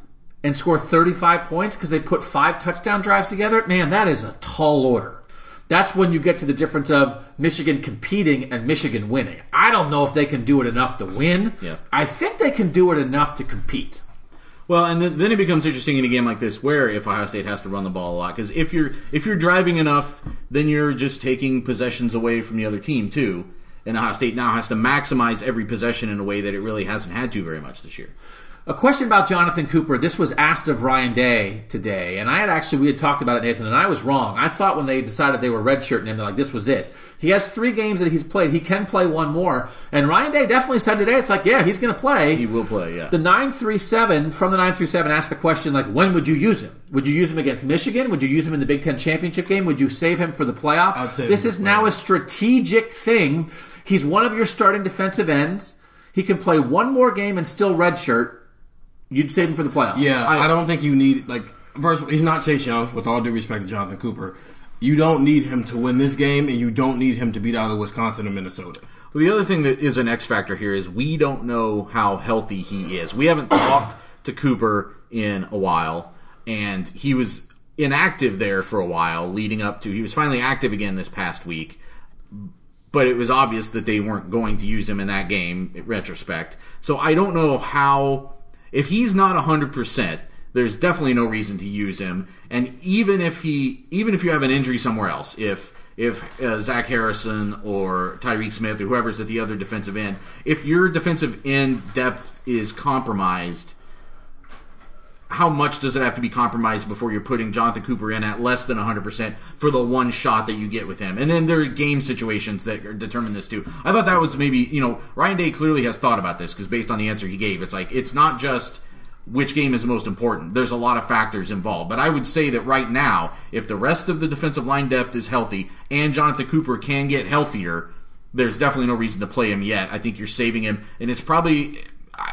and score 35 points because they put five touchdown drives together? Man, that is a tall order. That's when you get to the difference of Michigan competing and Michigan winning. I don't know if they can do it enough to win. Yeah. I think they can do it enough to compete. Well, and then, it becomes interesting in a game like this, where if Ohio State has to run the ball a lot, because if you're if you're driving enough, then you're just taking possessions away from the other team too. And Ohio State now has to maximize every possession in a way that it really hasn't had to very much this year. A question about Jonathan Cooper. This was asked of Ryan Day today, and I had actually we had talked about it, Nathan, and I was wrong. I thought when they decided they were redshirting him, they're like, this was it. He has three games that he's played. He can play one more, and Ryan Day definitely said today, it's like, yeah, he's going to play. He will play, yeah. The nine three seven from the nine three seven asked the question like, when would you use him? Would you use him against Michigan? Would you use him in the Big Ten championship game? Would you save him for the playoff? I'd save this is now a strategic thing. He's one of your starting defensive ends. He can play one more game and still redshirt. You'd save him for the playoff. Yeah, I, don't think you need like first. He's not Chase Young. With all due respect to Jonathan Cooper, you don't need him to win this game, and you don't need him to beat out of Wisconsin and Minnesota. Well, the other thing that is an X factor here is we don't know how healthy he is. We haven't talked to Cooper in a while, and he was inactive there for a while leading up to. He was finally active again this past week, but it was obvious that they weren't going to use him in that game in retrospect. So I don't know how. If he's not 100%, there's definitely no reason to use him. And even if he, even if you have an injury somewhere else, if if uh, Zach Harrison or Tyreke Smith or whoever's at the other defensive end, if your defensive end depth is compromised, how much does it have to be compromised before you're putting Jonathan Cooper in at less than 100% for the one shot that you get with him? And then there are game situations that determine this too. I thought that was maybe, you know, Ryan Day clearly has thought about this because based on the answer he gave, it's like, it's not just which game is most important. There's a lot of factors involved. But I would say that right now, if the rest of the defensive line depth is healthy and Jonathan Cooper can get healthier, there's definitely no reason to play him yet. I think you're saving him, and it's probably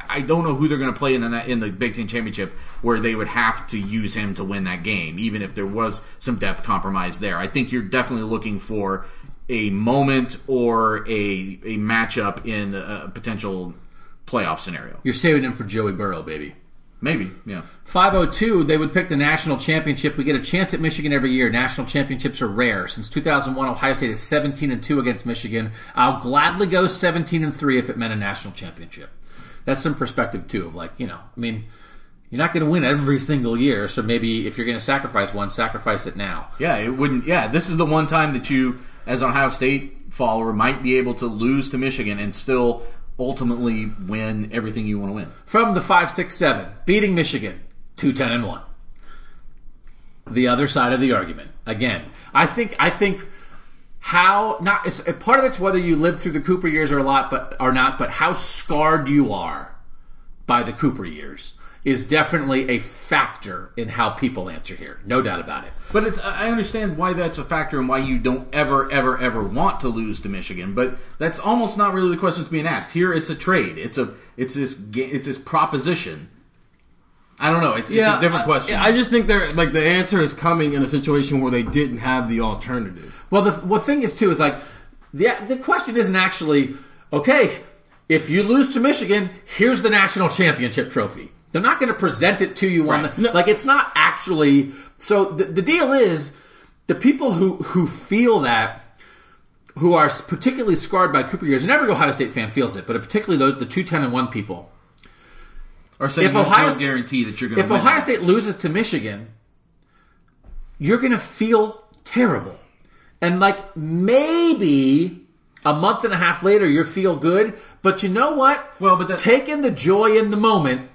I don't know who they're going to play in the in the Big Ten championship where they would have to use him to win that game, even if there was some depth compromise there. I think you're definitely looking for a moment or a a matchup in a potential playoff scenario. You're saving him for Joey Burrow, baby. Maybe, yeah. 502, they would pick the national championship. We get a chance at Michigan every year. National championships are rare. Since 2001, Ohio State is 17 and 2 against Michigan. I'll gladly go 17 and 3 if it meant a national championship. That's some perspective too of like, you know, I mean, you're not going to win every single year, so maybe if you're going to sacrifice one, sacrifice it now. Yeah, it wouldn't. Yeah, this is the one time that you, as an Ohio State follower, might be able to lose to Michigan and still ultimately win everything you want to win. From the 567, beating Michigan, 210 and 1. The other side of the argument. Again, I think I think how not it's, part of it's whether you lived through the Cooper years or a lot but or not, but how scarred you are by the Cooper years is definitely a factor in how people answer here. No doubt about it. But it's, I understand why that's a factor and why you don't ever, ever, ever want to lose to Michigan. But that's almost not really the question that's being asked. Here, it's a trade. It's a, it's this, it's this proposition. I don't know. It's, it's a different I- question. I, just think they're like the answer is coming in a situation where they didn't have the alternative. Well, the well, thing is too is like the the question isn't actually okay. If you lose to Michigan, here's the national championship trophy. They're not going to present it to you on Right. the like. It's not actually. So the, the deal is the people who who feel that. Who are particularly scarred by Cooper years, and every Ohio State fan feels it, but particularly those the two ten and one people. Or saying if there's Ohio no guarantee that you're going to If win. Ohio. State loses to Michigan, you're going to feel terrible. And like maybe a month and a half later, you feel good. But you know what? Well, but that- taking the joy in the moment.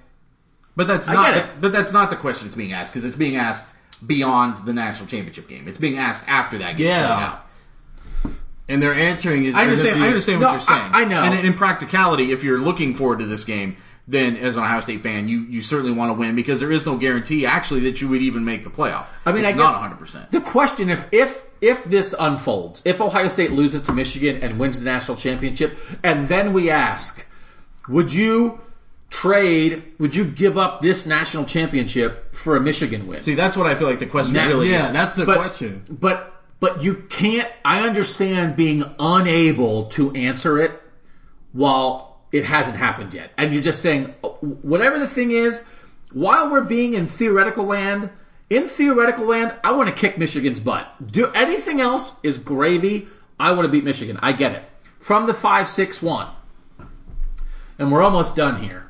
But that's I not. get it. But that's not the question that's being asked because it's being asked beyond the national championship game. It's being asked after that game. Yeah. And their answering is I as if understand. the- I understand No, what you're saying. I- I know. And in practicality, if you're looking forward to this game, then as an Ohio State fan, you, you certainly want to win because there is no guarantee actually that you would even make the playoff. I mean, it's I not 100. percent The question if if if this unfolds, if Ohio State loses to Michigan and wins the national championship, and then we ask, would you trade? Would you give up this national championship for a Michigan win? See, that's what I feel like the question That- really yeah, is. that's the but, question. But but you can't. I understand being unable to answer it while it hasn't happened yet, and you're just saying "Oh, whatever the thing is. While we're being in theoretical land, in theoretical land, I want to kick Michigan's butt. Do anything else is gravy. I want to beat Michigan. I get it. From the five six one, and we're almost done here.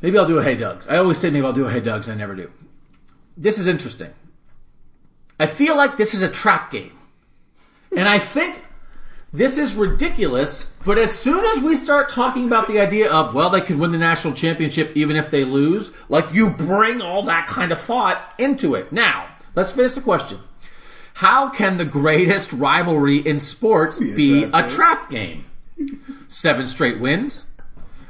Maybe I'll do a Hey Dugs. I always say maybe I'll do a Hey Dugs. I never do. This is interesting. I feel like this is a trap game. And I think this is ridiculous, but as soon as we start talking about the idea of, well, they could win the national championship even if they lose, like you bring all that kind of thought into it. Now, let's finish the question. How can the greatest rivalry in sports be a trap game? Seven straight wins.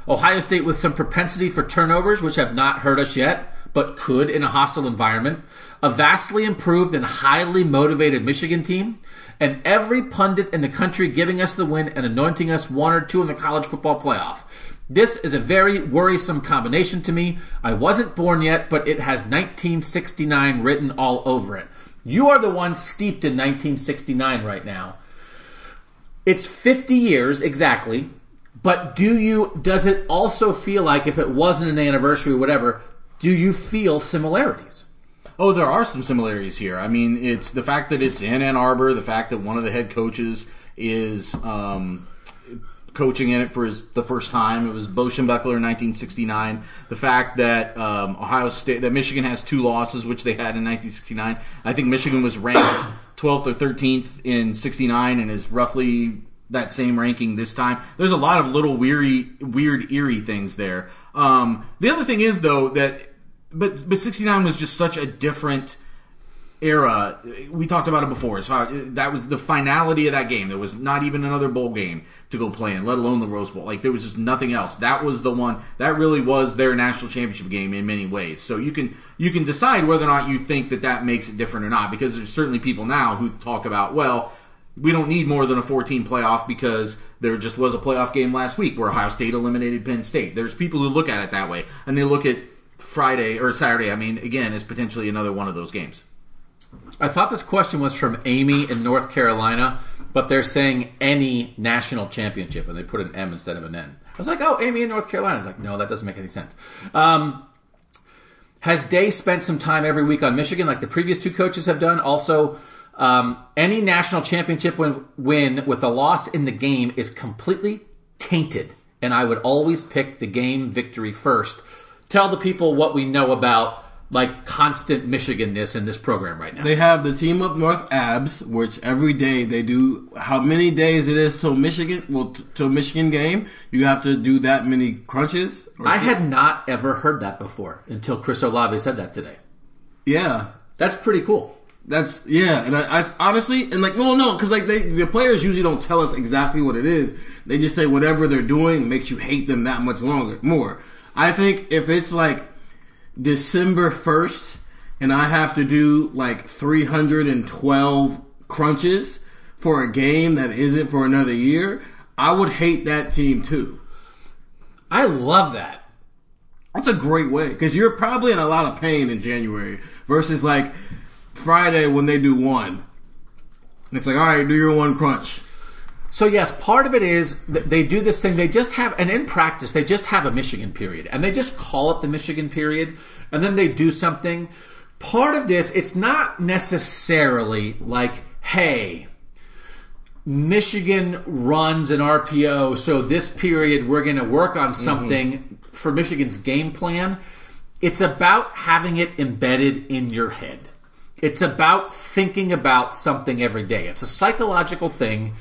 Ohio State with some propensity for turnovers, which have not hurt us yet, but could in a hostile environment. A vastly improved and highly motivated Michigan team. And every pundit in the country giving us the win and anointing us one or two in the college football playoff. This is a very worrisome combination to me. I wasn't born yet, but it has 1969 written all over it. You are the one steeped in 1969 right now. It's 50 years exactly, but do you does it also feel like if it wasn't an anniversary or whatever, do you feel similarities? Oh, there are some similarities here. I mean, it's the fact that it's in Ann Arbor, the fact that one of the head coaches is um, coaching in it for his the first time. It was Bo Schembechler in 1969. The fact that um, Ohio State, that Michigan has two losses, which they had in 1969. I think Michigan was ranked 12th or 13th in 69 and is roughly that same ranking this time. There's a lot of little weary, weird, eerie things there. Um, the other thing is though that, but but 69 was just such a different era. We talked about it before. As far uh, that was the finality of that game. There was not even another bowl game to go play in, let alone the Rose Bowl. Like there was just nothing else. That was the one. That really was their national championship game in many ways. So you can you can decide whether or not you think that that makes it different or not. Because there's certainly people now who talk about well. We don't need more than a 14 playoff because there just was a playoff game last week where Ohio State eliminated Penn State. There's people who look at it that way, and they look at Friday or Saturday. I mean, again, as potentially another one of those games. I thought this question was from Amy in North Carolina, but they're saying any national championship, and they put an M instead of an N. I was like, oh, Amy in North Carolina. I was like, no, that doesn't make any sense. Um, has Day spent some time every week on Michigan, like the previous two coaches have done? Also, um, any national championship win, win with a loss in the game is completely tainted, and I would always pick the game victory first. Tell the people what we know about like constant Michiganness in this program right now. They have the team up north abs, which every day they do. How many days it is till Michigan? Well, t- till Michigan game, you have to do that many crunches. or I had not ever heard that before until Chris Olave said that today. yeah. That's pretty cool. That's yeah, and I, I honestly and like no no because like they the players usually don't tell us exactly what it is. They just say whatever they're doing makes you hate them that much longer more. I think if it's like December first and I have to do like three hundred and twelve crunches for a game that isn't for another year, I would hate that team too. I love that. That's a great way because you're probably in a lot of pain in January versus like Friday when they do one. It's like, all right, do your one crunch. So yes, part of it is th- they do this thing. They just have, and in practice, they just have a Michigan period, and they just call it the Michigan period, and then they do something. Part of this, it's not necessarily like, hey, Michigan runs an RPO, so this period we're going to work on mm-hmm. something for Michigan's game plan. It's about having it embedded in your head. It's about thinking about something every day. It's a psychological thing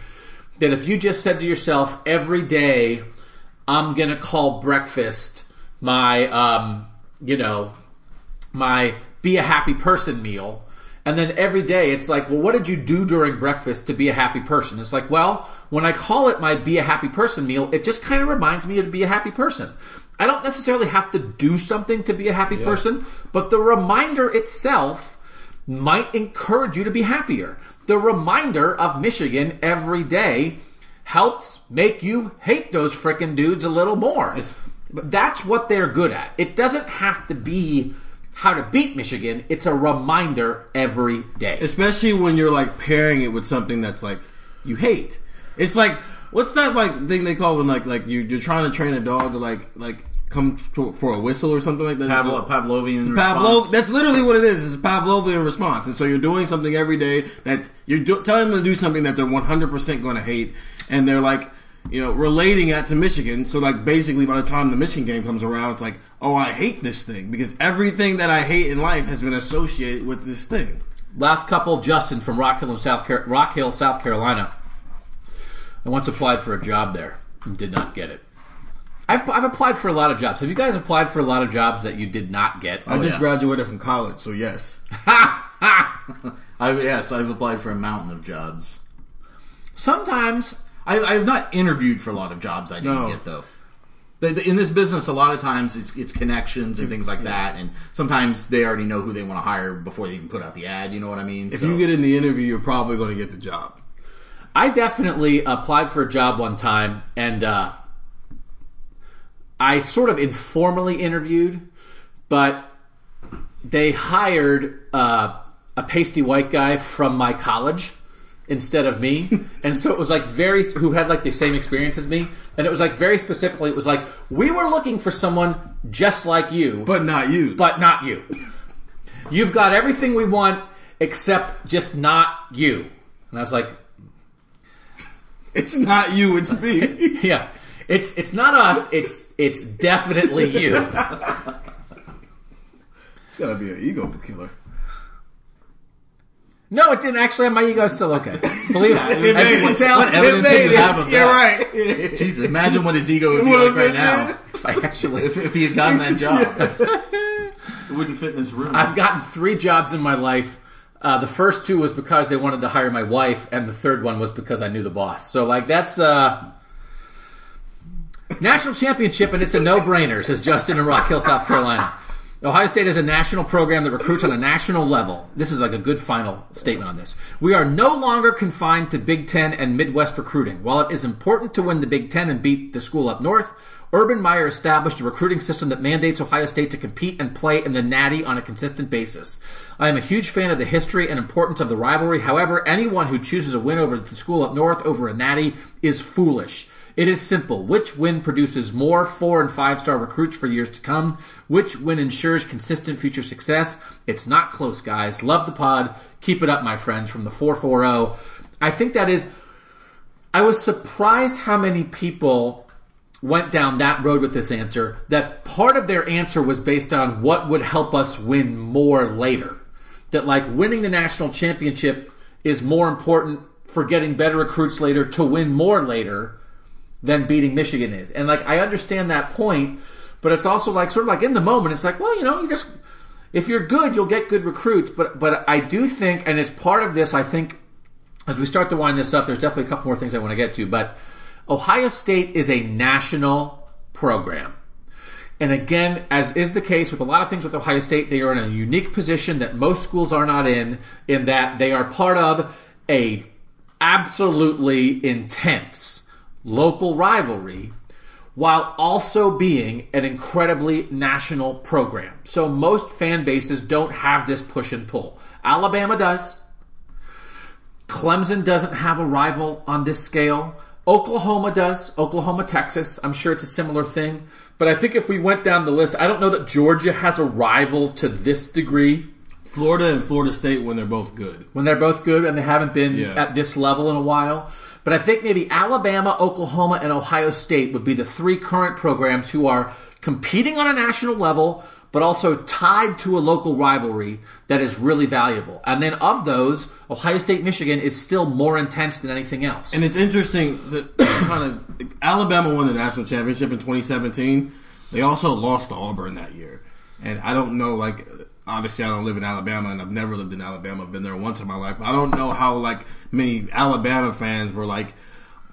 that if you just said to yourself every day, I'm going to call breakfast my, um, you know, my be a happy person meal. And then every day it's like, well, what did you do during breakfast to be a happy person? It's like, well, when I call it my Be a Happy Person meal, it just kind of reminds me to be a happy person. I don't necessarily have to do something to be a happy person, but the reminder itself might encourage you to be happier. The reminder of Michigan every day helps make you hate those frickin' dudes a little more. But that's what they're good at. It doesn't have to be how to beat Michigan. It's a reminder every day. especially when you're like pairing it with something that's like you hate. It's like what's that like thing they call when like like you you're trying to train a dog to like like come to, for a whistle or something like that. Pavlo- Pavlovian Pavlov. response. That's literally what it is. It's a Pavlovian response, and so you're doing something every day that you're do, telling them to do something that they're 100 percent going to hate, and they're like, you know, relating that to Michigan. So like basically, by the time the Michigan game comes around, it's like, oh, I hate this thing because everything that I hate in life has been associated with this thing. Last couple, Justin from Rock Hill, South Car- Rock Hill, South Carolina. I once applied for a job there and did not get it. I've, I've applied for a lot of jobs. Have you guys applied for a lot of jobs that you did not get? I just yeah. graduated from college, so yes. I, yes, I've applied for a mountain of jobs. Sometimes I, I've not interviewed for a lot of jobs I didn't No. get though. The- the- In this business, a lot of times it's it's connections and things like that, and sometimes they already know who they want to hire before they even put out the ad. You know what I mean? If So- you get in the interview, you're probably going to get the job. I definitely applied for a job one time, and uh, I sort of informally interviewed, but they hired uh, a pasty white guy from my college instead of me, and so it was like very who had like the same experience as me, and it was like very specifically, it was like we were looking for someone just like you, But not you. but not you. You've got everything we want except just not you. And I was like, it's not you, it's me. Yeah, it's it's not us. It's it's definitely you. it's got to be an ego killer. No, it didn't actually. My ego's still okay. Believe it. As you can tell, What evidence do you have of You're that? right. Jesus, imagine what his ego would be like right now if I actually, if, if he had gotten that job. it wouldn't fit in this room. I've gotten three jobs in my life. Uh, the first two was because they wanted to hire my wife, and the third one was because I knew the boss. So, like, that's uh, national championship, and it's a no-brainer. Says Justin in Rock Hill, South Carolina. Ohio State is a national program that recruits on a national level. This is like a good final statement on this. We are no longer confined to Big Ten and Midwest recruiting. While it is important to win the Big Ten and beat the school up north, Urban Meyer established a recruiting system that mandates Ohio State to compete and play in the Natty on a consistent basis. I am a huge fan of the history and importance of the rivalry. However, anyone who chooses a win over the school up north over a Natty is foolish. It is simple. Which win produces more four and five star recruits for years to come? Which win ensures consistent future success? It's not close, guys. Love the pod. Keep it up, my friends, from the 440. I think that is. I was surprised how many people went down that road with this answer. That part of their answer was based on what would help us win more later. That, like, winning the national championship is more important for getting better recruits later to win more later than beating Michigan is. And like I understand that point, but it's also like sort of like in the moment, it's like, well, you know, you just if you're good, you'll get good recruits. But but I do think, and as part of this, I think as we start to wind this up, there's definitely a couple more things I want to get to. But Ohio State is a national program. And again, as is the case with a lot of things with Ohio State, they are in a unique position that most schools are not in, in that they are part of a absolutely intense local rivalry while also being an incredibly national program. So most fan bases don't have this push and pull. Alabama does. Clemson doesn't have a rival on this scale. Oklahoma does. Oklahoma, Texas. I'm sure it's a similar thing. But I think if we went down the list, I don't know that Georgia has a rival to this degree Florida and Florida State when they're both good. when they're both good and they haven't been Yeah. at this level in a while. But I think maybe Alabama, Oklahoma, and Ohio State would be the three current programs who are competing on a national level, but also tied to a local rivalry that is really valuable. And then of those, Ohio State, Michigan is still more intense than anything else. And it's interesting that kind of Alabama won the national championship in 2017. They also lost to Auburn that year, and I don't know like. Obviously, I don't live in Alabama, and I've never lived in Alabama. I've been there once in my life. I don't know how like many Alabama fans were like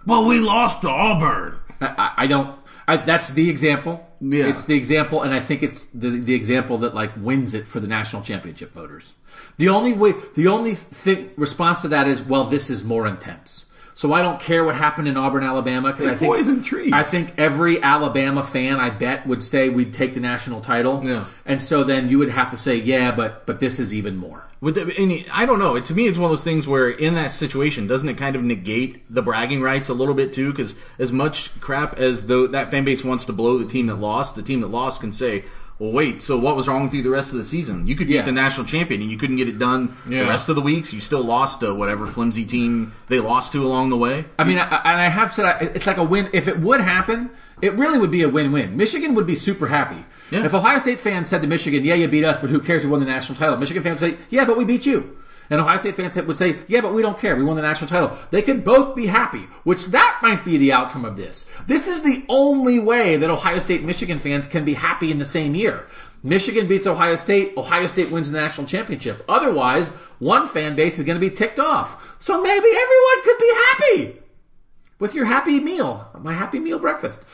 but we lost to Auburn. I, I, don't. I, that's the example. Yeah. it's the example, and I think it's the the example that like wins it for the national championship voters. The only way, the only thing response to that is, well, this is more intense. So I don't care what happened in Auburn, Alabama, because I think poison trees. I think every Alabama fan, I bet, would say we'd take the national title. Yeah. and so then you would have to say, yeah, but but this is even more. With the, and I don't know. It, to me, it's one of those things where, in that situation, doesn't it kind of negate the bragging rights a little bit too? Because as much crap as though that fan base wants to blow the team that lost, the team that lost can say, "Well, wait. So what was wrong with you the rest of the season? You could beat Yeah. the national champion, and you couldn't get it done Yeah. the rest of the weeks. You still lost to whatever flimsy team they lost to along the way." I mean, I, and I have said it's like a win. If it would happen, it really would be a win-win. Michigan would be super happy. Yeah. If Ohio State fans said to Michigan, "Yeah, you beat us, but who cares? We won the national title." Michigan fans would say, "Yeah, but we beat you." And Ohio State fans would say, "Yeah, but we don't care. We won the national title." They could both be happy, which that might be the outcome of this. This is the only way that Ohio State Michigan fans can be happy in the same year. Michigan beats Ohio State, Ohio State wins the national championship. Otherwise, one fan base is going to be ticked off. So maybe everyone could be happy with your happy meal, my happy meal breakfast.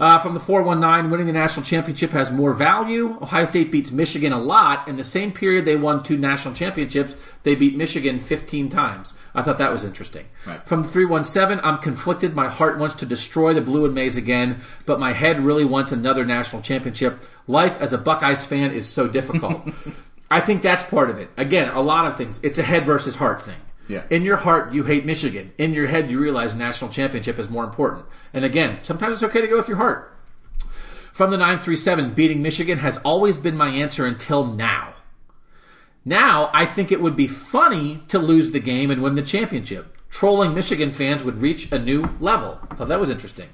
Uh, from the 419, winning the national championship has more value. Ohio State beats Michigan a lot. In the same period they won two national championships, they beat Michigan 15 times. I thought that was interesting. Right. From the 317, I'm conflicted. My heart wants to destroy the blue and maize again, but my head really wants another national championship. Life as a Buckeyes fan is so difficult. I think that's part of it. Again, a lot of things. It's a head versus heart thing. Yeah. In your heart, you hate Michigan. In your head, you realize national championship is more important. And again, sometimes it's okay to go with your heart. From the 937, beating Michigan has always been my answer until now. Now, I think it would be funny to lose the game and win the championship. Trolling Michigan fans would reach a new level. I thought that was interesting.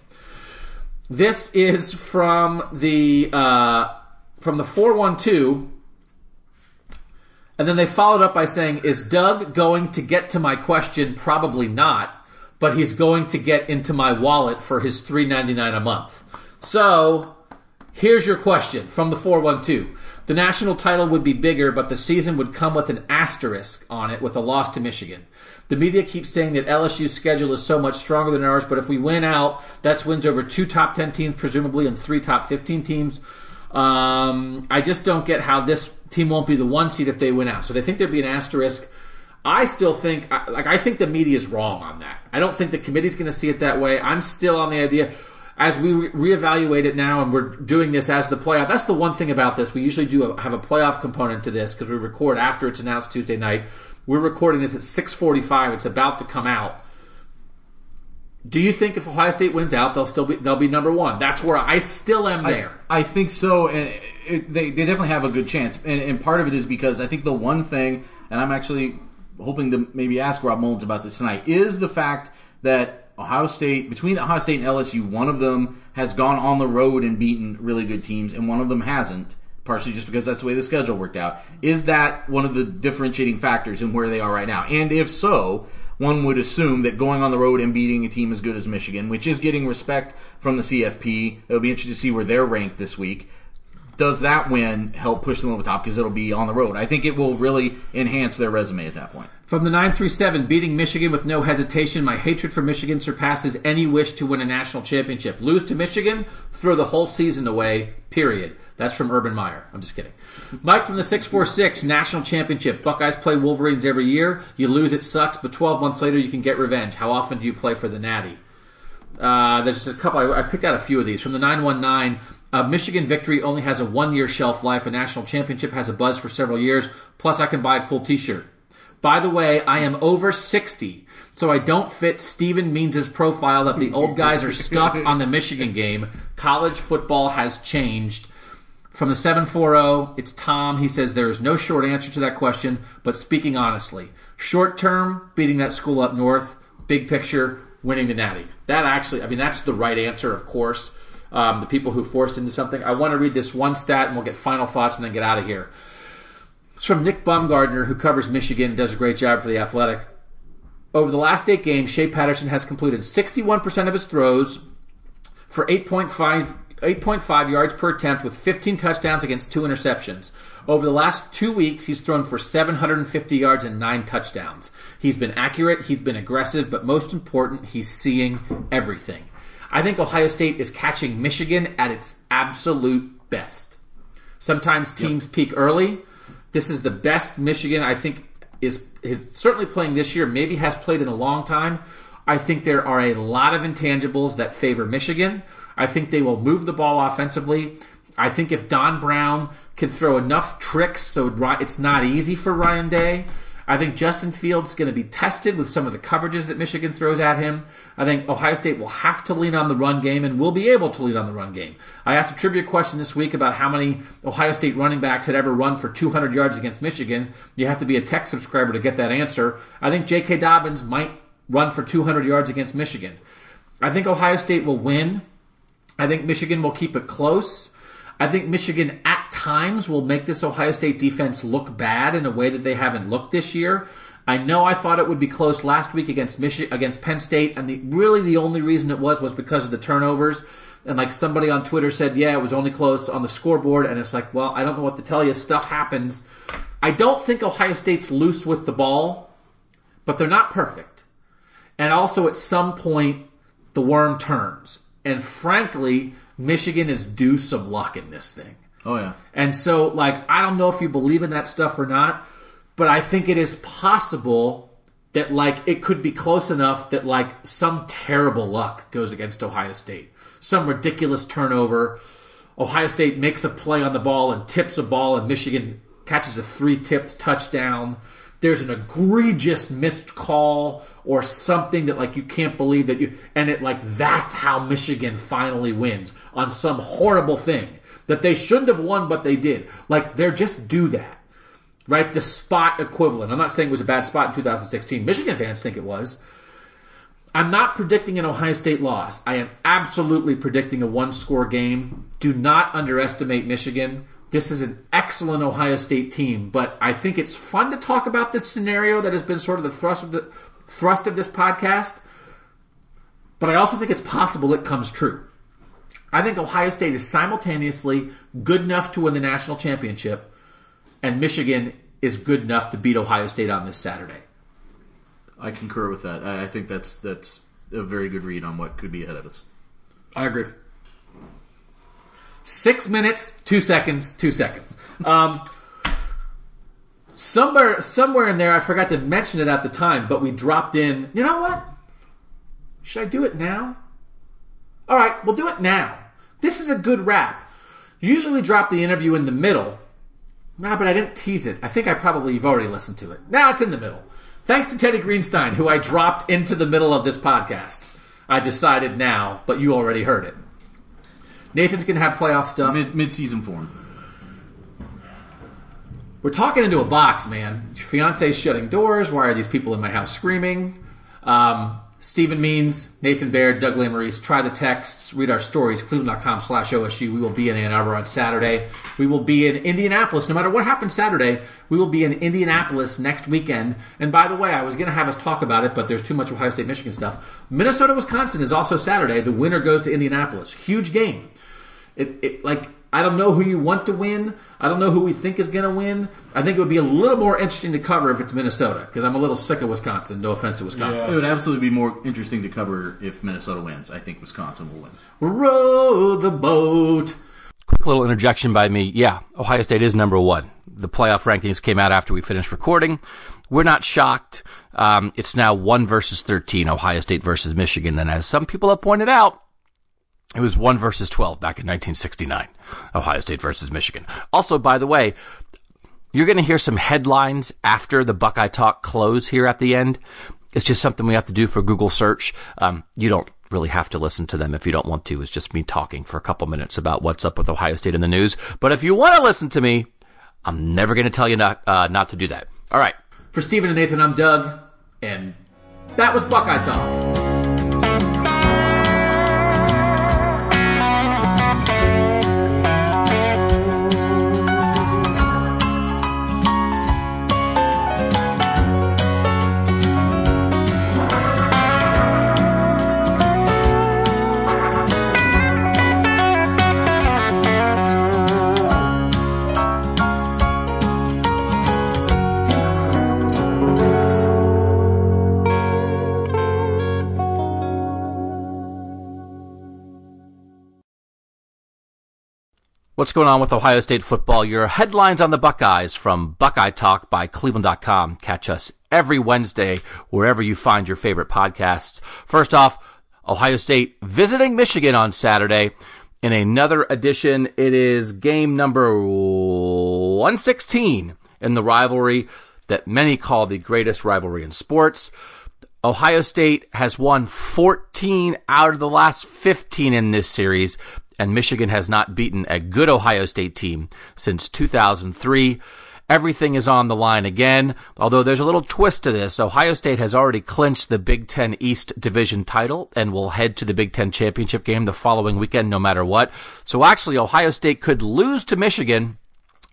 This is from the uh, from the 412. And then they followed up by saying, Is Doug going to get to my question? Probably not, but he's going to get into my wallet for his $3.99 a month. So here's your question from the 412. The national title would be bigger, but the season would come with an asterisk on it with a loss to Michigan. The media keeps saying that LSU's schedule is so much stronger than ours, but if we win out, that's wins over two top 10 teams, presumably, and three top 15 teams. Um, I just don't get how this team won't be the one seed if they win out. So they think there'd be an asterisk. I still think, I- like, I think the media is wrong on that. I don't think the committee's going to see it that way. I'm still on the idea as we re- reevaluate it now, and we're doing this as the playoff. That's the one thing about this. We usually do a, have a playoff component to this because we record after it's announced Tuesday night. We're recording this at 6:45. It's about to come out. Do you think if Ohio State wins out, they'll still be they'll be number one? That's where I still am there. I think so, and it, they they definitely have a good chance. And, and part of it is because I think the one thing, and I'm actually hoping to maybe ask Rob Mullens about this tonight, is the fact that Ohio State between Ohio State and LSU, one of them has gone on the road and beaten really good teams, and one of them hasn't. Partially just because that's the way the schedule worked out. Is that one of the differentiating factors in where they are right now? And if so, one would assume that going on the road and beating a team as good as Michigan, which is getting respect from the CFP, it'll be interesting to see where they're ranked this week. Does that win help push them over the top because it'll be on the road? I think it will really enhance their resume at that point. From the 937, beating Michigan with no hesitation, my hatred for Michigan surpasses any wish to win a national championship. Lose to Michigan, throw the whole season away, period. That's from Urban Meyer. I'm just kidding. Mike from the 646, national championship. Buckeyes play Wolverines every year. You lose, it sucks, but 12 months later, you can get revenge. How often do you play for the Natty? Uh, there's just a couple. I, I picked out a few of these from the 919. Uh, Michigan victory only has a one year shelf life. A national championship has a buzz for several years. Plus, I can buy a cool t shirt. By the way, I am over 60, so I don't fit Stephen Means' profile that the old guys are stuck on the Michigan game. College football has changed. From the 740, it's Tom. He says there is no short answer to that question, but speaking honestly, short term, beating that school up north, big picture, winning the Natty. That actually, I mean, that's the right answer, of course. Um, the people who forced into something. I want to read this one stat and we'll get final thoughts and then get out of here. It's from Nick Baumgardner, who covers Michigan, does a great job for the Athletic. Over the last eight games, Shea Patterson has completed 61% of his throws for 8.5 8.5 yards per attempt with 15 touchdowns against two interceptions. Over the last two weeks, he's thrown for 750 yards and nine touchdowns. He's been accurate, he's been aggressive, but most important, he's seeing everything. I think Ohio State is catching Michigan at its absolute best. Sometimes teams yep. peak early. This is the best Michigan I think is is certainly playing this year. Maybe has played in a long time. I think there are a lot of intangibles that favor Michigan. I think they will move the ball offensively. I think if Don Brown can throw enough tricks so it's not easy for Ryan Day, I think Justin Fields is going to be tested with some of the coverages that Michigan throws at him. I think Ohio State will have to lean on the run game and will be able to lean on the run game. I asked a trivia question this week about how many Ohio State running backs had ever run for 200 yards against Michigan. You have to be a tech subscriber to get that answer. I think J.K. Dobbins might run for 200 yards against Michigan. I think Ohio State will win. I think Michigan will keep it close. I think Michigan at times will make this Ohio State defense look bad in a way that they haven't looked this year. I know I thought it would be close last week against Michigan against Penn State, and the, really the only reason it was was because of the turnovers. And like somebody on Twitter said, yeah, it was only close on the scoreboard, and it's like, well, I don't know what to tell you. Stuff happens. I don't think Ohio State's loose with the ball, but they're not perfect. And also, at some point, the worm turns. And frankly, Michigan is due some luck in this thing. Oh yeah. And so, like, I don't know if you believe in that stuff or not, but I think it is possible that like it could be close enough that like some terrible luck goes against Ohio State. Some ridiculous turnover. Ohio State makes a play on the ball and tips a ball, and Michigan catches a three tipped touchdown. There's an egregious missed call or something that like you can't believe that you and it like that's how Michigan finally wins on some horrible thing that they shouldn't have won but they did. Like they're just do that. Right? The spot equivalent. I'm not saying it was a bad spot in 2016. Michigan fans think it was. I'm not predicting an Ohio State loss. I am absolutely predicting a one score game. Do not underestimate Michigan. This is an excellent Ohio State team, but I think it's fun to talk about this scenario that has been sort of the thrust of the thrust of this podcast, but I also think it's possible it comes true. I think Ohio State is simultaneously good enough to win the national championship, and Michigan is good enough to beat Ohio State on this Saturday. I concur with that. I think that's that's a very good read on what could be ahead of us. I agree. Six minutes, two seconds, two seconds. Um, somewhere somewhere in there I forgot to mention it at the time, but we dropped in. You know what? Should I do it now? All right, we'll do it now. This is a good wrap. Usually we drop the interview in the middle. Nah, but I didn't tease it. I think I probably you've already listened to it. Now it's in the middle. Thanks to Teddy Greenstein, who I dropped into the middle of this podcast. I decided now, but you already heard it. Nathan's gonna have playoff stuff. Mid mid-season form. We're talking into a box, man. Your fiance's shutting doors. Why are these people in my house screaming? Um, Stephen Means, Nathan Baird, Doug Lesmerises. Try the texts, read our stories, cleveland.com slash OSU. We will be in Ann Arbor on Saturday. We will be in Indianapolis. No matter what happens Saturday, we will be in Indianapolis next weekend. And by the way, I was going to have us talk about it, but there's too much Ohio State Michigan stuff. Minnesota Wisconsin is also Saturday. The winner goes to Indianapolis. Huge game. It, it like I don't know who you want to win. I don't know who we think is going to win. I think it would be a little more interesting to cover if it's Minnesota because I'm a little sick of Wisconsin. No offense to Wisconsin. Yeah. It would absolutely be more interesting to cover if Minnesota wins. I think Wisconsin will win. Row the boat. Quick little interjection by me. Yeah, Ohio State is number one. The playoff rankings came out after we finished recording. We're not shocked. Um, it's now one versus 13, Ohio State versus Michigan. And as some people have pointed out, it was 1 versus 12 back in 1969. Ohio State versus Michigan. Also, by the way, you're going to hear some headlines after the Buckeye Talk close here at the end. It's just something we have to do for Google search. Um, you don't really have to listen to them if you don't want to. It's just me talking for a couple minutes about what's up with Ohio State in the news. But if you want to listen to me, I'm never going to tell you not, uh, not to do that. All right. For Stephen and Nathan, I'm Doug, and that was Buckeye Talk. What's going on with Ohio State football? Your headlines on the Buckeyes from Buckeye Talk by Cleveland.com. Catch us every Wednesday wherever you find your favorite podcasts. First off, Ohio State visiting Michigan on Saturday. In another edition, it is game number 116 in the rivalry that many call the greatest rivalry in sports. Ohio State has won 14 out of the last 15 in this series and Michigan has not beaten a good Ohio State team since 2003. Everything is on the line again, although there's a little twist to this. Ohio State has already clinched the Big Ten East Division title and will head to the Big Ten championship game the following weekend no matter what. So actually, Ohio State could lose to Michigan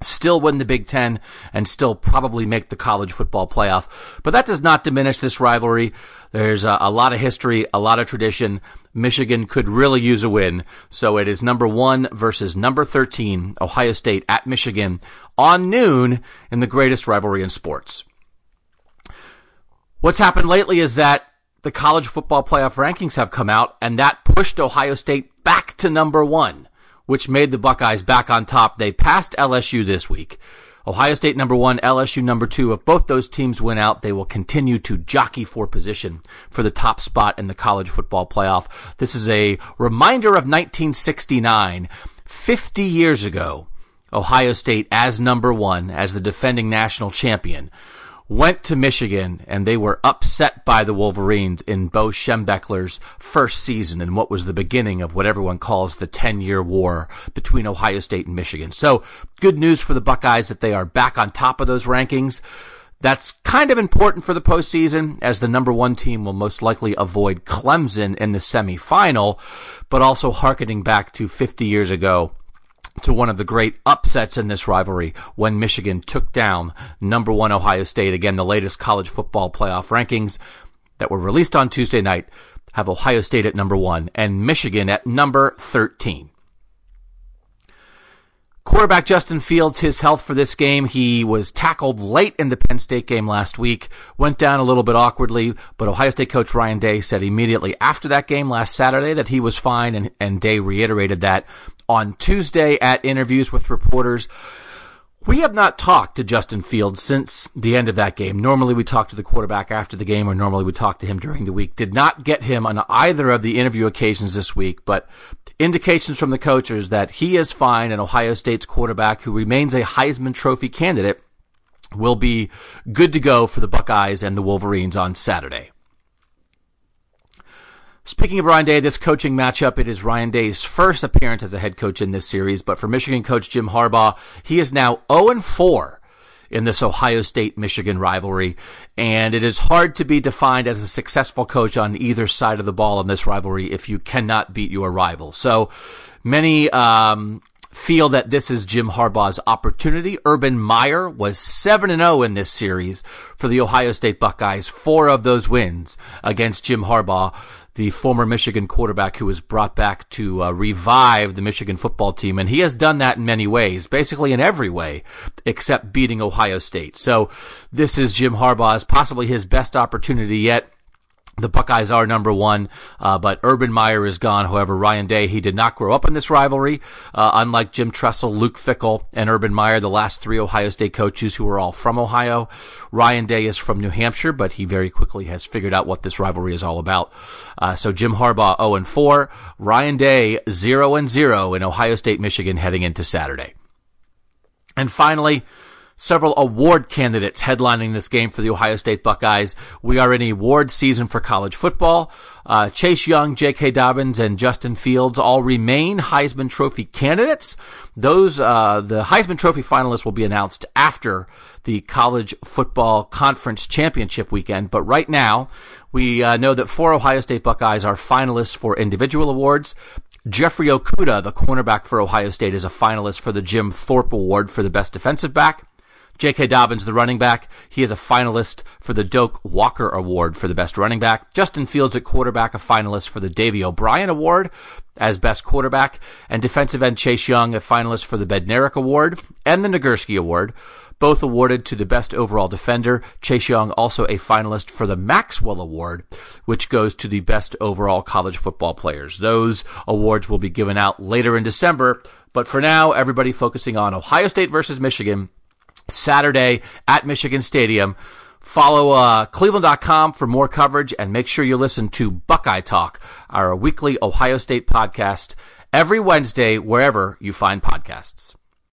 still win the Big Ten and still probably make the college football playoff. But that does not diminish this rivalry. There's a, a, lot of history, a lot of tradition. Michigan could really use a win. So it is number one versus number 13, Ohio State at Michigan on noon in the greatest rivalry in sports. What's happened lately is that the college football playoff rankings have come out and that pushed Ohio State back to number one which made the Buckeyes back on top. They passed LSU this week. Ohio State number one, LSU number two. If both those teams win out, they will continue to jockey for position for the top spot in the college football playoff. This is a reminder of 1969, 50 years ago. Ohio State as number one, as the defending national champion, went to Michigan and they were upset by the Wolverines in Bo Schembechler's first season in what was the beginning of what everyone calls the 10 year war between Ohio State and Michigan. So good news for the Buckeyes that they are back on top of those rankings. That's kind of important for the postseason as the number one team will most likely avoid Clemson in the semifinal, but also harkening back to 50 years ago to one of the great upsets in this rivalry when Michigan took down number one Ohio State. Again, the latest college football playoff rankings that were released on Tuesday night have Ohio State at number one and Michigan at number 13. Quarterback Justin Fields, his health for this game, he was tackled late in the Penn State game last week, went down a little bit awkwardly, but Ohio State coach Ryan Day said immediately after that game last Saturday that he was fine, and, and Day reiterated that on Tuesday at interviews with reporters. We have not talked to Justin Fields since the end of that game. Normally we talk to the quarterback after the game or normally we talk to him during the week. Did not get him on either of the interview occasions this week, but indications from the coaches that he is fine and Ohio State's quarterback who remains a Heisman Trophy candidate will be good to go for the Buckeyes and the Wolverines on Saturday. Speaking of Ryan Day, this coaching matchup, it is Ryan Day's first appearance as a head coach in this series, but for Michigan coach Jim Harbaugh, he is now 0 4 in this Ohio State Michigan rivalry. And it is hard to be defined as a successful coach on either side of the ball in this rivalry if you cannot beat your rival. So many, um, feel that this is Jim Harbaugh's opportunity. Urban Meyer was 7 and 0 in this series for the Ohio State Buckeyes, four of those wins against Jim Harbaugh the former Michigan quarterback who was brought back to uh, revive the Michigan football team. And he has done that in many ways, basically in every way, except beating Ohio State. So this is Jim Harbaugh's possibly his best opportunity yet the Buckeyes are number one, uh, but Urban Meyer is gone. However, Ryan Day, he did not grow up in this rivalry. Uh, unlike Jim Tressel, Luke Fickell, and Urban Meyer, the last three Ohio State coaches who are all from Ohio. Ryan Day is from New Hampshire, but he very quickly has figured out what this rivalry is all about. Uh, so Jim Harbaugh 0 and 4, Ryan Day 0 and 0 in Ohio State, Michigan heading into Saturday. And finally, several award candidates headlining this game for the Ohio State Buckeyes. We are in award season for college football. Uh, Chase Young, J.K. Dobbins, and Justin Fields all remain Heisman Trophy candidates. Those, uh, the Heisman Trophy finalists will be announced after the college football conference championship weekend. But right now, we uh, know that four Ohio State Buckeyes are finalists for individual awards. Jeffrey Okudah, the cornerback for Ohio State, is a finalist for the Jim Thorpe Award for the best defensive back. J.K. Dobbins, the running back, he is a finalist for the Doak Walker Award for the best running back. Justin Fields at quarterback, a finalist for the Davy O'Brien Award as best quarterback. And defensive end Chase Young, a finalist for the Bednarik Award and the Nagurski Award. both awarded to the best overall defender. Chase Young also a finalist for the Maxwell Award, which goes to the best overall college football players. Those awards will be given out later in December, but for now, everybody focusing on Ohio State versus Michigan, Saturday at Michigan Stadium. Follow uh, cleveland.com for more coverage and make sure you listen to Buckeye Talk, our weekly Ohio State podcast, every Wednesday, wherever you find podcasts.